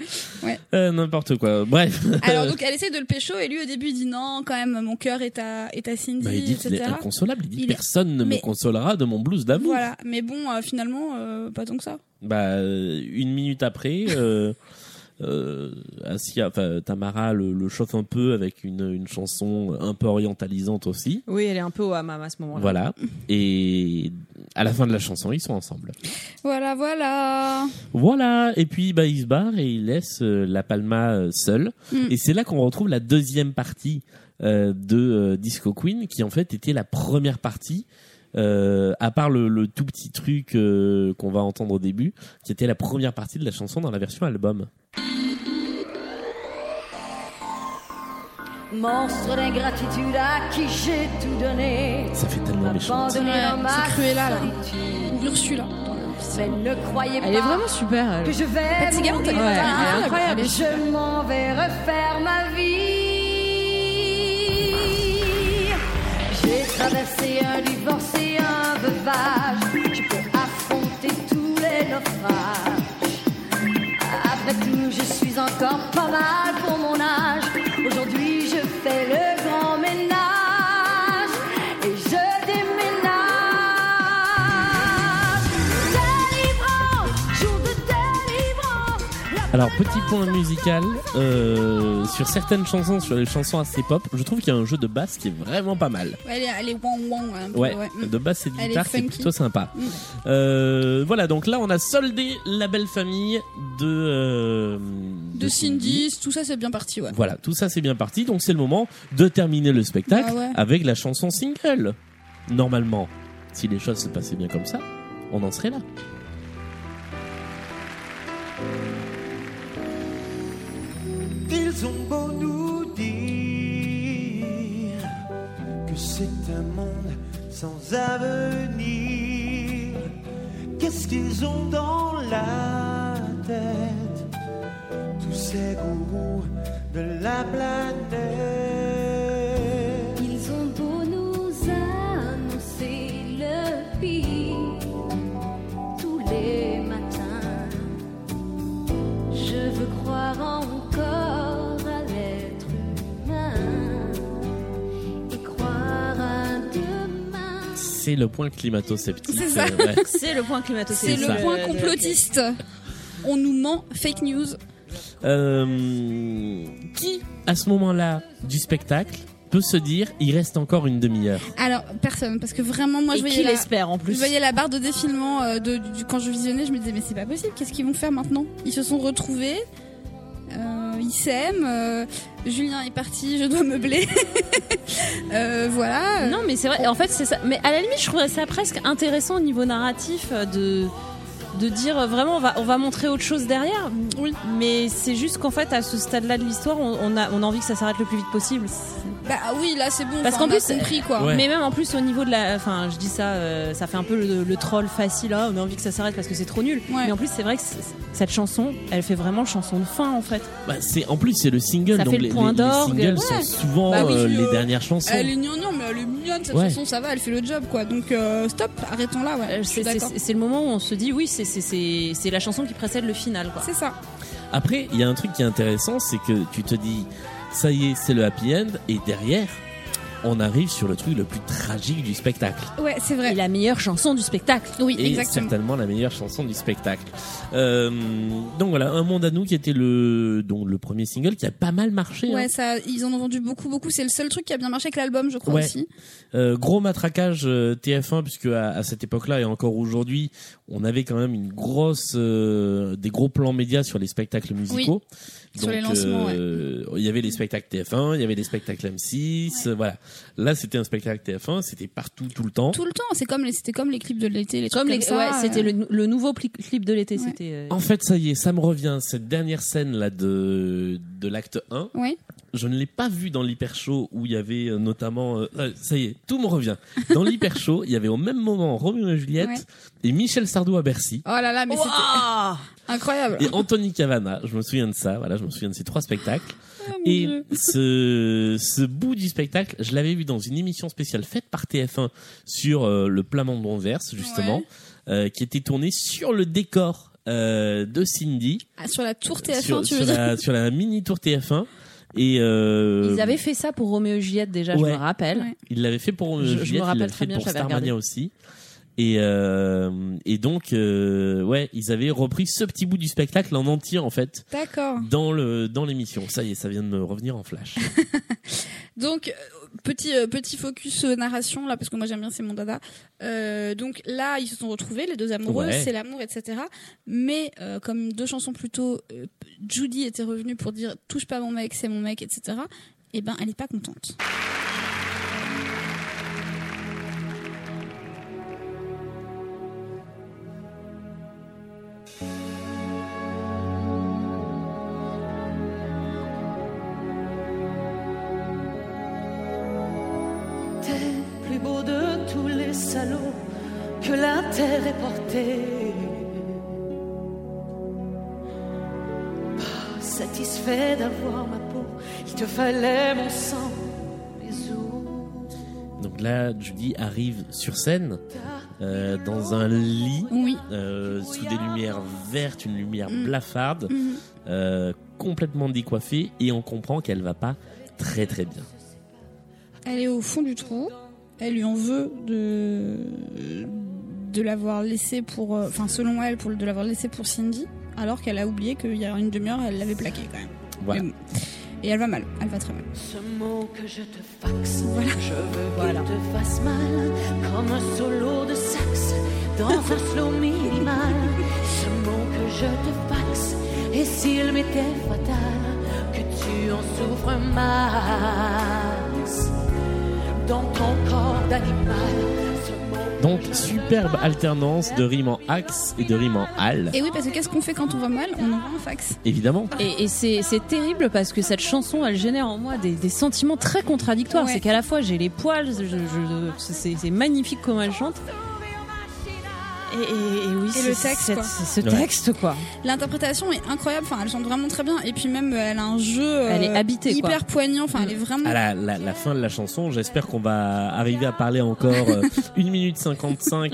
Euh, N'importe quoi. Bref. Alors donc elle essaie de le pécho et lui au début il dit non quand même mon cœur est à est à Cindy Bah, il dit qu'il est etc. inconsolable. Il dit Il est- personne ne me consolera de mon blues d'amour. Voilà mais bon euh, finalement euh, pas tant que ça. Bah, une minute après, euh, Asia, enfin, Tamara le, le chauffe un peu avec une, une chanson un peu orientalisante aussi. Oui, elle est un peu au hammam à ce moment-là. Voilà. Et à la fin de la chanson, ils sont ensemble. Voilà voilà. Voilà. Et puis, bah, ils se barrent et ils laissent euh, la Palma euh, seule. Mm. Et c'est là qu'on retrouve la deuxième partie euh, de euh, Disco Queen, qui en fait était la première partie. Euh, à part le, le tout petit truc euh, qu'on va entendre au début, qui était la première partie de la chanson dans la version album. Monstre d'ingratitude à qui j'ai tout donné. Ça fait tellement méchant. C'est Cruella, là. Ou Ursula. Mais ne croyez pas Elle est vraiment super. elle. que je vais Fatigante. Ouais, elle est incroyable. Je m'en vais refaire ma vie. J'ai traversé Alors petit point musical euh, sur certaines chansons, sur les chansons assez pop, je trouve qu'il y a un jeu de basse qui est vraiment pas mal. Ouais, elle est, elle est wang wang. un peu, Ouais, ouais. De basse et de Elle guitare, c'est plutôt sympa. Mm. Euh, voilà, donc là on a soldé la belle famille de euh, De Cindy, tout ça c'est bien parti, ouais. Voilà, tout ça c'est bien parti, donc c'est le moment de terminer le spectacle Bah ouais. avec la chanson single. Normalement, si les choses se passaient bien comme ça, on en serait là. Ils ont beau nous dire que c'est un monde sans avenir. Qu'est-ce qu'ils ont dans la tête? Tous ces gourous de la planète. Ils ont beau nous annoncer le pire tous les matins. Je veux croire encore C'est le point climato-sceptique. C'est ça. euh, ouais. C'est le point climato C'est le ça. point complotiste. On nous ment, fake news. Euh, qui, à ce moment-là du spectacle, peut se dire il reste encore une demi-heure Alors, personne, parce que vraiment, moi, je voyais, qui la, l'espère en je plus. voyais la barre de défilement euh, de, du- quand je visionnais, je me disais, mais c'est pas possible, qu'est-ce qu'ils vont faire maintenant? Ils se sont retrouvés, euh, ils s'aiment, euh, Julien est parti, je dois meubler. euh, voilà. Non, mais c'est vrai. En fait, c'est ça. Mais à la limite, je trouverais ça presque intéressant au niveau narratif euh, de de dire euh, vraiment on va on va montrer autre chose derrière. Oui. Mais c'est juste qu'en fait à ce stade-là de l'histoire, on, on a on a envie que ça s'arrête le plus vite possible. Bah oui, là c'est bon, Parce qu'en plus, compris quoi. Ouais. Mais même en plus au niveau de la, enfin je dis ça, euh, ça fait un peu le, le troll facile. Ah, on a envie que ça s'arrête parce que c'est trop nul. Ouais. Mais en plus c'est vrai que cette chanson, elle fait vraiment chanson de fin en fait. Bah, c'est en plus c'est le single Ça donc fait le les, point les- les d'orgue. singles Ouais. sont souvent Bah oui, euh, puis, les euh, dernières chansons. Elle est gnangnan, mais elle est mignonne cette Ouais. chanson, ça va, elle fait le job quoi. Donc euh, stop, arrêtons là. Euh, C'est le moment où on se dit oui, c'est c'est- c'est c'est la chanson qui précède le final quoi. C'est ça. Après, il y a un truc qui est intéressant, c'est que tu te dis ça y est, c'est le happy end et derrière on arrive sur le truc le plus tragique du spectacle. Ouais, c'est vrai. Et la meilleure chanson du spectacle. Oui, et exactement. certainement la meilleure chanson du spectacle. Euh, donc voilà, Un monde à nous qui était le donc le premier single qui a pas mal marché. hein. Ouais, ça, ils en ont vendu beaucoup, beaucoup. C'est le seul truc qui a bien marché avec l'album, je crois Ouais. aussi. Euh, gros matraquage euh, TF1 puisque à, à cette époque-là et encore aujourd'hui, on avait quand même une grosse euh, des gros plans médias sur les spectacles musicaux. Sur les lancements, euh, il y avait les spectacles TF1, il y avait les spectacles M6, euh, voilà. Là, c'était un spectacle TF1, c'était partout tout le temps. Tout le temps, c'est comme les, c'était comme les clips de l'été, les Comme trucs les, comme ça. ouais, c'était euh, le, le nouveau clip de l'été. Ouais. C'était. euh, En fait, ça y est, ça me revient cette dernière scène là de de l'acte 1. Ouais. Je ne l'ai pas vu dans l'hyper show où il y avait euh, notamment euh, euh, ça y est, tout me revient. Dans l'hyper show, il y avait au même moment Roméo et Juliette Ouais. et Michel Sardou à Bercy. Oh là là, mais c'était Ouah incroyable. Et Anthony Cavana, je me souviens de ça, voilà, je me souviens de ces trois spectacles. Oh, mon Et Dieu. ce, ce bout du spectacle, je l'avais vu dans une émission spéciale faite par TF1 sur euh, le Plamondon verse, justement, Ouais. euh, qui était tournée sur le décor euh, de Cindy, Ah, sur la tour TF1, sur, tu veux sur dire la, sur la mini tour TF1. Et euh, Ils avaient fait ça pour Roméo et Juliette déjà, je me rappelle. Ouais. il l'avait fait pour Je- je me Juliette, rappelle l'avait très fait bien, pour Starmania regardé. aussi. Et, euh, et donc, euh, ouais, ils avaient repris ce petit bout du spectacle en entier, en fait, D'accord. dans le dans l'émission. Ça y est, ça vient de me revenir en flash. Donc petit euh, petit focus euh, narration là parce que moi j'aime bien c'est mon dada. Euh, donc là ils se sont retrouvés les deux amoureux, Ouais. c'est l'amour etc. Mais euh, comme deux chansons plus tôt, Judy était revenue pour dire touche pas mon mec c'est mon mec etc. et ben elle est pas contente. Salauds que la terre est portée. Pas satisfait d'avoir ma peau, il te fallait mon sang, mes os. Donc là, Judy arrive sur scène euh, dans un lit Oui. euh, sous des lumières vertes, une lumière Mm. blafarde, Mhm. euh, complètement décoiffée, et on comprend qu'elle va pas très très bien. Elle est au fond du trou. Elle lui en veut de de l'avoir laissé pour, euh, enfin selon elle, pour de l'avoir laissé pour Cindy, alors qu'elle a oublié qu'il y a une demi-heure, elle l'avait plaqué quand même. Voilà. Bon. Et elle va mal, elle va très mal. Ce mot que je te faxe, Voilà. je veux Voilà. qu'il te fasse mal, comme un solo de sax dans un slow minimal. Ce mot que je te faxe, et s'il m'était fatal, que tu en souffres max dans ton corps d'animal. Ce mot que Donc, superbe alternance de rimes en axe et de rimes en hal, Et oui, parce que qu'est-ce qu'on fait quand on va mal On envoie un fax. évidemment. Et, et c'est terrible parce que cette chanson, elle génère en moi des, des sentiments très contradictoires. Ouais. C'est qu'à la fois j'ai les poils, je- je- c'est c'est magnifique comment elle chante. Et, et- et oui, Et le texte, quoi. ce Ouais. texte quoi. L'interprétation est incroyable, enfin elle chante vraiment très bien. Et puis même, euh, elle a un jeu euh, Elle est habitée, hyper quoi. poignant, enfin elle est vraiment... À la, la, la fin de la chanson, j'espère qu'on va arriver à parler encore euh, 1 minute 55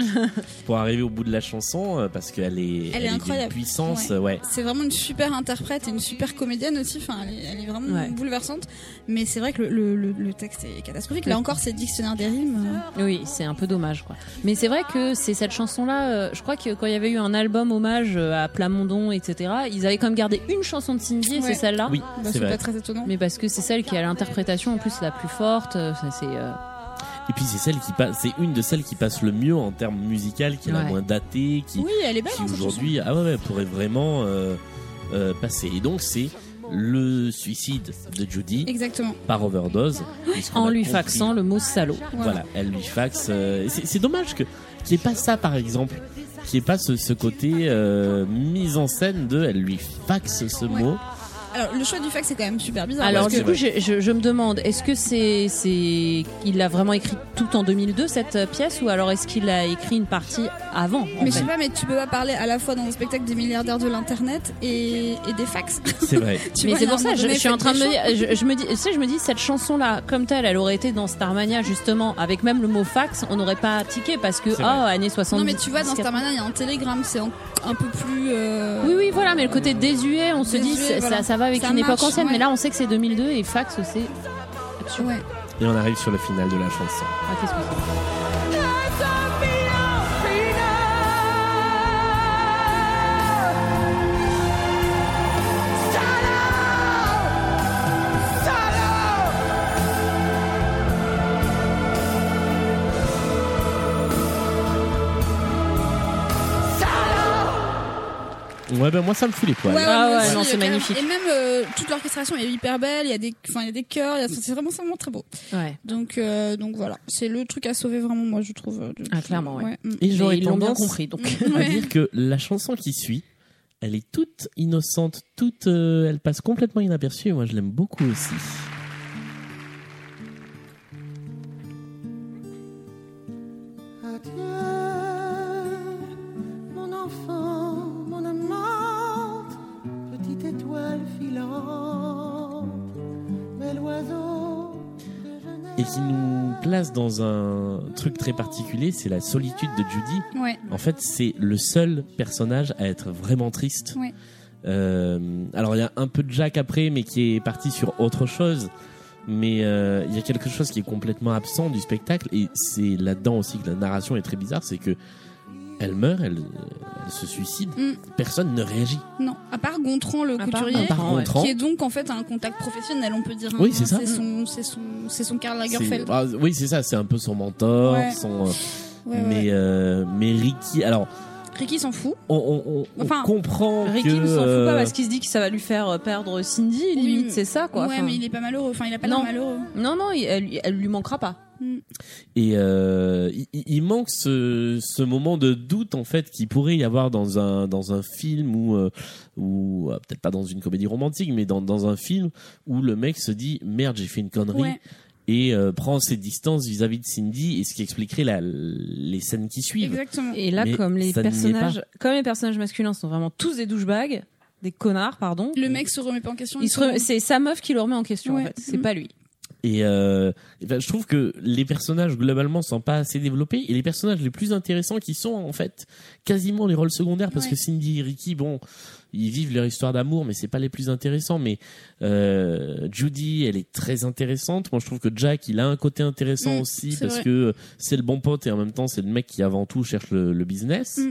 pour arriver au bout de la chanson, euh, parce qu'elle est, Elle est d'une incroyable. puissance, Ouais. ouais. C'est vraiment une super interprète et une super comédienne aussi. Enfin, elle est, elle est vraiment Ouais. bouleversante. Mais c'est vrai que le, le- le- le texte est catastrophique. Là encore, c'est dictionnaire des rimes. euh, Oui, c'est un peu dommage quoi. Mais c'est vrai que c'est cette chanson là, je crois que quand il y avait eu un album hommage euh, à Plamondon, etc., ils avaient quand même gardé une chanson de Cindy et Ouais. c'est celle-là. Oui, bah, c'est pas très étonnant. Mais parce que c'est celle qui a l'interprétation en plus la plus forte. euh, ça, C'est euh, Et puis c'est celle qui passe, c'est une de celles qui passe le mieux en termes musical, qui est la moins datée, qui, Oui, elle est belle. qui hein, aujourd'hui, ah ouais, ouais, pourrait vraiment euh, euh, passer. Et donc c'est le suicide de Judy. Exactement. par overdose, en lui compris- faxant le mot salaud. Voilà, elle lui faxe. euh, c'est dommage que n'y ait pas ça, par exemple, n'y ait pas ce, ce côté euh, mise en scène de elle lui faxe ce mot. Alors, le choix du fax, c'est quand même super bizarre. Alors parce du coup, je, je- je me demande, est-ce que c'est c'est il l'a vraiment écrit tout en 2002 cette euh, pièce ou alors est-ce qu'il a écrit une partie avant Mais je sais pas, mais tu peux pas parler à la fois dans un spectacle des milliardaires de l'internet et, et des fax. C'est vrai. Tu mais c'est a pour ça, je, suis en train de me dire, je, je me dis, tu sais, je me dis, cette chanson-là, comme telle, elle aurait été dans Starmania justement, avec même le mot fax, on n'aurait pas tiqué parce que oh, vrai. années 70. Non, mais tu vois, dans Starmania, il y a un télégramme, c'est un, un peu plus. euh, Oui, oui, voilà, mais le côté désuet, on se dit, Désuet, c'est- voilà. ça, ça va avec Ça une époque ancienne, ouais. mais là, on sait que c'est 2002 et fax, c'est. Ouais. Et on arrive sur le final de la chanson. Ah, qu'est-ce que c'est? Ouais, ben moi ça me fout les poils. Ouais, ouais, Ah ouais, aussi, non, c'est carrément. magnifique. Et même euh, toute l'orchestration est hyper belle. Il y a des, enfin, il y a des chœurs. il y a- C'est vraiment, c'est vraiment très beau. Ouais. Donc, euh, donc voilà, c'est le truc à sauver vraiment, moi, je trouve. euh, de- Ah, clairement, ouais. mm. Et j'aurais ils l'ont bien tendance compris, donc. à Ouais. dire que la chanson qui suit, elle est toute innocente, toute, euh, elle passe complètement inaperçue. Et moi, je l'aime beaucoup aussi. Place dans un truc très particulier, c'est la solitude de Judy. Ouais. En fait, c'est le seul personnage à être vraiment triste. Ouais. Euh, alors, il y a un peu de Jack après, mais qui est parti sur autre chose. Mais euh, il y a quelque chose qui est complètement absent du spectacle, et c'est là-dedans aussi que la narration est très bizarre, c'est que elle meurt, elle, elle se suicide, Mm. personne ne réagit. Non, à part Gontran, le À couturier, qui est donc en fait un contact professionnel, on peut dire. hein. Oui, c'est ça. C'est son, c'est son, c'est son Karl Lagerfeld. ah, oui, c'est ça, c'est un peu son mentor, Ouais. son. euh, ouais. mais euh, mais Ricky, alors Ricky s'en fout. On, on- Enfin, comprend Ricky que ne s'en fout euh, pas parce qu'il se dit que ça va lui faire euh, perdre Cindy, Oui, limite, c'est ça quoi. ouais, Enfin, mais il est pas malheureux. Enfin, il a pas l'air malheureux. Non, non, il- elle, lui- elle lui manquera pas. Et euh, il, manque ce, ce moment de doute en fait qui pourrait y avoir dans un dans un film ou euh, ou euh, peut-être pas dans une comédie romantique mais dans dans un film où le mec se dit merde j'ai fait une connerie Ouais. Et euh, prend ses distances vis-à-vis de Cindy et ce qui expliquerait la, les scènes qui suivent. Exactement. Et là, Mais comme les personnages, comme les personnages masculins sont vraiment tous des douchebags, des connards, pardon. Le mec se remet pas en question. il se re- c'est sa meuf qui le remet en question Ouais. en fait. C'est pas lui. Et euh, ben, je trouve que les personnages globalement sont pas assez développés et les personnages les plus intéressants qui sont en fait quasiment les rôles secondaires parce Ouais. que Cindy et Ricky bon ils vivent leur histoire d'amour mais c'est pas les plus intéressants mais euh, Judy elle est très intéressante moi je trouve que Jack il a un côté intéressant Mm, aussi parce vrai. que c'est le bon pote et en même temps c'est le mec qui avant tout cherche le, le business Mm.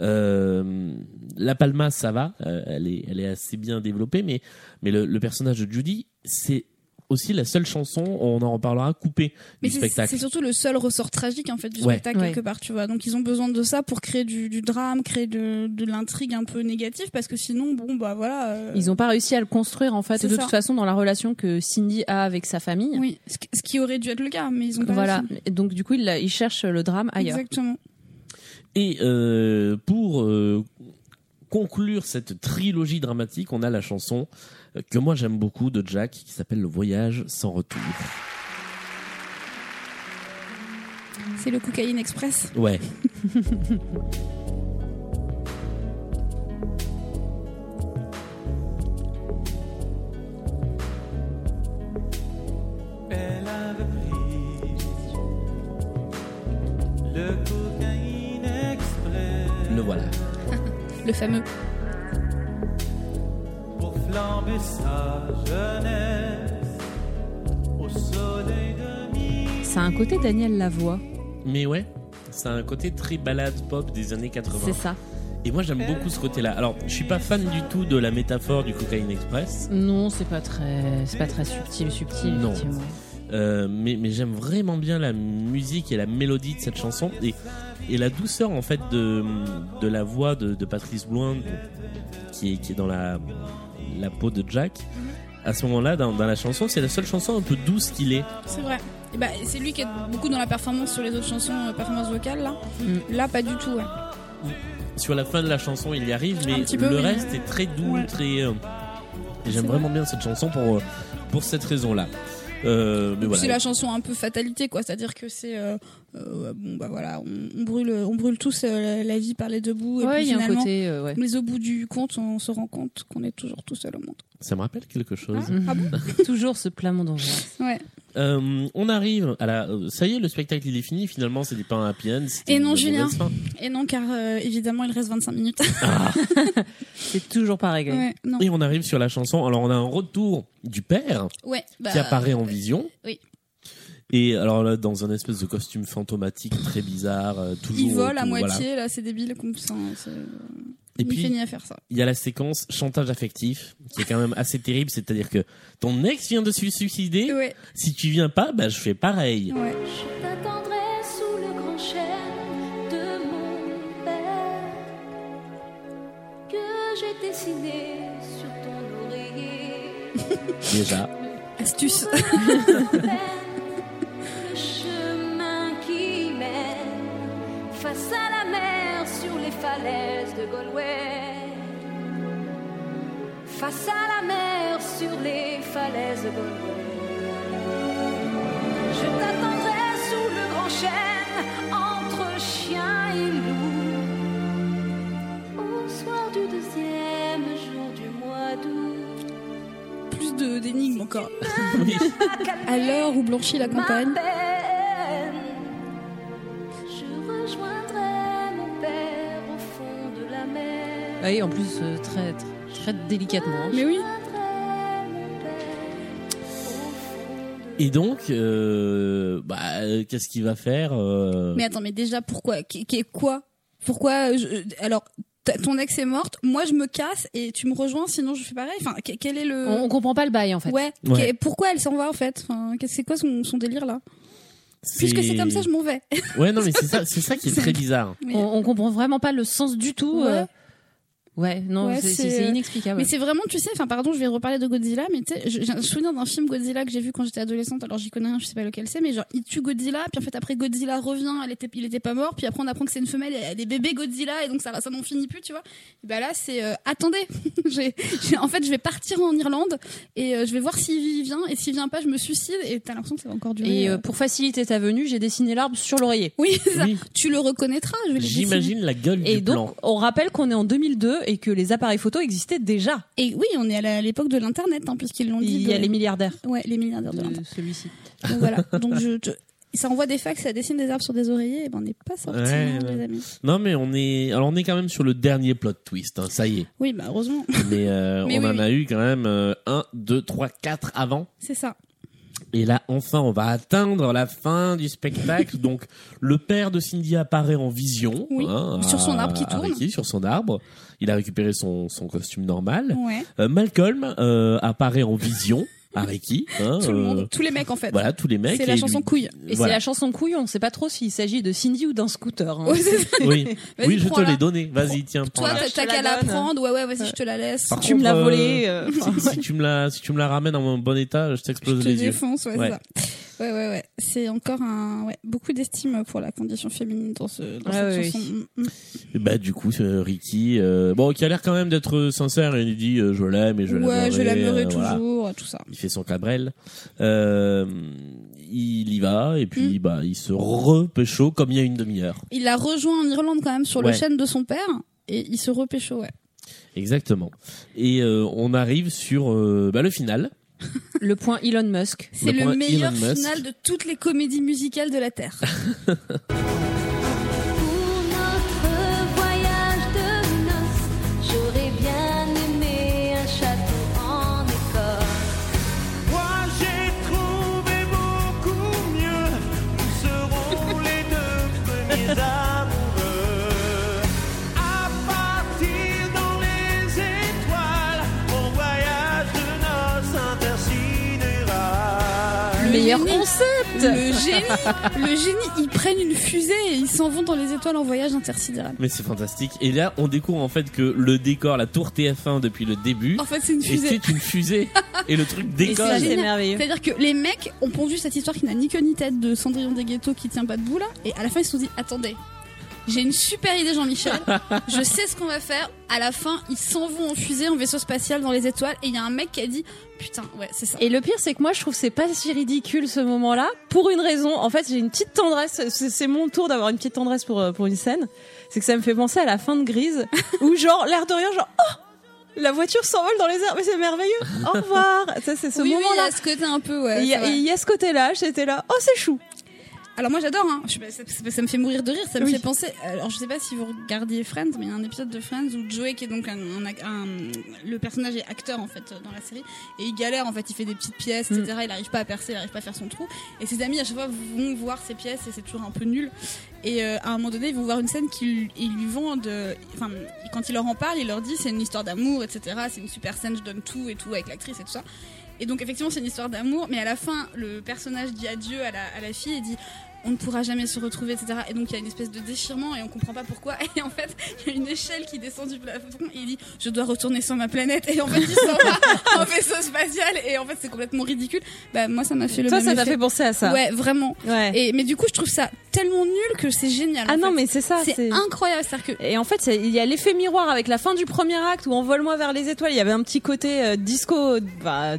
euh, la Palma ça va euh, elle est elle est assez bien développée mais mais le, le personnage de Judy c'est aussi la seule chanson, on en reparlera, coupée Mais du c'est spectacle. c'est surtout le seul ressort tragique en fait du Ouais. spectacle Ouais. quelque part, tu vois. Donc ils ont besoin de ça pour créer du, du drame, créer de, de l'intrigue un peu négative parce que sinon bon bah voilà. euh, Ils ont pas réussi à le construire en fait de ça. toute façon dans la relation que Cindy a avec sa famille. Oui, ce qui- aurait dû être le cas, mais ils ont pas Voilà. réussi. Et donc du coup, il, il cherche le drame ailleurs. Exactement. Et euh, pour euh, conclure cette trilogie dramatique, on a la chanson que moi j'aime beaucoup de Jack qui s'appelle Le Voyage sans retour. C'est le Cocaïne Express. Ouais. Elle avait pris le cocaïne express Le voilà. Le fameux. Flamber sa jeunesse au soleil de minuit. C'est un côté Daniel Lavoie. Mais ouais, c'est un côté très balade pop des années 80. C'est ça. Et moi j'aime beaucoup ce côté-là. Alors, je suis pas fan du tout de la métaphore du Cocaine Express, Non, c'est pas très, c'est pas très subtil, subtil. Non. effectivement. euh, mais, mais j'aime vraiment bien la musique et la mélodie de cette chanson et, et la douceur en fait de, de la voix de, de Patrice Bloin qui est, qui est dans la, la peau de Jack. À ce moment-là, dans, dans la chanson, c'est la seule chanson un peu douce qu'il est. C'est vrai. Et bah, c'est lui qui est beaucoup dans la performance sur les autres chansons, euh, performance vocale là. Là, pas du tout. Ouais. Sur la fin de la chanson, il y arrive, mais petit peu, le oui. reste est très doux, Ouais. très. euh, et j'aime vraiment bien cette chanson pour, euh, pour cette raison-là. Euh, voilà. C'est la chanson un peu fatalité, quoi. C'est-à-dire que c'est euh, euh, bon bah voilà, on, on brûle, on brûle tous euh, la vie par les deux bouts. et Ouais, puis il y a un finalement, côté, euh, ouais. mais au bout du compte, on se rend compte qu'on est toujours tout seul au monde. Ça me rappelle quelque chose. Ah bon Toujours ce plat d'angoisse. Ouais. Euh, on arrive à la. Ça y est, le spectacle il est fini. Finalement, c'était pas un happy end. Et non, Julien. Et non, car euh, évidemment, il reste 25 minutes. C'est toujours pas réglé. ouais. Et on arrive sur la chanson. Alors, on a un retour du père Ouais. Bah, qui apparaît en vision. oui. Et alors là, dans un espèce de costume fantomatique très bizarre, euh, toujours. Il vole à voilà. moitié, là, c'est débile. Comme ça, c'est- Et il puis, fait ni à faire ça. il y a la séquence chantage affectif qui est quand même assez terrible. C'est-à-dire que ton ex vient de se suicider. Ouais, Si tu viens pas, bah je fais pareil. ouais. Je t'attendrai sous le grand chêne de mon père que j'ai dessiné sur ton oreiller. Déjà. Astuce. falaises de Galway. Face à la mer sur les falaises de Galway. Je t'attendrai sous le grand chêne entre chien et loup. Au soir du deuxième jour du mois d'août. Plus de d'énigmes encore. À l'heure où blanchit la Ma campagne. Oui, en plus euh, très, très, très délicatement. hein. Mais oui. Et donc, euh, bah, euh, qu'est-ce qu'il va faire euh, Mais attends, mais déjà, pourquoi Qu'est- Quoi? Pourquoi je- Alors, ton ex est morte, moi je me casse et tu me rejoins, sinon je fais pareil? Enfin, que- quel est le. On, on comprend pas le bail en fait. Ouais. Pourquoi elle s'en va en fait? Enfin, C'est quoi son, son délire là? Puisque c'est comme ça, je m'en vais. Ouais, non, mais c'est ça, c'est ça qui est très bizarre. Mais- On, on comprend vraiment pas le sens du tout. Ouais. euh. Ouais, non, Ouais, c'est- euh, inexplicable. Mais c'est vraiment, tu sais, enfin pardon, je vais reparler de Godzilla, mais tu sais, j'ai un souvenir d'un film Godzilla que j'ai vu quand j'étais adolescente. Alors j'y connais rien, je sais pas lequel c'est, mais genre il tue Godzilla, puis en fait après Godzilla revient, elle était, il était pas mort, puis après on apprend que c'est une femelle, et elle a des bébés Godzilla, et donc ça, ça n'en finit plus, tu vois. Et bah là c'est, euh, attendez, en fait je vais partir en Irlande et euh, je vais voir s'il vient, et s'il vient pas, je me suicide, et t'as l'impression que ça va encore durer. Et euh, pour faciliter ta venue, j'ai dessiné l'arbre sur l'oreiller. Oui, c'est ça. Oui. tu le reconnaîtras. Je vais. J'imagine la gueule Et du donc, plan. on rappelle qu'on est en 2002 et que les appareils photo existaient déjà. Et oui, on est à l'époque de l'internet, hein, puisqu'ils l'ont dit. Il y a de- les milliardaires Ouais, les milliardaires de l'internet. de celui-ci. Donc voilà. Donc je, je- ça envoie des fax, ça dessine des arbres sur des oreillers, et ben on n'est pas sorti, Ouais, hein, ouais. les amis. Non, mais on est, alors on est quand même sur le dernier plot twist, hein, ça y est. Oui, bah heureusement, Mais, euh, Mais on oui, en oui. a eu quand même euh, un, deux, trois, quatre avant. c'est ça. Et là, enfin, on va atteindre la fin du spectacle. Donc, le père de Cindy apparaît en vision. Oui, hein, sur son à- arbre qui tourne. Ricky, sur son arbre. Il a récupéré son, son costume normal. Ouais. Euh, Malcolm euh, apparaît en vision à Ricky. hein, Tout le euh, monde, tous les mecs en fait. Voilà, tous les mecs. C'est la et chanson lui- couille. Et Voilà. c'est la chanson couille, on sait pas trop s'il s'agit de Cindy ou d'un scooter. hein. Ouais, c'est ça. Oui, oui je te l'ai donné. Vas-y, tiens, Toi, prends-la. t'as- Je te qu'à la prendre. Ouais, ouais, vas-y, je te la laisse. Par tu me l'as euh, volée. euh, si, si tu me la, si tu me la ramènes en bon état, je Je t'explose te les yeux. défonce, ouais, Ouais. c'est ça. Ouais, ouais, ouais. C'est encore un, ouais, beaucoup d'estime pour la condition féminine dans ce, dans Ah cette oui, chanson. oui. Mm, mm. Et bah du coup, euh, Ricky, euh, bon, qui a l'air quand même d'être sincère, il dit euh, je l'aime et je l'aimerai. ouais, je l'aimerai euh, voilà. toujours, tout ça. Il fait son cabrel. Euh, il y va et Mm. puis bah il se repécho comme il y a une demi-heure. Il l'a rejoint en Irlande quand même sur Ouais. le chêne de son père et il se repécho, ouais. Exactement. Et euh, on arrive sur euh, bah, le final. Le point Elon Musk. C'est Le meilleur final de toutes les comédies musicales de la Terre. Meilleur génie. concept Le génie, le génie, ils prennent une fusée et ils s'en vont dans les étoiles en voyage intersidéral. Mais c'est fantastique. Et là, on découvre en fait que le décor, la tour TF1 depuis le début, En fait, c'est une et fusée. c'est une fusée. et le truc décolle. ça, c'est merveilleux. C'est-à-dire que les mecs ont pondu cette histoire qui n'a ni queue ni tête de Cendrillon des ghettos qui tient pas debout là, et à la fin ils se sont dit attendez, j'ai une super idée Jean-Michel, je sais ce qu'on va faire. À la fin, ils s'en vont en fusée, en vaisseau spatial dans les étoiles, et il y a un mec qui a dit putain ouais c'est ça. Et le pire, c'est que moi, je trouve que c'est pas si ridicule ce moment-là. Pour une raison, en fait, j'ai une petite tendresse. C'est mon tour d'avoir une petite tendresse pour euh, pour une scène. C'est que ça me fait penser à la fin de Grise, où genre l'air de rien, genre oh la voiture s'envole dans les airs, mais c'est merveilleux. Au revoir. Ça, c'est ce oui, oui, il y moment-là. a ce côté un peu ouais. Il y, c'est a- vrai. il y a ce côté-là, j'étais là, oh c'est chou. Alors moi j'adore, hein. Je ça, ça- ça me fait mourir de rire, ça me Oui. fait penser. Alors je sais pas si vous regardiez Friends, mais il y a un épisode de Friends où Joey, qui est donc un, un- un- le personnage est acteur en fait dans la série, et il galère en fait, il fait des petites pièces, Mm. etc. Il arrive pas à percer, il arrive pas à faire son trou, et ses amis à chaque fois vont voir ses pièces et c'est toujours un peu nul. Et euh, à un moment donné, ils vont voir une scène qui ils lui vendent, enfin quand il leur en parle, il leur dit c'est une histoire d'amour, etc. C'est une super scène, je donne tout et tout avec l'actrice et tout ça. Et donc effectivement c'est une histoire d'amour, mais à la fin le personnage dit adieu à la, à la fille et dit on ne pourra jamais se retrouver, etc. Et donc il y a une espèce de déchirement et on comprend pas pourquoi. Et en fait il y a une échelle qui descend du plafond et il dit je dois retourner sur ma planète. Et en fait il s'en va en vaisseau spatial et en fait c'est complètement ridicule. Bah moi ça m'a fait le Toi, même ça t'a fait penser à ça. Ouais vraiment. Ouais. Et mais du coup je trouve ça tellement nul que c'est génial. ah non, fait. mais c'est ça. c'est incroyable, que Et en fait, il y a l'effet miroir avec la fin du premier acte où envole-moi vers les étoiles. Il y avait un petit côté euh, disco. Bah,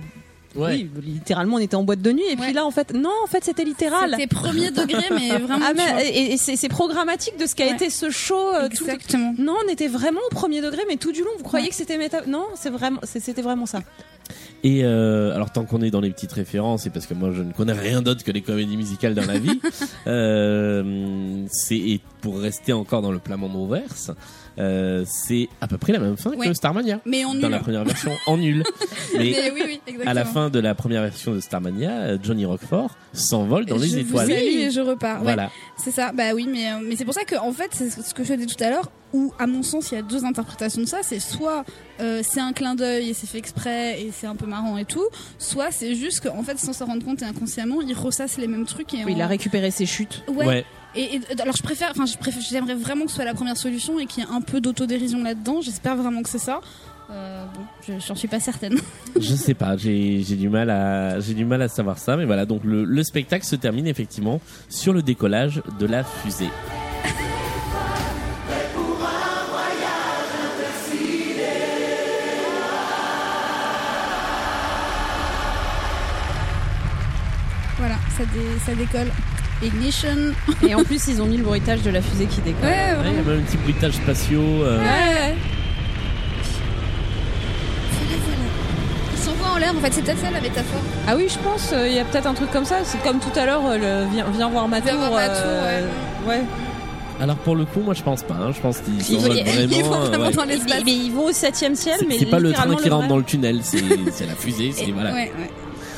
Ouais. Oui, littéralement, on était en boîte de nuit. Et Ouais. puis là, en fait, non, en fait, c'était littéral. c'était premier degré, mais vraiment. Ah, mais, et, et c'est programmatique de ce qu'a Ouais. été ce show. euh, tout- Exactement. Non, on était vraiment au premier degré, mais tout du long, vous croyez que c'était méta. Non, c'est vraiment, c'était vraiment ça. Et euh, alors tant qu'on est dans les petites références, et parce que moi je ne connais rien d'autre que les comédies musicales dans la vie, euh, c'est pour rester encore dans le plat verse, Euh, c'est à peu près la même fin Ouais. que Starmania. Mais en Dans nul. la première version, en nul. Mais Mais oui, oui, exactement. à la fin de la première version de Starmania, Johnny Roquefort s'envole dans les je étoiles. Vous salue et je repars. Ouais, Voilà. c'est ça. Bah oui, mais, euh, mais c'est pour ça que en fait, c'est ce que je disais tout à l'heure, où à mon sens, il y a deux interprétations de ça. C'est soit euh, c'est un clin d'œil et c'est fait exprès et c'est un peu marrant et tout, soit c'est juste qu'en fait, sans s'en rendre compte et inconsciemment, il ressasse les mêmes trucs et Oui, en- il a récupéré ses chutes. Ouais. Ouais. Et, et- alors je préfère, enfin je préfère, j'aimerais vraiment que ce soit la première solution et qu'il y ait un peu d'autodérision là-dedans. J'espère vraiment que c'est ça. Euh, bon, je j'en suis pas certaine. Je sais pas, j'ai j'ai du mal à j'ai du mal à savoir ça, mais voilà. Donc le, le spectacle se termine effectivement sur le décollage de la fusée. voilà, ça, dé- ça décolle. Ignition. Et en plus, ils ont mis le bruitage de la fusée qui décolle. Ouais, Ouais, il y a vraiment. même un petit bruitage spatiaux. euh, Ouais. Ils s'envoient en l'air. En fait, c'est peut-être ça la métaphore. Ah oui, je pense, euh, il y a peut-être un truc comme ça. C'est comme tout à l'heure, euh, le viens, viens voir ma Viens tour. voir ma tour, euh, ouais. Alors pour le coup, moi je pense pas. hein. Je pense qu'ils Ils s'envolent vont- vraiment. Ils vont euh, vraiment ouais. dans Mais, l'espace. mais ils vont au septième ciel, C'est mais c'est pas le train qui rentre dans le tunnel, c'est c'est la fusée, c'est Et- voilà. ouais, ouais.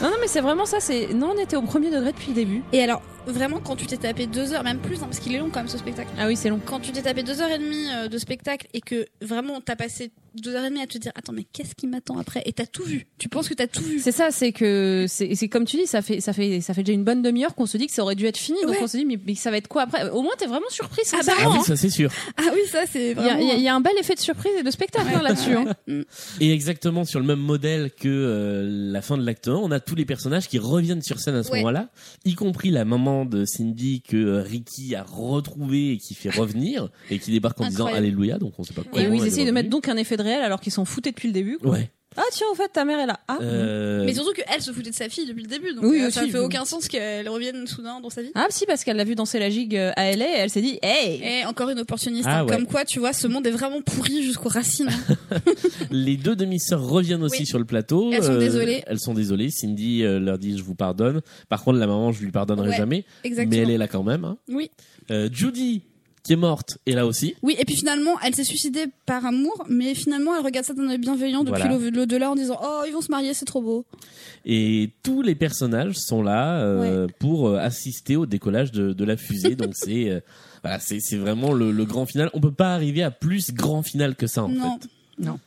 Non, non, mais c'est vraiment ça. C'est non, on était au premier degré depuis le début. Et alors, vraiment, quand tu t'es tapé deux heures, même plus, hein, parce qu'il est long quand même ce spectacle. Ah oui, c'est long. Quand tu t'es tapé deux heures et demie euh, de spectacle et que vraiment t'as passé deux heures et demie à te dire attends mais qu'est-ce qui m'attend après? Et t'as tout vu. Tu penses que t'as tout vu. C'est ça, c'est que c'est comme tu dis, ça fait ça fait ça fait déjà une bonne demi-heure qu'on se dit que ça aurait dû être fini, donc on se dit mais, mais ça va être quoi après? Au moins t'es vraiment surpris. Ah bah Ah oui, hein. ça c'est sûr. Ah oui ça c'est Il y, a, vraiment. il y a- il y a un bel effet de surprise et de spectacle hein, là-dessus. hein. Et exactement sur le même modèle que euh, la fin de l'acte 1, on a tous les personnages qui reviennent sur scène à ce Ouais. moment-là, y compris la maman de Cindy que euh, Ricky a retrouvé et qui fait revenir et qui débarque en disant. Alléluia, donc on sait pas comment Et ils essayent de mettre donc un effet de réel alors qu'ils s'en foutaient depuis le début. quoi. Ouais. Ah tiens, au fait, ta mère est là. Ah. Euh, Mais surtout qu'elle se foutait de sa fille depuis le début, donc Oui, euh, ça aussi, fait aucun sens qu'elle revienne soudain dans sa vie. Ah si, parce qu'elle l'a vu danser la gigue euh, à LA et elle s'est dit, hey. Et encore une opportuniste, Ah hein, ouais. comme quoi tu vois, ce monde est vraiment pourri jusqu'aux racines. hein. Les deux demi-sœurs reviennent aussi Oui. sur le plateau. Elles sont désolées. Elles sont désolées. Cindy euh, leur dit je vous pardonne. Par contre, la maman, je lui pardonnerai Ouais, jamais. Exactement. Mais elle est là quand même. hein. Oui. Euh, Judy, qui est morte, est là aussi. Oui, et puis finalement, elle s'est suicidée par amour, mais finalement, elle regarde ça d'un œil bienveillant depuis Voilà. l'au- l'au-delà en disant Oh, ils vont se marier, c'est trop beau. Et tous les personnages sont là euh, pour euh, assister au décollage de, de la fusée. Donc c'est euh, voilà, c'est c'est vraiment le, le grand final. On peut pas arriver à plus grand final que ça en Non. fait. Non.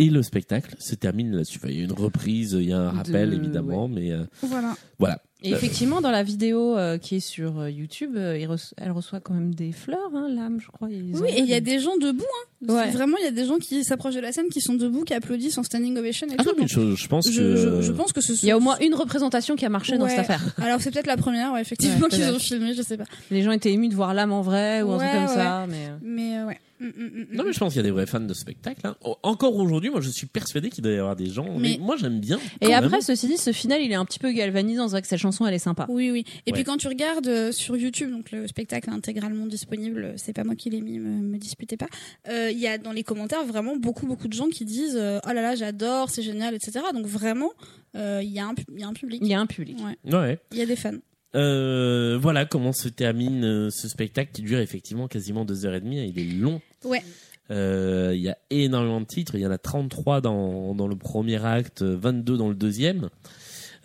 Et le spectacle se termine là-dessus. Il y a une reprise, il y a un rappel De- évidemment, mais euh, Voilà. voilà. Et effectivement, dans la vidéo euh, qui est sur euh, YouTube, euh, il reço- elle reçoit quand même des fleurs, hein, l'âme, je crois. Ils Oui, et il y a des gens debout. Hein. Ouais. Vraiment, il y a des gens qui s'approchent de la scène, qui sont debout, qui applaudissent en standing ovation et Ah tout. non, mais je, je pense je, que je, je pense que ce Il y a au moins une représentation qui a marché dans cette affaire. Alors c'est peut-être la première, ouais, effectivement, Ouais, qu'ils ont filmé, je sais pas. Les gens étaient émus de voir l'âme en vrai ou un truc comme ouais. ça. Mais... euh, Mais euh, ouais. Mm, mm, mm, Non mais je pense qu'il y a des vrais fans de spectacle. hein. Encore aujourd'hui, moi je suis persuadé qu'il doit y avoir des gens. Mais, Mais- moi j'aime bien. Et après, même. ceci dit, ce final, il est un petit peu galvanisant. C'est vrai que cette chanson, elle est sympa. Oui, oui. Et Ouais. puis quand tu regardes euh, sur YouTube, donc le spectacle est intégralement disponible, c'est pas moi qui l'ai mis, me, me disputez pas. Euh, Il y a dans les commentaires vraiment beaucoup, beaucoup de gens qui disent euh, oh là là, j'adore, c'est génial, etc. Donc vraiment, euh, il y, a un pu- il y a un public. Il y a un public. Ouais. Ouais. Il y a des fans. Euh, voilà comment se termine euh, ce spectacle qui dure effectivement quasiment deux heures et demie. Il est long. Ouais. Euh, Il y a énormément de titres. Il y en a 33 dans, dans le premier acte, 22 dans le deuxième.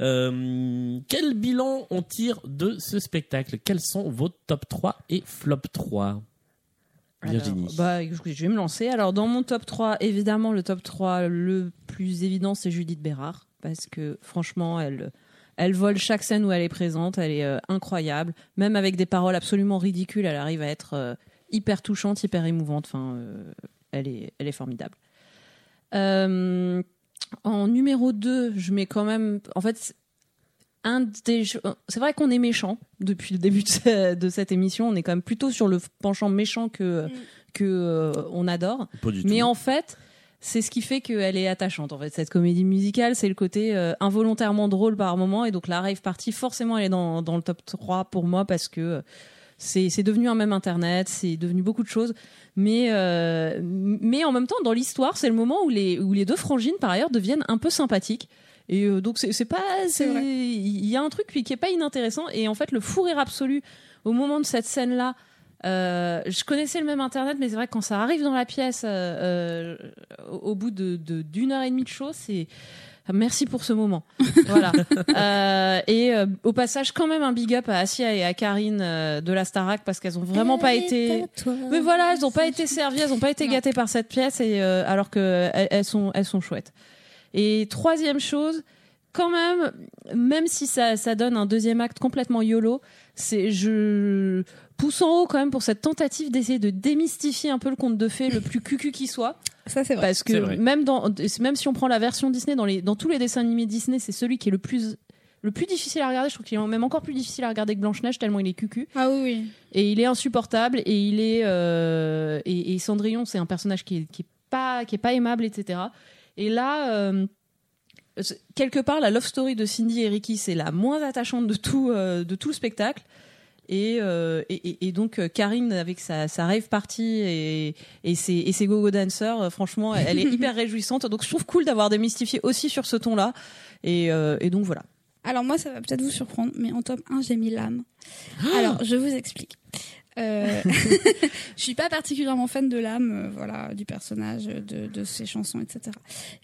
Euh, quel bilan on tire de ce spectacle? Quels sont vos top 3 et flop 3 Virginie. Alors, bah, je vais me lancer. Alors, dans mon top 3, évidemment, le top 3 le plus évident, c'est Judith Bérard. Parce que, franchement, elle, elle vole chaque scène où elle est présente. Elle est euh, incroyable. Même avec des paroles absolument ridicules, elle arrive à être euh, hyper touchante, hyper émouvante. Enfin, euh, elle, est, elle est formidable. Euh, en numéro 2, je mets quand même. En fait, c'est un des jeux- c'est vrai qu'on est méchant depuis le début de, ce- de cette émission. On est quand même plutôt sur le penchant méchant que, Mm. que euh, on adore. Pas du Mais tout. en fait, c'est ce qui fait qu'elle est attachante. En fait, cette comédie musicale, c'est le côté euh, involontairement drôle par moment. Et donc la rave party, forcément, elle est dans, dans le top 3 pour moi parce que euh, c'est c'est devenu un même internet, c'est devenu beaucoup de choses. Mais, euh, mais en même temps, dans l'histoire, c'est le moment où les, où les deux frangines, par ailleurs, deviennent un peu sympathiques. Et euh, donc c'est pas il y a un truc qui qui est pas inintéressant et en fait le fou rire absolu au moment de cette scène là Euh, je connaissais le même internet, mais c'est vrai que quand ça arrive dans la pièce, euh, euh, au au bout de de- d'une heure et demie de show, c'est merci pour ce moment. voilà. Euh, et euh, au passage, quand même un big up à Asia et à Karine euh, de la Starac parce qu'elles ont vraiment pas été. Mais voilà, elles ont pas été servies, elles ont pas été Non. gâtées par cette pièce, et euh, alors que elles, elles sont elles sont chouettes. Et troisième chose, quand même, même si ça, ça donne un deuxième acte complètement yolo, c'est je pousse en haut quand même pour cette tentative d'essayer de démystifier un peu le conte de fées le plus cucu qui soit. Ça, c'est vrai. Parce que vrai. même dans même si on prend la version Disney dans les dans tous les dessins animés Disney, c'est celui qui est le plus le plus difficile à regarder. Je trouve qu'il est même encore plus difficile à regarder que Blanche Neige tellement il est cucu Ah oui, oui. et il est insupportable et il est euh, et, et Cendrillon c'est un personnage qui est, qui est pas qui est pas aimable etc et là euh, quelque part la love story de Cindy et Ricky c'est la moins attachante de tout euh, de tout le spectacle et, euh, et, donc euh, Karine avec sa, sa rave party et, et ses, et ses go-go dancers, euh, franchement, elle est hyper réjouissante. Donc je trouve cool d'avoir démystifié aussi sur ce ton-là. Et, euh, et donc voilà. Alors moi, ça va peut-être vous surprendre, mais en top 1, j'ai mis l'âme. Alors, je vous explique. Euh, je suis pas particulièrement fan de l'âme, euh, voilà, du personnage, de, de ses chansons, etc.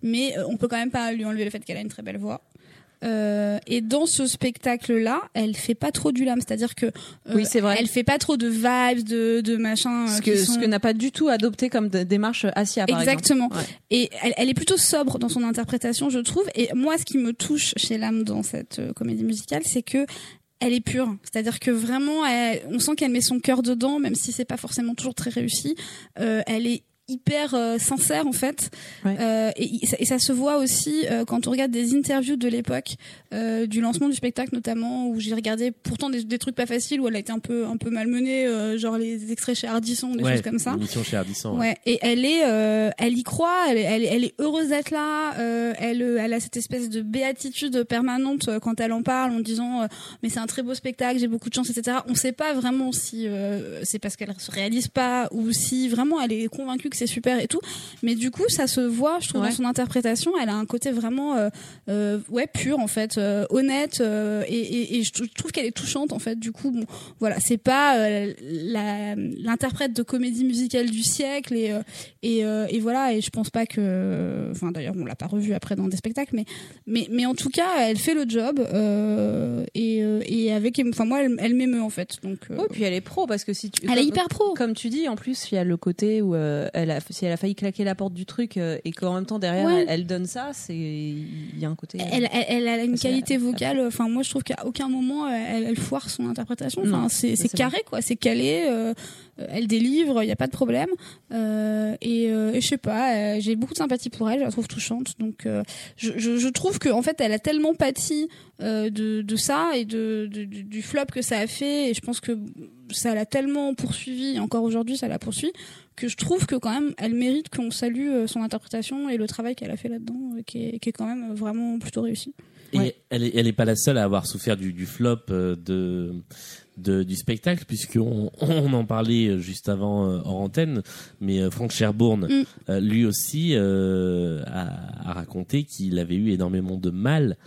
Mais euh, on peut quand même pas lui enlever le fait qu'elle a une très belle voix. Euh, et dans ce spectacle-là, elle fait pas trop du lame, c'est-à-dire que euh, Oui, c'est vrai. Elle fait pas trop de vibes, de, de machin. Ce euh, que, qui ce que n'a pas du tout adopté comme de- démarche Asia, par Exactement. exemple. Ouais. Et elle, elle est plutôt sobre dans son interprétation, je trouve. Et moi, ce qui me touche chez l'âme dans cette euh, comédie musicale, c'est que elle est pure. C'est-à-dire que vraiment, elle- on sent qu'elle met son cœur dedans, même si c'est pas forcément toujours très réussi. Euh, elle est hyper euh, sincère en fait Ouais. Euh, et, et ça, et ça se voit aussi euh, quand on regarde des interviews de l'époque euh, du lancement du spectacle notamment où j'ai regardé pourtant des, des trucs pas faciles où elle a été un peu un peu malmenée euh, genre les extraits chez Ardisson des ouais, choses comme ça L'émission chez Ardisson. Ouais, et elle est, euh, elle y croit, elle, elle, elle est heureuse d'être là. euh, elle, elle a cette espèce de béatitude permanente euh, quand elle en parle, en disant euh, mais c'est un très beau spectacle, j'ai beaucoup de chance, etc. On sait pas vraiment si euh, c'est parce qu'elle se réalise pas ou si vraiment elle est convaincue que c'est super et tout. Mais du coup, ça se voit, je trouve, Ouais. dans son interprétation. Elle a un côté vraiment, euh, euh, ouais, pur en fait, euh, honnête, et, et, et je trou- je trouve qu'elle est touchante en fait. Du coup, bon, voilà, c'est pas l'interprète de comédie musicale du siècle et et, et voilà et je pense pas que enfin d'ailleurs on l'a pas revu après dans des spectacles mais mais mais en tout cas elle fait le job et et avec enfin moi elle, elle m'émeut en fait donc Oui, puis elle est pro parce que si tu. elle est hyper pro Comme tu dis, en plus, il y a le côté où euh, elle a, si elle a failli claquer la porte du truc euh, et qu'en même temps derrière Ouais. elle, elle donne ça, c'est il y a un côté. euh, elle, elle, elle a une qualité vocale enfin moi je trouve qu'à aucun moment elle, foire son interprétation enfin c'est carré quoi c'est calé euh, elle délivre il y a pas de problème. Euh, et, euh, et je sais pas euh, j'ai beaucoup de sympathie pour elle je la trouve touchante. Donc euh, je, je, je trouve que en fait elle a tellement pâti euh, de, de ça et de, de- du, du flop que ça a fait. Et je pense que ça l'a tellement poursuivi et encore aujourd'hui ça la poursuit que je trouve que quand même elle mérite qu'on salue euh, son interprétation et le travail qu'elle a fait là-dedans euh, qui est, qui est quand même vraiment plutôt réussi. Et Ouais. Elle est, elle est pas la seule à avoir souffert du, du flop euh, de, de du spectacle, puisqu'on on en parlait euh, juste avant euh, hors antenne, mais euh, Franck Cherbourne, Mm. euh, lui aussi, a, a raconté qu'il avait eu énormément de mal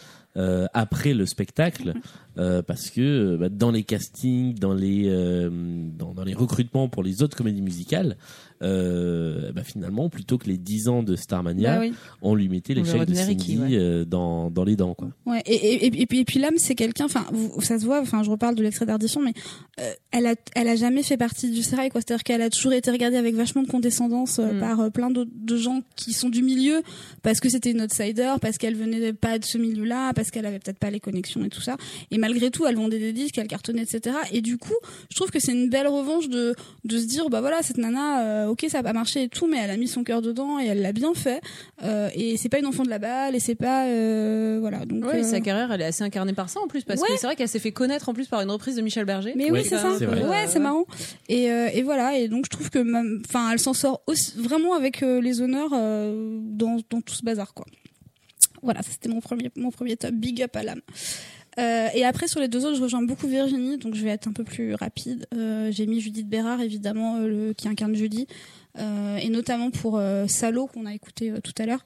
après le spectacle, euh, parce que euh, bah, dans les castings, dans les euh, dans, dans les recrutements pour les autres comédies musicales, euh, bah, finalement, plutôt que les 10 ans de Starmania, Bah oui. on lui mettait l'échec de Ricky, Cindy ouais. dans, dans les dents. Quoi. Ouais, et, et, et, et puis, et puis l'âme, c'est quelqu'un, enfin, ça se voit, enfin, je reparle de l'extrait d'Ardition, mais elle, a, elle a jamais fait partie du sérail, quoi. C'est-à-dire qu'elle a toujours été regardée avec vachement de condescendance Mm. par plein de gens qui sont du milieu, parce que c'était une outsider, parce qu'elle venait pas de ce milieu-là, parce qu'elle avait peut-être pas les connexions et tout ça. Et malgré tout, elle vendait des disques, elle cartonnait, etc. Et du coup, je trouve que c'est une belle revanche de, de se dire, bah voilà, cette nana, euh, ok, ça a pas marché et tout, mais elle a mis son cœur dedans et elle l'a bien fait. Euh, et c'est pas une enfant de la balle, et c'est pas, euh, voilà. Donc, Ouais, euh, sa carrière, elle est assez incarnée par ça en plus, parce que c'est vrai qu'elle s'est fait connaître en plus par une reprise de Michel Berger. Mais oui, c'est ça. Ouais, c'est marrant. Et, euh, et voilà. Et donc, je trouve que, même- enfin, elle s'en sort aussi, vraiment avec euh, les honneurs euh, dans, dans tout ce bazar, quoi. Voilà, ça, c'était mon premier, mon premier top. Big up à l'âme. Euh, et après sur les deux autres, je rejoins beaucoup Virginie, donc je vais être un peu plus rapide. Euh, J'ai mis Judith Bérard évidemment, euh, le, qui incarne Julie, euh, et notamment pour Salo qu'on a écouté tout à l'heure.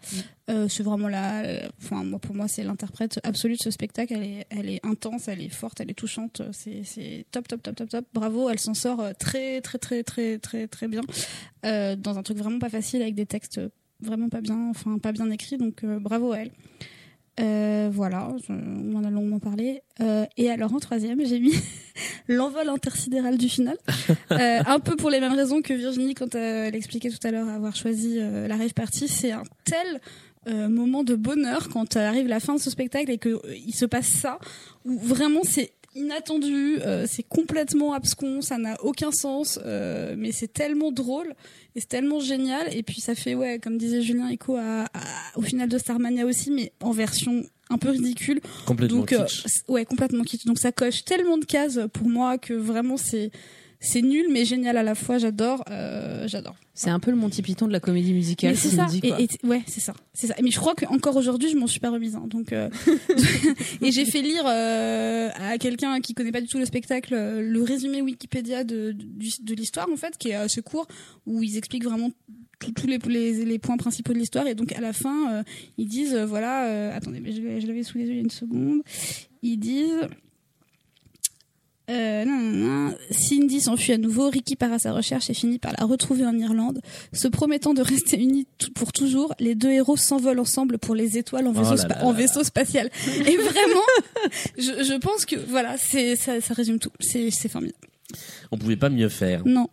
Euh, c'est vraiment la, enfin moi pour moi c'est l'interprète absolue de ce spectacle. Elle est, elle est intense, elle est forte, elle est touchante. C'est, c'est top, top, top, top, top. Bravo, elle s'en sort très, très, très, très, très, très bien dans un truc vraiment pas facile avec des textes vraiment pas bien, enfin pas bien écrits. Donc bravo à elle. Euh, voilà, on en a longuement parlé. Euh, et alors en troisième, j'ai mis l'envol intersidéral du final. Euh, un peu pour les mêmes raisons que Virginie quand euh, elle expliquait tout à l'heure avoir choisi euh, la rave party. C'est un tel moment de bonheur quand arrive la fin de ce spectacle et que euh, il se passe ça où vraiment c'est inattendu, euh, c'est complètement abscon, ça n'a aucun sens, euh, mais c'est tellement drôle et c'est tellement génial. Et puis ça fait, ouais, comme disait Julien, écho à, à- au final de Starmania aussi, mais en version un peu ridicule. Complètement Donc, euh, ouais, complètement kitsch. Donc ça coche tellement de cases pour moi que vraiment c'est c'est nul mais génial à la fois. J'adore, euh, j'adore. C'est un peu le Monty Python de la comédie musicale. C'est ça. Et, quoi. et- ouais, c'est ça. C'est ça. Mais je crois qu'encore aujourd'hui, je m'en suis pas remise. hein. donc, euh, et j'ai fait lire euh, à quelqu'un qui connaît pas du tout le spectacle euh, le résumé Wikipédia de, du- de l'histoire en fait, qui est assez court, où ils expliquent vraiment tous les, les, les points principaux de l'histoire. Et donc à la fin, euh, ils disent euh, voilà. euh, attendez, mais je, l'avais sous les yeux il y a une seconde. Ils disent. Euh, non, non, non. Cindy s'enfuit à nouveau, Ricky part à sa recherche et finit par la retrouver en Irlande. Se promettant de rester unis pour toujours, les deux héros s'envolent ensemble pour les étoiles en Oh vaisseau, là spa- là en là vaisseau spatial. Et vraiment, je, je pense que voilà, ça, ça résume tout. C'est c'est formidable. On pouvait pas mieux faire. Non.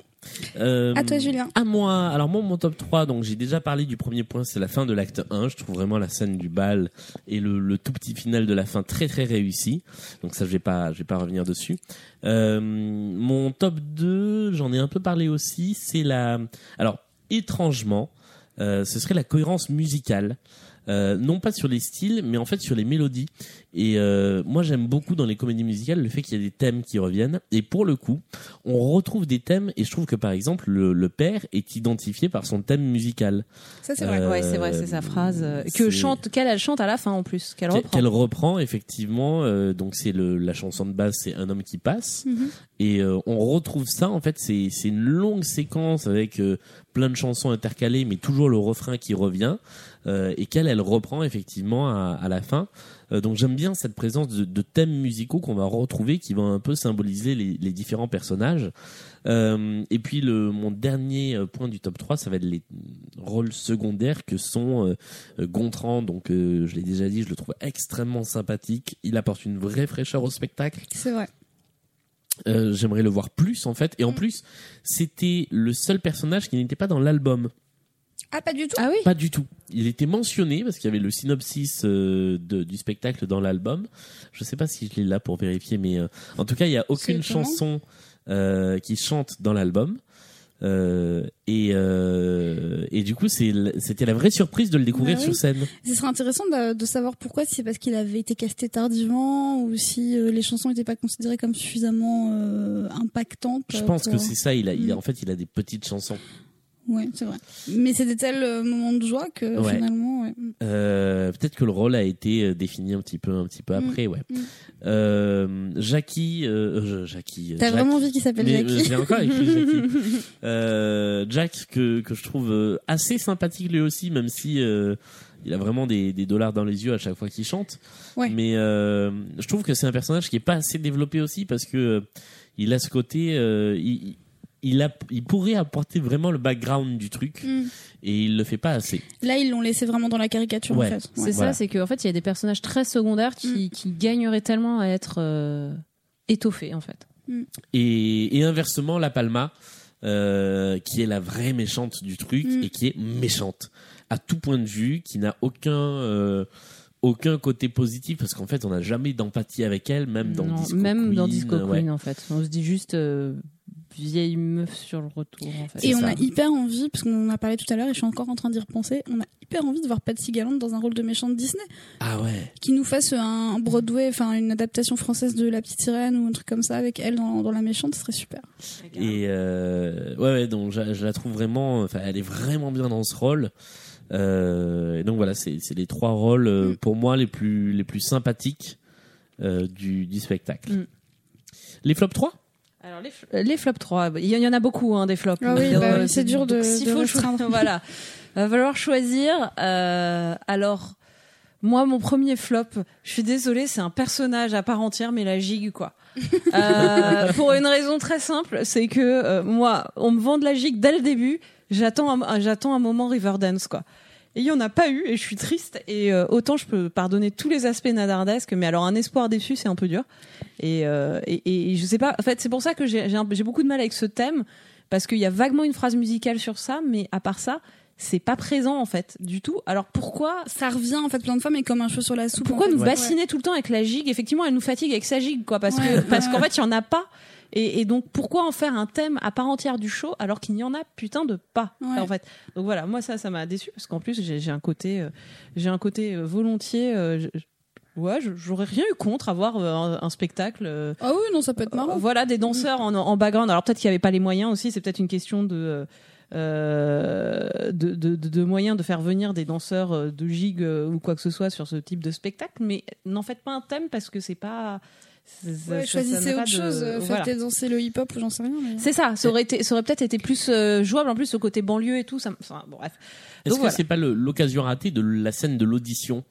Euh, À toi, Julien. À moi. Alors moi, mon top 3, donc j'ai déjà parlé du premier point, c'est la fin de l'acte 1. Je trouve vraiment la scène du bal et le, le tout petit final de la fin très très réussi. Donc ça, je vais pas, je vais pas revenir dessus. Euh, mon top 2, j'en ai un peu parlé aussi, c'est la... Alors, étrangement, euh, ce serait la cohérence musicale. Euh, non pas sur les styles, mais en fait sur les mélodies. Et euh, moi j'aime beaucoup dans les comédies musicales le fait qu'il y a des thèmes qui reviennent. Et pour le coup, on retrouve des thèmes et je trouve que par exemple le, le père est identifié par son thème musical. Ça c'est Euh, vrai. Ouais, c'est vrai, c'est sa phrase euh, que c'est- chante, qu'elle elle chante à la fin en plus, qu'elle reprend. Qu'elle reprend effectivement. donc c'est la chanson de base, c'est un homme qui passe. Mhm. Et on retrouve ça en fait, c'est c'est une longue séquence avec plein de chansons intercalées, mais toujours le refrain qui revient euh, et qu'elle elle reprend effectivement à, la fin. Euh, donc j'aime bien cette présence de, thèmes musicaux qu'on va retrouver qui vont un peu symboliser les, différents personnages. Euh, et puis mon dernier point du top 3, ça va être les rôles secondaires que sont Gontran. Donc je l'ai déjà dit, je le trouve extrêmement sympathique. Il apporte une vraie fraîcheur au spectacle. C'est vrai. Euh, J'aimerais le voir plus en fait. Et en Mm. plus, c'était le seul personnage qui n'était pas dans l'album. Ah pas du tout? Ah oui. Pas du tout. Il était mentionné parce qu'il y avait le synopsis euh, de- du spectacle dans l'album. Je sais pas si je l'ai là pour vérifier, mais euh, en tout cas, il y a aucune chanson euh, qui chante dans l'album. Euh, et, euh, et du coup, c'était la vraie surprise de le découvrir Bah oui. sur scène. Ce serait intéressant de, de savoir pourquoi, si c'est parce qu'il avait été casté tardivement ou si euh, les chansons n'étaient pas considérées comme suffisamment euh, impactantes. Je euh, pense pour- que c'est ça. Il a, il a, Mm. en fait, il a des petites chansons. Ouais, c'est vrai. Mais c'est des tels euh, moments de joie que Ouais. finalement, ouais. Euh, Peut-être que le rôle a été euh, défini un petit peu, un petit peu Mm. après, ouais. Mm. Euh, Jackie, euh, Jackie. T'as vraiment envie qu'il s'appelle Jackie J'ai encore écrit Jackie. Euh, Jack que que je trouve assez sympathique lui aussi, même si il a vraiment des, des dollars dans les yeux à chaque fois qu'il chante. Ouais. Mais euh, je trouve que c'est un personnage qui est pas assez développé aussi parce que euh, il a ce côté, euh, il, il a, il pourrait apporter vraiment le background du truc Mm. et il le fait pas assez. Là, ils l'ont laissé vraiment dans la caricature Ouais. en fait. C'est Ouais. Voilà. ça, c'est qu'en fait, il y a des personnages très secondaires qui, qui gagneraient tellement à être euh, étoffés, en fait. Et, et inversement, La Palma, euh, qui est la vraie méchante du truc Mm. et qui est méchante à tout point de vue, qui n'a aucun euh, aucun côté positif parce qu'en fait, on n'a jamais d'empathie avec elle, même dans Non, Disco même Queen, dans Disco ouais. Queen, en fait. On se dit juste euh, vieille meuf sur le retour, en fait. Et on ça. a hyper envie, parce qu'on en a parlé tout à l'heure et je suis encore en train d'y repenser, on a hyper envie de voir Patsy Gallant dans un rôle de méchante Disney, Ah ouais. qui nous fasse un Broadway, enfin une adaptation française de La Petite Sirène ou un truc comme ça avec elle dans, dans la méchante, ce serait super. Et euh, ouais, ouais, donc je, je la trouve vraiment, enfin, elle est vraiment bien dans ce rôle. Euh, et donc voilà, c'est c'est les trois rôles euh, Mm. pour moi les plus les plus sympathiques euh, du, du spectacle. Mm. Les flops 3 Alors les, fl- les flops 3, il y, en a beaucoup hein, des flops. Ah oui, bah euh, oui, c'est dur de- s'il faut voilà, va falloir choisir. Euh, alors moi, mon premier flop, je suis désolée, c'est un personnage à part entière, mais la gigue quoi. Euh, pour une raison très simple, c'est que euh, moi, on me vend de la gigue dès le début. J'attends, un, j'attends un moment Riverdance quoi. Et il y en a pas eu et je suis triste. Et euh, autant je peux pardonner tous les aspects nadardesques, mais alors un espoir déçu, c'est un peu dur. Et, euh, et, et je sais pas. En fait, c'est pour ça que j'ai beaucoup de mal avec ce thème parce qu'il y a vaguement une phrase musicale sur ça, mais à part ça, c'est pas présent en fait du tout. Alors pourquoi Ça revient en fait plein de fois, mais comme un cheveu sur la soupe. pourquoi en fait. nous Ouais. bassiner tout le temps avec la gigue? Effectivement, elle nous fatigue avec sa gigue, quoi, parce Ouais, que parce qu'en fait, il y en a pas. Et, et donc, pourquoi en faire un thème à part entière du show alors qu'il n'y en a putain de pas Ouais. en fait? Donc voilà, moi ça, ça m'a déçu parce qu'en plus j'ai un côté, euh, j'ai un côté euh, volontiers. euh, je- je- ouais, j'aurais rien eu contre avoir euh, un, un spectacle. euh, Ah oui, non, ça peut être euh, marrant. Voilà, des danseurs en, en background. Alors peut-être qu'il n'y avait pas les moyens aussi. C'est peut-être une question de, euh, de, de, de- moyens de faire venir des danseurs euh, de gigue euh, ou quoi que ce soit sur ce type de spectacle. Mais n'en faites pas un thème parce que c'est pas. Ouais, choisissez autre de- chose. euh, voilà. Faites-les danser le hip-hop ou j'en sais rien. mais- C'est ça. Ça aurait été, ça aurait peut-être été plus euh, jouable. En plus, ce côté banlieue et tout. Ça, enfin, bon, bref. Est-ce que voilà. c'est pas l'occasion ratée de la scène de l'audition?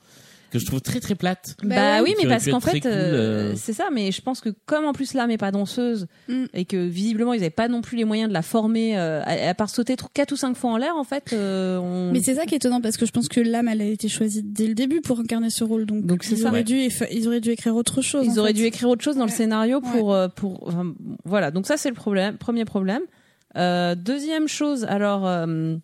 Que je trouve très très plate Bah Bah, oui, mais parce qu'en fait, cool, euh, euh. c'est ça. Mais je pense que comme en plus l'âme est pas danseuse Mm. et que visiblement ils n'avaient pas non plus les moyens de la former, euh, à, à part sauter tr- quatre ou cinq fois en l'air, en fait, euh, on... Mais c'est ça qui est étonnant parce que je pense que l'âme, elle a été choisie dès le début pour incarner ce rôle. Donc, Donc c'est ils ça. auraient Ouais. dû, ils auraient dû écrire autre chose. Ils en auraient fait. dû écrire autre chose dans le scénario pour euh, pour enfin, voilà. Donc ça c'est le problème, premier problème. Euh, deuxième chose, alors euh,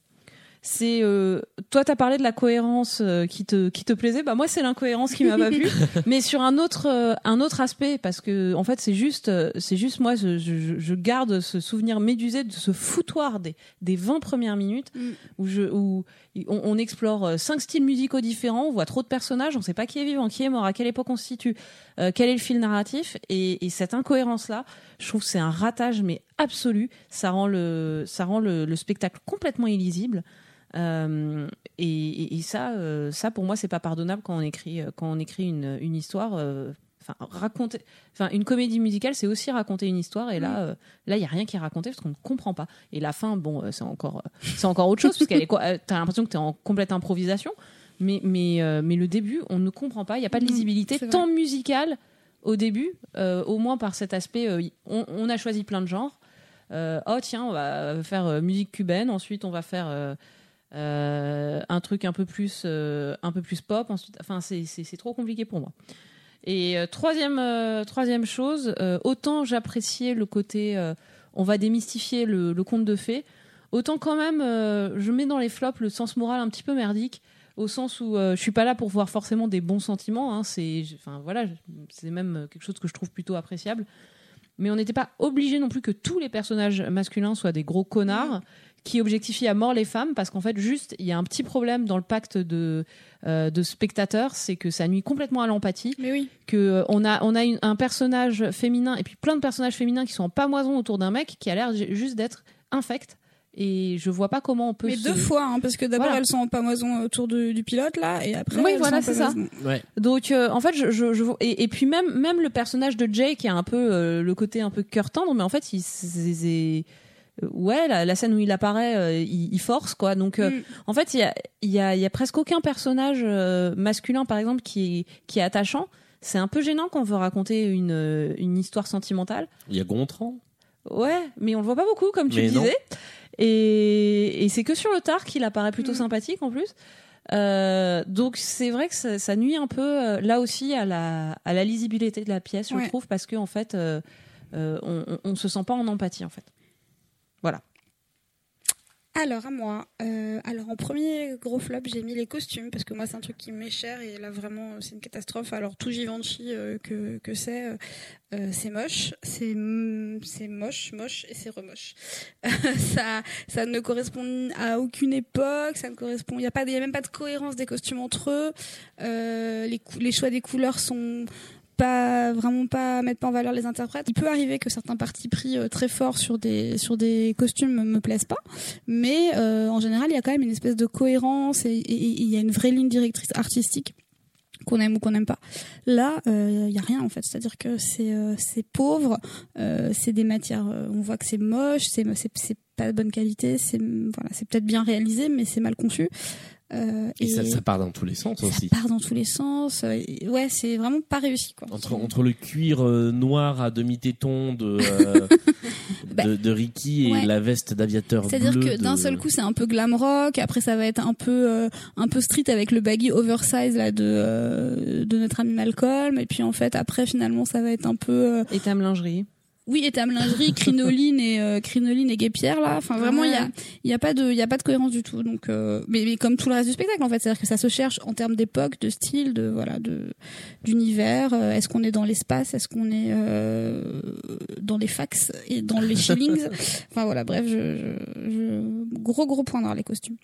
c'est euh, toi t'as parlé de la cohérence euh, qui te qui te plaisait. Bah moi c'est l'incohérence qui m'a pas plu, mais sur un autre euh, un autre aspect parce que en fait c'est juste euh, c'est juste moi je, je, je garde ce souvenir médusé de ce foutoir des des 20 premières minutes Mm. où je où on, on explore euh, cinq styles musicaux différents, on voit trop de personnages, on sait pas qui est vivant, qui est mort, à quelle époque on se situe, euh, quel est le fil narratif et, et cette incohérence là, je trouve c'est un ratage mais absolu. Ça rend le ça rend le, le spectacle complètement illisible. Euh, et, ça, euh, ça pour moi, c'est pas pardonnable quand on écrit euh, quand on écrit une, une histoire. Enfin, raconter, enfin, une comédie musicale, c'est aussi raconter une histoire. Et là, euh, là, il y a rien qui est raconté parce qu'on ne comprend pas. Et la fin, bon, euh, c'est encore, euh, c'est encore autre chose parce qu'elle est, quoi- t'as l'impression que t'es en complète improvisation. Mais, mais, mais le début, on ne comprend pas. Il n'y a pas de Mhm, lisibilité, tant musicale au début, au moins par cet aspect. on, on a choisi plein de genres. Oh tiens, on va faire musique cubaine. Ensuite, on va faire euh, un truc un peu plus, euh, un peu plus pop. Ensuite, enfin, c'est trop compliqué pour moi. Et euh, troisième, troisième chose, autant j'appréciais le côté, on va démystifier le, le conte de fées, autant quand même, je mets dans les flops le sens moral un petit peu merdique, au sens où je suis pas là pour voir forcément des bons sentiments. Hein, c'est, enfin voilà, c'est même quelque chose que je trouve plutôt appréciable. Mais on n'était pas obligé non plus que tous les personnages masculins soient des gros connards qui objectifient à mort les femmes, parce qu'en fait, juste, il y a un petit problème dans le pacte de, euh, de spectateurs, c'est que ça nuit complètement à l'empathie Mais oui. que euh, on a on a une- un personnage féminin et puis plein de personnages féminins qui sont en pamoison autour d'un mec qui a l'air ju- juste d'être infect et je vois pas comment on peut Mais se- deux fois, hein, parce que d'abord Voilà. elles sont en pamoison autour de- du pilote là, et après Oui, elles voilà, c'est ça. Ouais. donc euh, en fait je, je, je- et, et puis même même le personnage de Jay qui a un peu euh, le côté un peu cœur tendre mais en fait il c'est- c'est- ouais la, la scène où il apparaît euh, il, il force quoi donc euh, Mm. en fait il y a il y a il y a presque aucun personnage euh, masculin par exemple qui est qui est attachant c'est un peu gênant quand on veut raconter une une histoire sentimentale Il y a Gontran. Ouais, mais on le voit pas beaucoup, comme tu Mais le non. disais. Et, et c'est que sur le tard qu'il apparaît plutôt Mm. sympathique en plus. Euh, donc c'est vrai que ça, ça nuit un peu euh, là aussi à la, à la lisibilité de la pièce, je trouve, parce que en fait, euh, euh, on, on, on se sent pas en empathie en fait. Alors à moi. Euh, alors en premier gros flop, j'ai mis les costumes parce que moi c'est un truc qui m'est cher et là vraiment euh, c'est une catastrophe. Alors tout Givenchy euh, que c'est, c'est moche, c'est moche, moche et c'est remoche. ça ça ne correspond à aucune époque, ça ne correspond, il y a a même pas de cohérence des costumes entre eux. Les choix des couleurs sont pas vraiment pas mettre pas en valeur les interprètes. Il peut arriver que certains partis pris euh, très forts sur des sur des costumes me plaisent pas, mais euh, en général il y a quand même une espèce de cohérence et il y a une vraie ligne directrice artistique qu'on aime ou qu'on n'aime pas. Là, il y a rien en fait. C'est-à-dire que c'est euh, c'est pauvre, euh, c'est des matières. euh, on voit que c'est moche, c'est c'est pas de bonne qualité. C'est voilà, c'est peut-être bien réalisé, mais c'est mal conçu. Euh, Et, ça, ça part dans tous les sens ça aussi. part dans tous les sens. Euh, ouais, c'est vraiment pas réussi quoi. Entre, entre le cuir euh, noir à demi-téton de, euh, Bah, de, de Ricky et ouais. la veste d'aviateur C'est-à-dire que d'un de- seul coup, c'est un peu glam rock. Après, ça va être un peu euh, un peu street avec le baggy oversize là de euh, de notre ami Malcolm. Et puis en fait, après, finalement, ça va être un peu euh, Et ta lingerie. Oui, étame lingerie, crinoline et euh, crinoline et guépière là. Enfin, vraiment, il y a il y a pas de il y a pas de cohérence du tout. Donc, euh, mais, mais comme tout le reste du spectacle en fait, c'est-à-dire que ça se cherche en termes d'époque, de style, de voilà, de d'univers. Euh, Est-ce qu'on est dans l'espace? Est-ce qu'on est euh, dans les fax et dans les shillings? Enfin voilà, bref, je, je, je- gros gros point dans les costumes.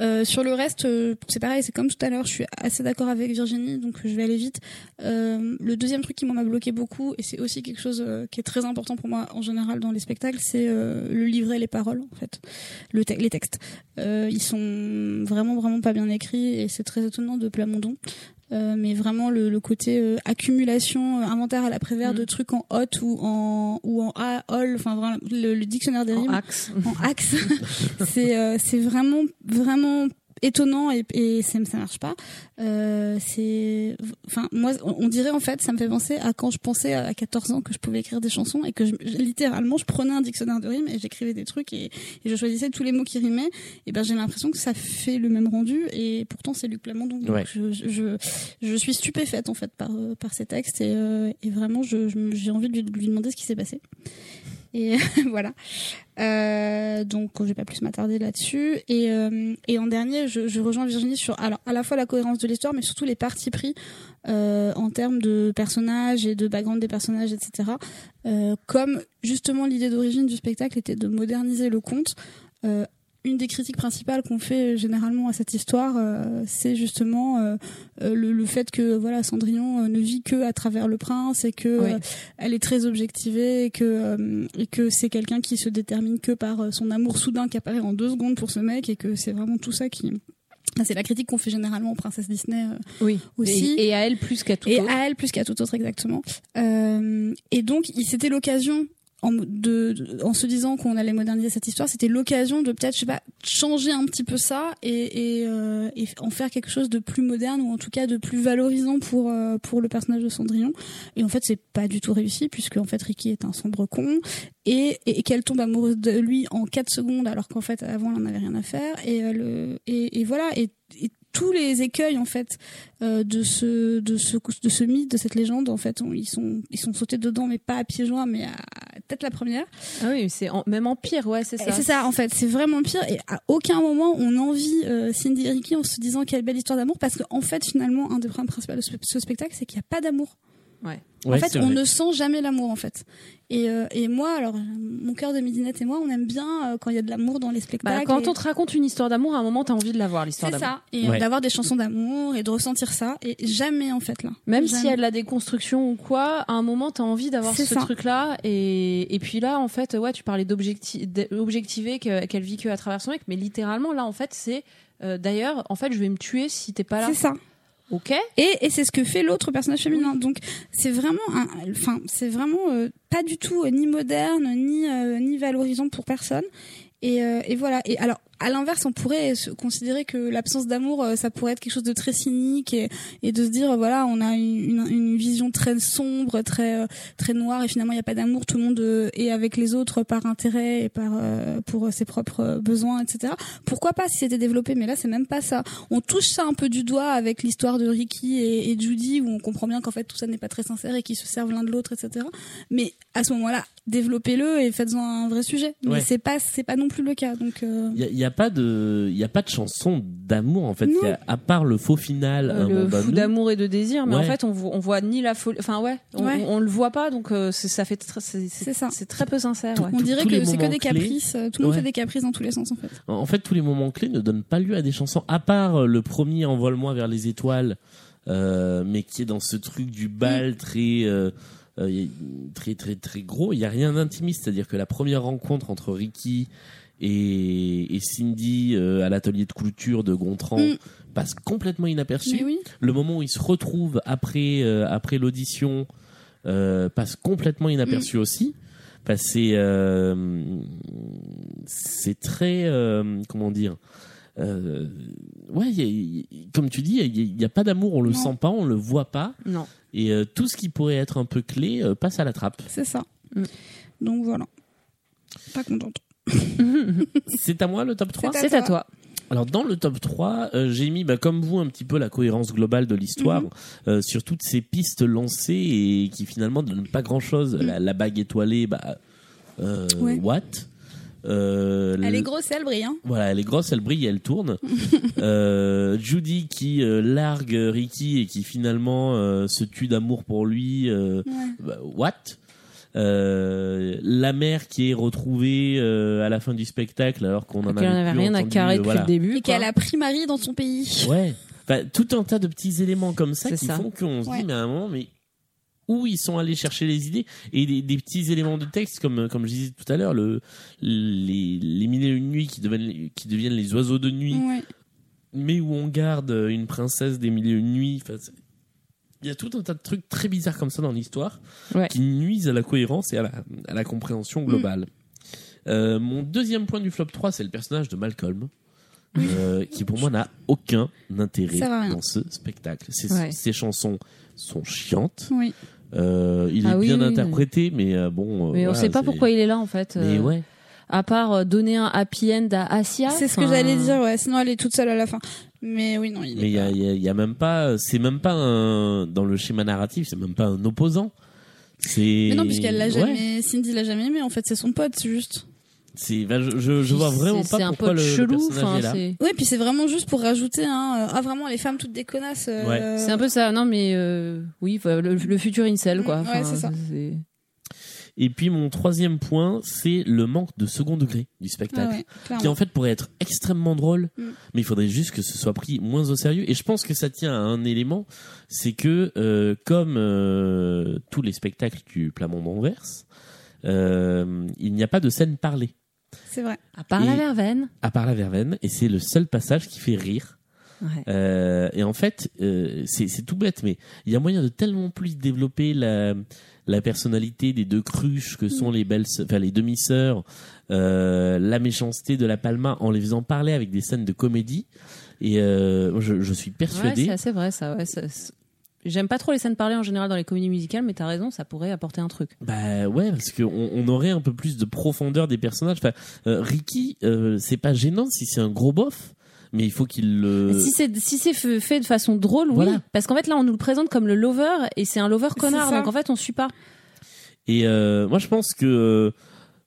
Euh, sur le reste, euh, c'est pareil, c'est comme tout à l'heure, je suis assez d'accord avec Virginie, donc je vais aller vite. Euh, le deuxième truc qui m'en a bloqué beaucoup, et c'est aussi quelque chose euh, qui est très important pour moi en général dans les spectacles, c'est euh, le livret, les paroles en fait, les textes. Euh, ils sont vraiment vraiment pas bien écrits et c'est très étonnant de Plamondon. Euh, mais vraiment le, le côté euh, accumulation, euh, inventaire à l'après-vert Mm. de trucs en hot ou en ou en a, all, enfin vraiment le, le dictionnaire des En rimes axe. en axe. c'est euh, c'est vraiment vraiment étonnant et, et ça, ça marche pas. Euh, c'est enfin moi on dirait en fait ça me fait penser à quand je pensais à 14 ans que je pouvais écrire des chansons et que je, littéralement je prenais un dictionnaire de rimes et j'écrivais des trucs et, et je choisissais tous les mots qui rimaient et ben j'ai l'impression que ça fait le même rendu et pourtant c'est Luc Plamondon donc Ouais. je, je, je suis stupéfaite en fait par euh, par ces textes et, euh, et vraiment j'ai envie de lui, de lui demander ce qui s'est passé et voilà. Euh, donc je vais pas plus m'attarder là-dessus. Et euh, en dernier je, rejoins Virginie sur alors à la fois la cohérence de l'histoire mais surtout les partis pris euh, en termes de personnages et de background des personnages etc comme justement l'idée d'origine du spectacle était de moderniser le conte une des critiques principales qu'on fait euh, généralement à cette histoire, euh, c'est justement euh, euh, le, le fait que voilà Cendrillon euh, ne vit que à travers le prince et que Oui. euh, elle est très objectivée et que euh, et que c'est quelqu'un qui se détermine que par son amour soudain qui apparaît en deux secondes pour ce mec et que c'est vraiment tout ça qui c'est la critique qu'on fait généralement aux princesses Disney euh, Oui. aussi. Et, et à elle plus qu'à tout et autre. à elle plus qu'à tout autre exactement. Euh, et donc c'était l'occasion en, se disant qu'on allait moderniser cette histoire, c'était l'occasion de peut-être changer un petit peu ça euh, et en faire quelque chose de plus moderne ou en tout cas de plus valorisant pour euh, pour le personnage de Cendrillon. Et en fait c'est pas du tout réussi puisque en fait Ricky est un sombre con et, et, qu'elle tombe amoureuse de lui en 4 secondes alors qu'en fait avant elle en avait rien à faire et euh, le et, voilà et tous les écueils en fait euh, de ce de ce de ce mythe de cette légende en fait on- ils sont ils sont sautés dedans mais pas à pieds joints mais à tête la première Ah oui, c'est en- même en pire, ouais, c'est ça. c'est ça en fait c'est vraiment pire et à aucun moment on envie euh, Cindy et Ricky en se disant quelle belle histoire d'amour parce qu'en fait finalement un des problèmes principaux de ce, ce spectacle c'est qu'il n'y a pas d'amour Ouais. en Ouais, fait, on vrai. ne sent jamais l'amour, en fait. Et, euh, et moi, alors, mon cœur de midinette et moi, on aime bien euh, quand il y a de l'amour dans les Bah, spectacles. quand et- on te raconte une histoire d'amour, à un moment, t'as envie de la voir, l'histoire C'est ça. Et Ouais. d'avoir des chansons d'amour et de ressentir ça. Et jamais, en fait, là. Même Jamais. si elle a des constructions ou quoi, à un moment, t'as envie d'avoir ce truc-là. Et, et puis là, en fait, ouais, tu parlais d'objecti- d'objectiver que- qu'elle vit que à travers son mec, mais littéralement, là, en fait, c'est euh, d'ailleurs, en fait, je vais me tuer si t'es pas là. C'est ça. Ok. Et, et c'est ce que fait l'autre personnage féminin. Donc c'est vraiment, un, enfin c'est vraiment euh, pas du tout euh, ni moderne ni euh, ni valorisant pour personne. Et, euh, et voilà. Et alors à l'inverse, on pourrait considérer que l'absence d'amour, euh, ça pourrait être quelque chose de très cynique et, et de se dire euh, voilà, on a une, une, une vision très sombre, très euh, très noire et finalement il n'y a pas d'amour. Tout le monde est avec les autres par intérêt et par pour ses propres besoins, etc. Pourquoi pas si c'était développé Mais là, c'est même pas ça on touche ça un peu du doigt avec l'histoire de Ricky et, et Judy où on comprend bien qu'en fait tout ça n'est pas très sincère et qu'ils se servent l'un de l'autre etc mais à ce moment-là développez-le et faites-en un vrai sujet mais Ouais. c'est pas c'est pas non plus le cas donc euh, Il y a, il y a pas de, il y a pas de chanson d'amour en fait. Y a- à part le faux final, Euh, un le fou nous. d'amour et de désir, mais en fait, on voit, on voit ni la folie. Enfin, ouais, on, Ouais. on, on le voit pas, donc euh, c'est- ça fait très, c'est, C'est ça. c'est très peu sincère. ouais. on dirait que c'est que moments des caprices euh, tout le monde Ouais. fait des caprices dans tous les sens en fait En fait, tous les moments clés ne donnent pas lieu à des chansons, à part euh, le premier Envole-moi vers les étoiles, euh, mais qui est dans ce truc du bal très, euh, euh, très, très, très gros. Il y a rien d'intimiste, c'est-à-dire que la première rencontre entre Ricky et, et Cindy euh, à l'atelier de couture de Gontran Mm. passe complètement inaperçu. Oui. Le moment où ils se retrouvent après euh, après l'audition euh, passe complètement Mm. inaperçu aussi. Parce que c'est c'est très comment dire euh, ouais y a- y comme tu dis il n'y a, pas d'amour on le Non. sent pas on le voit pas Non. et euh, tout ce qui pourrait être un peu clé euh, passe à la trappe C'est ça. Mm. Donc voilà. Pas contente. c'est à moi le top 3 C'est à toi. Alors dans le top 3, euh, j'ai mis bah, comme vous un petit peu la cohérence globale de l'histoire Mhm. euh, sur toutes ces pistes lancées et qui finalement ne donnent pas grand-chose. La, la bague étoilée, bah euh, Mhm. Ouais. what? Euh, Elle le- est grosse, elle brille. Hein. Voilà, elle est grosse, elle brille, elle tourne. euh, Judy qui euh, largue Ricky et qui finalement se tue d'amour pour lui. Ouais. bah, what? Euh, la mère qui est retrouvée euh, à la fin du spectacle alors qu'on en Qu'elle en avait avait plus rien à entendu, carrer euh, depuis voilà. le début. Et qu'elle a pris Marie dans son pays. Ouais. Enfin, tout un tas de petits éléments comme ça C'est qui ça. font qu'on se Ouais. dit, mais à un moment, mais où ils sont allés chercher les idées et des, des petits éléments de texte comme comme je disais tout à l'heure le les les mille et une nuits qui deviennent qui deviennent les oiseaux de nuit Ouais. mais où on garde une princesse des mille et une nuits Enfin, il y a tout un tas de trucs très bizarres comme ça dans l'histoire Ouais. qui nuisent à la cohérence et à la, à la compréhension globale. Euh, mon deuxième point du flop 3, c'est le personnage de Malcolm, euh, qui pour moi n'a aucun intérêt dans ce spectacle. Ses, Ouais. ses chansons sont chiantes. Oui. Euh, il est Ah oui, bien oui, interprété, mais euh, bon. Mais on voilà, sait pas pourquoi il est là en fait. Mais euh, ouais. À part donner un happy end à Asia. C'est ce que j'allais dire, ouais. Sinon, elle est toute seule à la fin. Mais oui, non, il est Mais il y a, pas- il y a- il y a même pas, c'est même pas un, dans le schéma narratif, c'est même pas un opposant. C'est. Mais non, puisqu'elle l'a Ouais. jamais, Cindy l'a jamais aimé. En fait, c'est son pote, c'est juste. C'est, ben, je, je, je vois vraiment pas C'est un pourquoi peu le, le chelou. personnage enfin, est là. c'est- Oui, puis c'est vraiment juste pour rajouter, hein, euh, ah vraiment les femmes toutes des connasses. euh, Ouais. C'est un peu ça, non mais euh, oui, le, le futur incel quoi. Mm, ouais, c'est ça. Et puis mon troisième point, c'est le manque de second degré du Ah spectacle. ouais. Qui en fait pourrait être extrêmement drôle, Mm. mais il faudrait juste que ce soit pris moins au sérieux. Et je pense que ça tient à un élément, c'est que euh, comme euh, tous les spectacles du Plamondon Anvers, euh, il n'y a pas de scène parlée, C'est vrai. À part Et- la verveine. à part la verveine, et c'est le seul passage qui fait rire. Ouais. Euh, et en fait, euh, c'est tout bête, mais il y a moyen de tellement plus développer la, la personnalité des deux cruches que sont les belles, enfin les demi-sœurs, euh, la méchanceté de la Palma en les faisant parler avec des scènes de comédie. Et euh, je, je suis Ouais, persuadé. c'est assez vrai ça. Ouais, ça- c'est- J'aime pas trop les scènes parlées en général dans les comédies musicales, mais t'as raison, ça pourrait apporter un truc. bah ouais, parce qu'on on aurait un peu plus de profondeur des personnages. Enfin, euh, Ricky, c'est pas gênant si c'est un gros bof, mais il faut qu'il le. Si c'est si c'est fe- fait de façon drôle, oui. Voilà. Parce qu'en fait là, on nous le présente comme le lover et c'est un lover connard, donc en fait on suit pas. Et euh, moi, je pense que euh,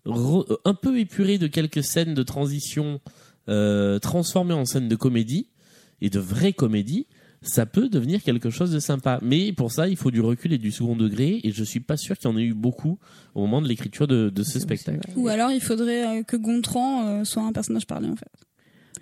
re- un peu épuré de quelques scènes de transition euh, transformées en scènes de comédie et de vraie comédie, ça peut devenir quelque chose de sympa. Mais pour ça, il faut du recul et du second degré. Et je suis pas sûr qu'il y en ait eu beaucoup au moment de l'écriture de, de ce spectacle. Ou alors il faudrait euh, que Gontran euh, soit un personnage parlé en fait.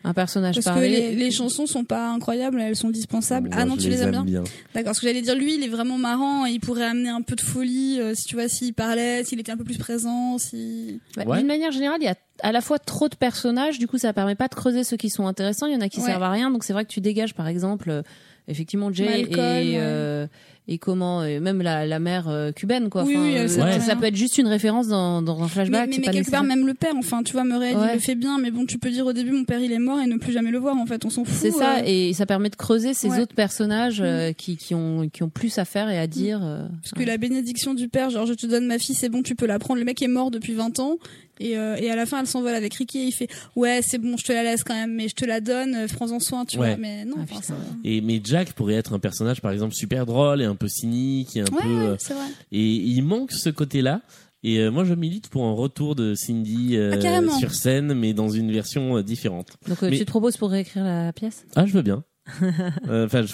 Un personnage Parce parlé. que les, les chansons sont pas incroyables, elles sont dispensables. Moi, ah non, tu les aimes aime bien D'accord, ce que j'allais dire, lui, il est vraiment marrant et il pourrait amener un peu de folie euh, si tu vois, s'il parlait, s'il était un peu plus présent, si. Bah, Ouais. D'une manière générale, il y a à la fois trop de personnages, du coup ça permet pas de creuser ceux qui sont intéressants, il y en a qui Ouais. servent à rien, donc c'est vrai que tu dégages par exemple euh, effectivement Jay Malcolm, et, ouais. euh, et comment et même la, la mère euh, cubaine quoi. Oui, Enfin, oui, euh, ça, rien. peut être juste une référence dans, dans un Mais, flashback. mais, mais pas quelque part, même le père, enfin, tu vois, Murray, il le fait bien, mais bon, tu peux dire au début, mon père, il est mort et ne plus jamais le voir, en fait, on s'en fout. C'est ça, euh. et ça permet de creuser ces autres personnages euh, qui, qui, ont, qui ont plus à faire et à dire. euh, Parce que la bénédiction du père, genre je te donne ma fille, c'est bon, tu peux la prendre. Le mec est mort depuis 20 ans. Et, euh, et à la fin, elle s'envole avec Ricky et il fait Ouais, c'est bon, je te la laisse quand même, mais je te la donne, euh, prends-en soin, tu Ouais. vois. Mais non, Ah, enfin, putain. ça. Et mais Jack pourrait être un personnage, par exemple, super drôle et un peu cynique et un Ouais, peu. ouais, euh, c'est vrai. Et il manque ce côté-là. Et euh, moi, je milite pour un retour de Cindy euh, Ah, sur scène, mais dans une version euh, différente. Donc euh, Mais- tu te proposes pour réécrire la pièce? Ah, je veux bien. Euh, Enfin, je-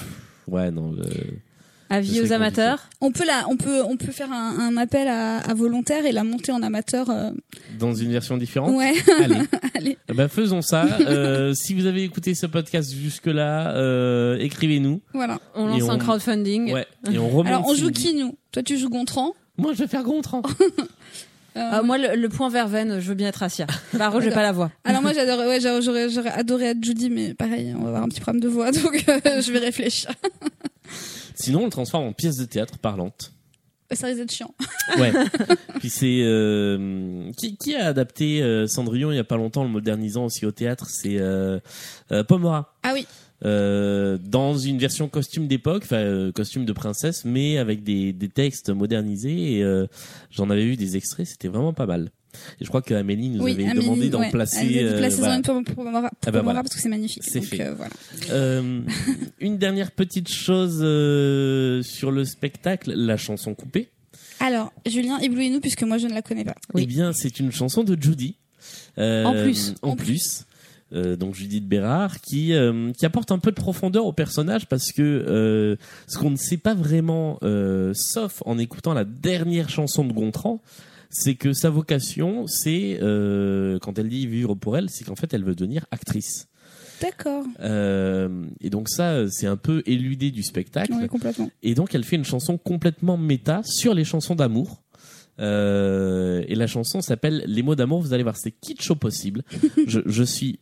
ouais, non. Avis aux amateurs. On peut, la, on peut, on peut faire un, un appel à, à volontaires et la monter en amateur. euh, Dans une version différente. Ouais, Allez. allez. Eh ben, faisons ça. Euh, si vous avez écouté ce podcast jusque-là, euh, écrivez-nous. Voilà. On lance un crowdfunding. Ouais. Et on remonte. Alors, on joue qui, nous? Toi, tu joues Gontran? Moi, je vais faire Gontran. Ah, moi, le, le point verveine, je veux bien être Asia. Par contre, j'ai pas la voix. Alors moi ouais, j'aurais, j'aurais- j'aurais adoré être Judy, mais pareil, on va avoir un petit problème de voix, donc euh, je vais réfléchir. Sinon, on le transforme en pièce de théâtre parlante. Ça risque d'être chiant. Ouais. Puis c'est euh, qui, qui a adapté euh, Cendrillon il y a pas longtemps, le modernisant aussi au théâtre, c'est euh, euh, Pomera. Ah oui. Dans une version costume d'époque, enfin costume de princesse, mais avec des, des textes modernisés. Et j'en avais vu des extraits, c'était vraiment pas mal. Et je crois que Amélie nous oui, avait Amélie, demandé d'en ouais. placer. Elle nous a dit de euh, placer voilà. dans une pour, pour, Pomera- Ah bah voilà. parce que c'est magnifique. C'est fait. euh, voilà. Euh, une dernière petite chose euh, sur le spectacle, la chanson coupée. Alors, Julien, éblouis-nous puisque moi je ne la connais pas. Oui. Eh bien, c'est une chanson de Judy. Euh, En plus. En En plus. Euh, donc Judith Bérard qui euh, qui apporte un peu de profondeur au personnage parce que euh, ce qu'on ne sait pas vraiment euh, sauf en écoutant la dernière chanson de Gontran c'est que sa vocation c'est euh, quand elle dit vivre pour elle c'est qu'en fait elle veut devenir actrice D'accord. Euh, et donc ça c'est un peu éludé du spectacle Oui, complètement. et donc elle fait une chanson complètement méta sur les chansons d'amour. Euh, et la chanson s'appelle Les mots d'amour. Vous allez voir, c'est kitsch au possible. je, je suis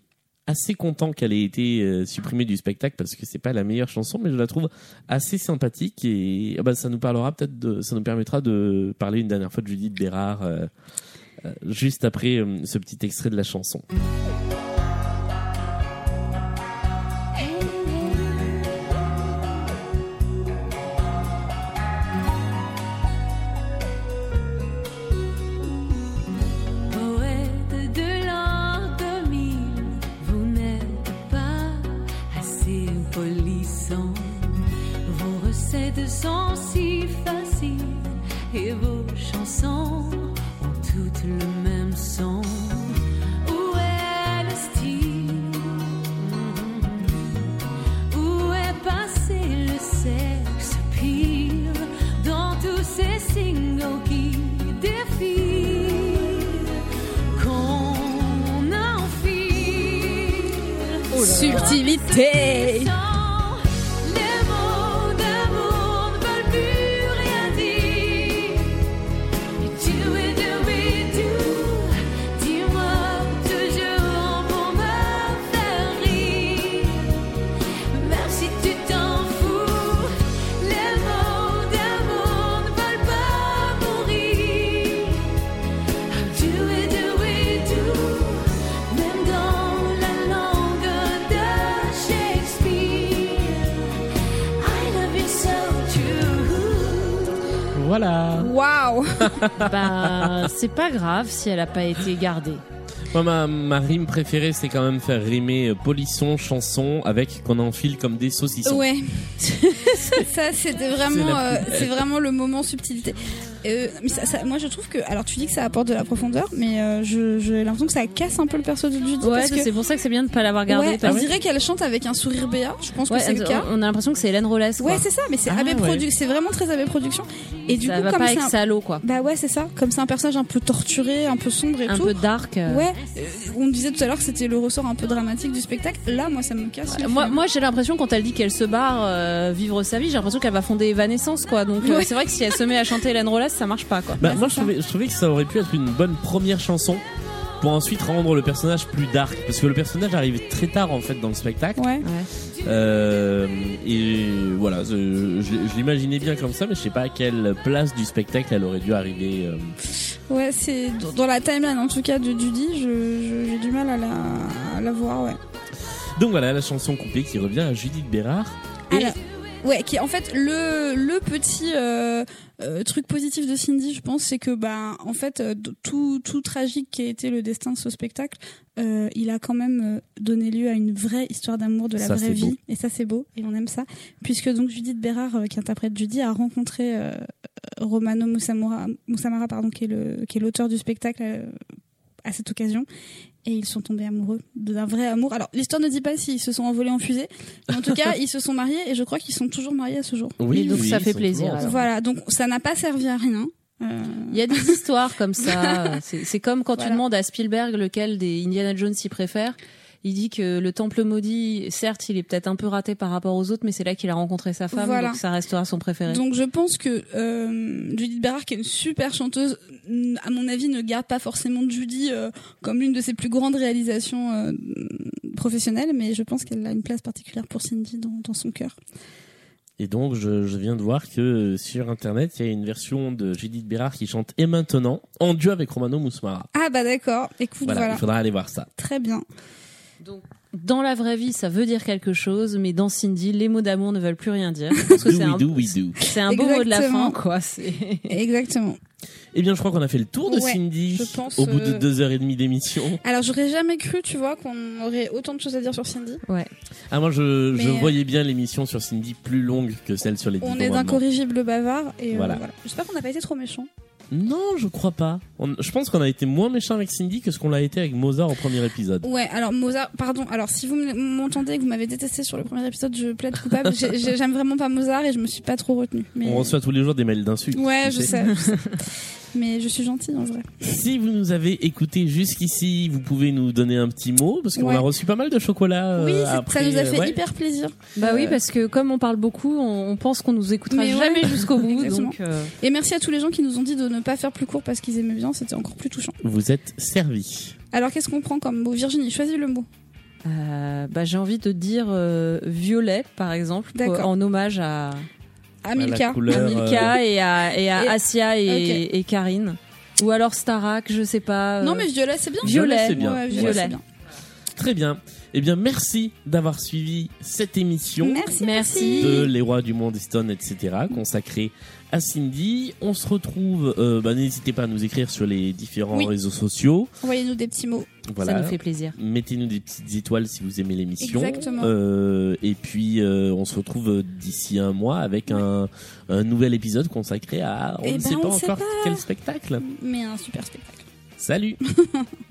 assez content qu'elle ait été euh, supprimée du spectacle parce que c'est pas la meilleure chanson, mais je la trouve assez sympathique et ah bah, ça nous parlera peut-être, ça nous permettra de parler une dernière fois de Judith Bérard euh, euh, juste après ce petit extrait de la chanson. Sont si faciles et vos chansons ont toutes le même son. Où est le style? Où est passé le sexe pire dans tous ces singles qui défilent? Qu'on enfile Subtilité. Voilà. Waouh. bah, c'est pas grave si elle a pas été gardée. Moi, ma, ma rime préférée, c'est quand même faire rimer euh, polisson, chanson avec qu'on enfile comme des saucissons. Ouais. ça, c'était vraiment, C'est euh, c'est vraiment le moment subtilité. Euh, mais ça, ça- moi, je trouve que, alors, tu dis que ça apporte de la profondeur, mais euh, je- j'ai l'impression que ça casse un peu le perso de Judy Ouais, parce que. c'est pour ça que c'est bien de pas l'avoir gardée. Ouais, on dirait qu'elle chante avec un sourire béat. Je pense Ouais, que c'est le cas. on a l'impression que c'est Hélène Rollès. Ouais, c'est ça, mais c'est Ah, AB ouais. Produ- c'est vraiment très AB Production. Et du ça coup, va comme pas c'est avec un... salaud, quoi. Bah ouais, c'est ça. Comme c'est un personnage un peu torturé, un peu sombre et Un tout. peu dark. euh. Ouais, euh, on disait tout à l'heure que c'était le ressort un peu dramatique du spectacle. Là, moi, ça me casse. Moi, j'ai l'impression quand elle dit qu'elle se barre euh, vivre sa vie, j'ai l'impression qu'elle va fonder Evanescence quoi. Donc c'est vrai que si elle se met à chanter Hélène Rollès, ça marche pas quoi. Bah, moi, je trouvais, je trouvais que ça aurait pu être une bonne première chanson pour ensuite rendre le personnage plus dark. Parce que le personnage arrive très tard, en fait, dans le spectacle. Ouais. Euh, et voilà, je, je- je l'imaginais bien comme ça, mais je sais pas à quelle place du spectacle elle aurait dû arriver. euh. Ouais, c'est dans la timeline en tout cas de Judy, j'ai du mal à la, à la voir, ouais. Donc voilà, la chanson coupée qui revient à Judith Bérard. Et Alors, ouais, qui est en fait le le petit euh, euh, truc positif de Cindy, je pense, c'est que bah en fait euh, tout tout tragique qui a été le destin de ce spectacle, euh, il a quand même donné lieu à une vraie histoire d'amour de la Ça, vraie vie, beau. et ça c'est beau et on aime ça, puisque donc Judith Bérard, euh, qui interprète Judy, a rencontré Romano Musamura, Musamara, pardon, qui est le qui est l'auteur du spectacle. à cette occasion et ils sont tombés amoureux d'un vrai amour. Alors l'histoire ne dit pas s'ils se sont envolés en fusée, mais en tout cas ils se sont mariés et je crois qu'ils sont toujours mariés à ce jour. oui, donc oui, ça fait plaisir, toujours. Voilà, donc ça n'a pas servi à rien. Euh, Il y a des histoires comme ça. C'est comme quand tu demandes à Spielberg lequel des Indiana Jones s'y préfère. Il dit que le temple maudit, certes, il est peut-être un peu raté par rapport aux autres, mais c'est là qu'il a rencontré sa femme, Voilà. donc ça restera son préféré. Donc je pense que euh, Judith Bérard, qui est une super chanteuse, à mon avis, ne garde pas forcément Judy euh, comme l'une de ses plus grandes réalisations euh, professionnelles, mais je pense qu'elle a une place particulière pour Cindy dans, dans son cœur. Et donc, je, je viens de voir que sur Internet, il y a une version de Judith Bérard qui chante Et maintenant, en duo avec Romano Mousmara. Ah bah d'accord, écoute, Voilà, voilà, il faudra aller voir ça. très bien. Donc, dans la vraie vie, ça veut dire quelque chose, mais dans Cindy, les mots d'amour ne veulent plus rien dire. Parce que Do c'est un, c'est un beau mot de la fin, quoi. C'est... Exactement. Eh bien, je crois qu'on a fait le tour de Ouais, Cindy je pense, au bout de euh, deux heures et demie d'émission. Alors j'aurais jamais cru, tu vois, qu'on aurait autant de choses à dire sur Cindy. Ouais. Ah, moi, je, euh, voyais bien l'émission sur Cindy plus longue que celle sur les On est Commandements. d'incorrigibles bavards et euh, Voilà. J'espère qu'on n'a pas été trop méchants. Non, je crois pas. On- je pense qu'on a été moins méchant avec Cindy que ce qu'on l'a été avec Mozart au premier épisode. Ouais, alors Mozart, pardon. Alors si vous m'entendez et que vous m'avez détesté sur le premier épisode, je plaide coupable. J'ai- j'ai- J'aime vraiment pas Mozart et je me suis pas trop retenue. Mais... On reçoit tous les jours des mails d'insultes. Ouais, tu je sais. je sais. Mais je suis gentille en vrai. Si vous nous avez écouté jusqu'ici, vous pouvez nous donner un petit mot parce qu'on Ouais. a reçu pas mal de chocolat. euh, oui, c'est- après, ça nous a fait ouais. hyper plaisir. Bah oui, Euh, parce que comme on parle beaucoup, on, pense qu'on nous écoutera Mais ouais. jamais jusqu'au bout. Donc, euh, Et merci à tous les gens qui nous ont dit de ne pas faire plus court parce qu'ils aimaient bien. C'était encore plus touchant. Vous êtes servis. Alors qu'est-ce qu'on prend comme mot? Virginie, choisis le mot. euh, bah, j'ai envie de dire euh, violet, par exemple, pour- en hommage à, À la Milka. couleur. à Milka et à, et à Et- Asia et, et Karine. Ou alors Starak, je sais pas. euh, Non mais violet, c'est bien. Violet, c'est bien. Ouais, violet, Violet. c'est bien. Très bien. Eh bien, merci d'avoir suivi cette émission Merci, Merci. de Les Rois du Monde, Stone, etc., consacrée à Cindy. On se retrouve. euh, bah, N'hésitez pas à nous écrire sur les différents Oui. réseaux sociaux. Envoyez-nous des petits mots. Voilà. Ça nous fait plaisir. Mettez-nous des petites étoiles si vous aimez l'émission. Exactement. Euh, et puis, euh, on se retrouve d'ici un mois avec un, un nouvel épisode consacré à. On Eh ne ben, sait pas sait encore pas. quel spectacle. Mais un super spectacle. Salut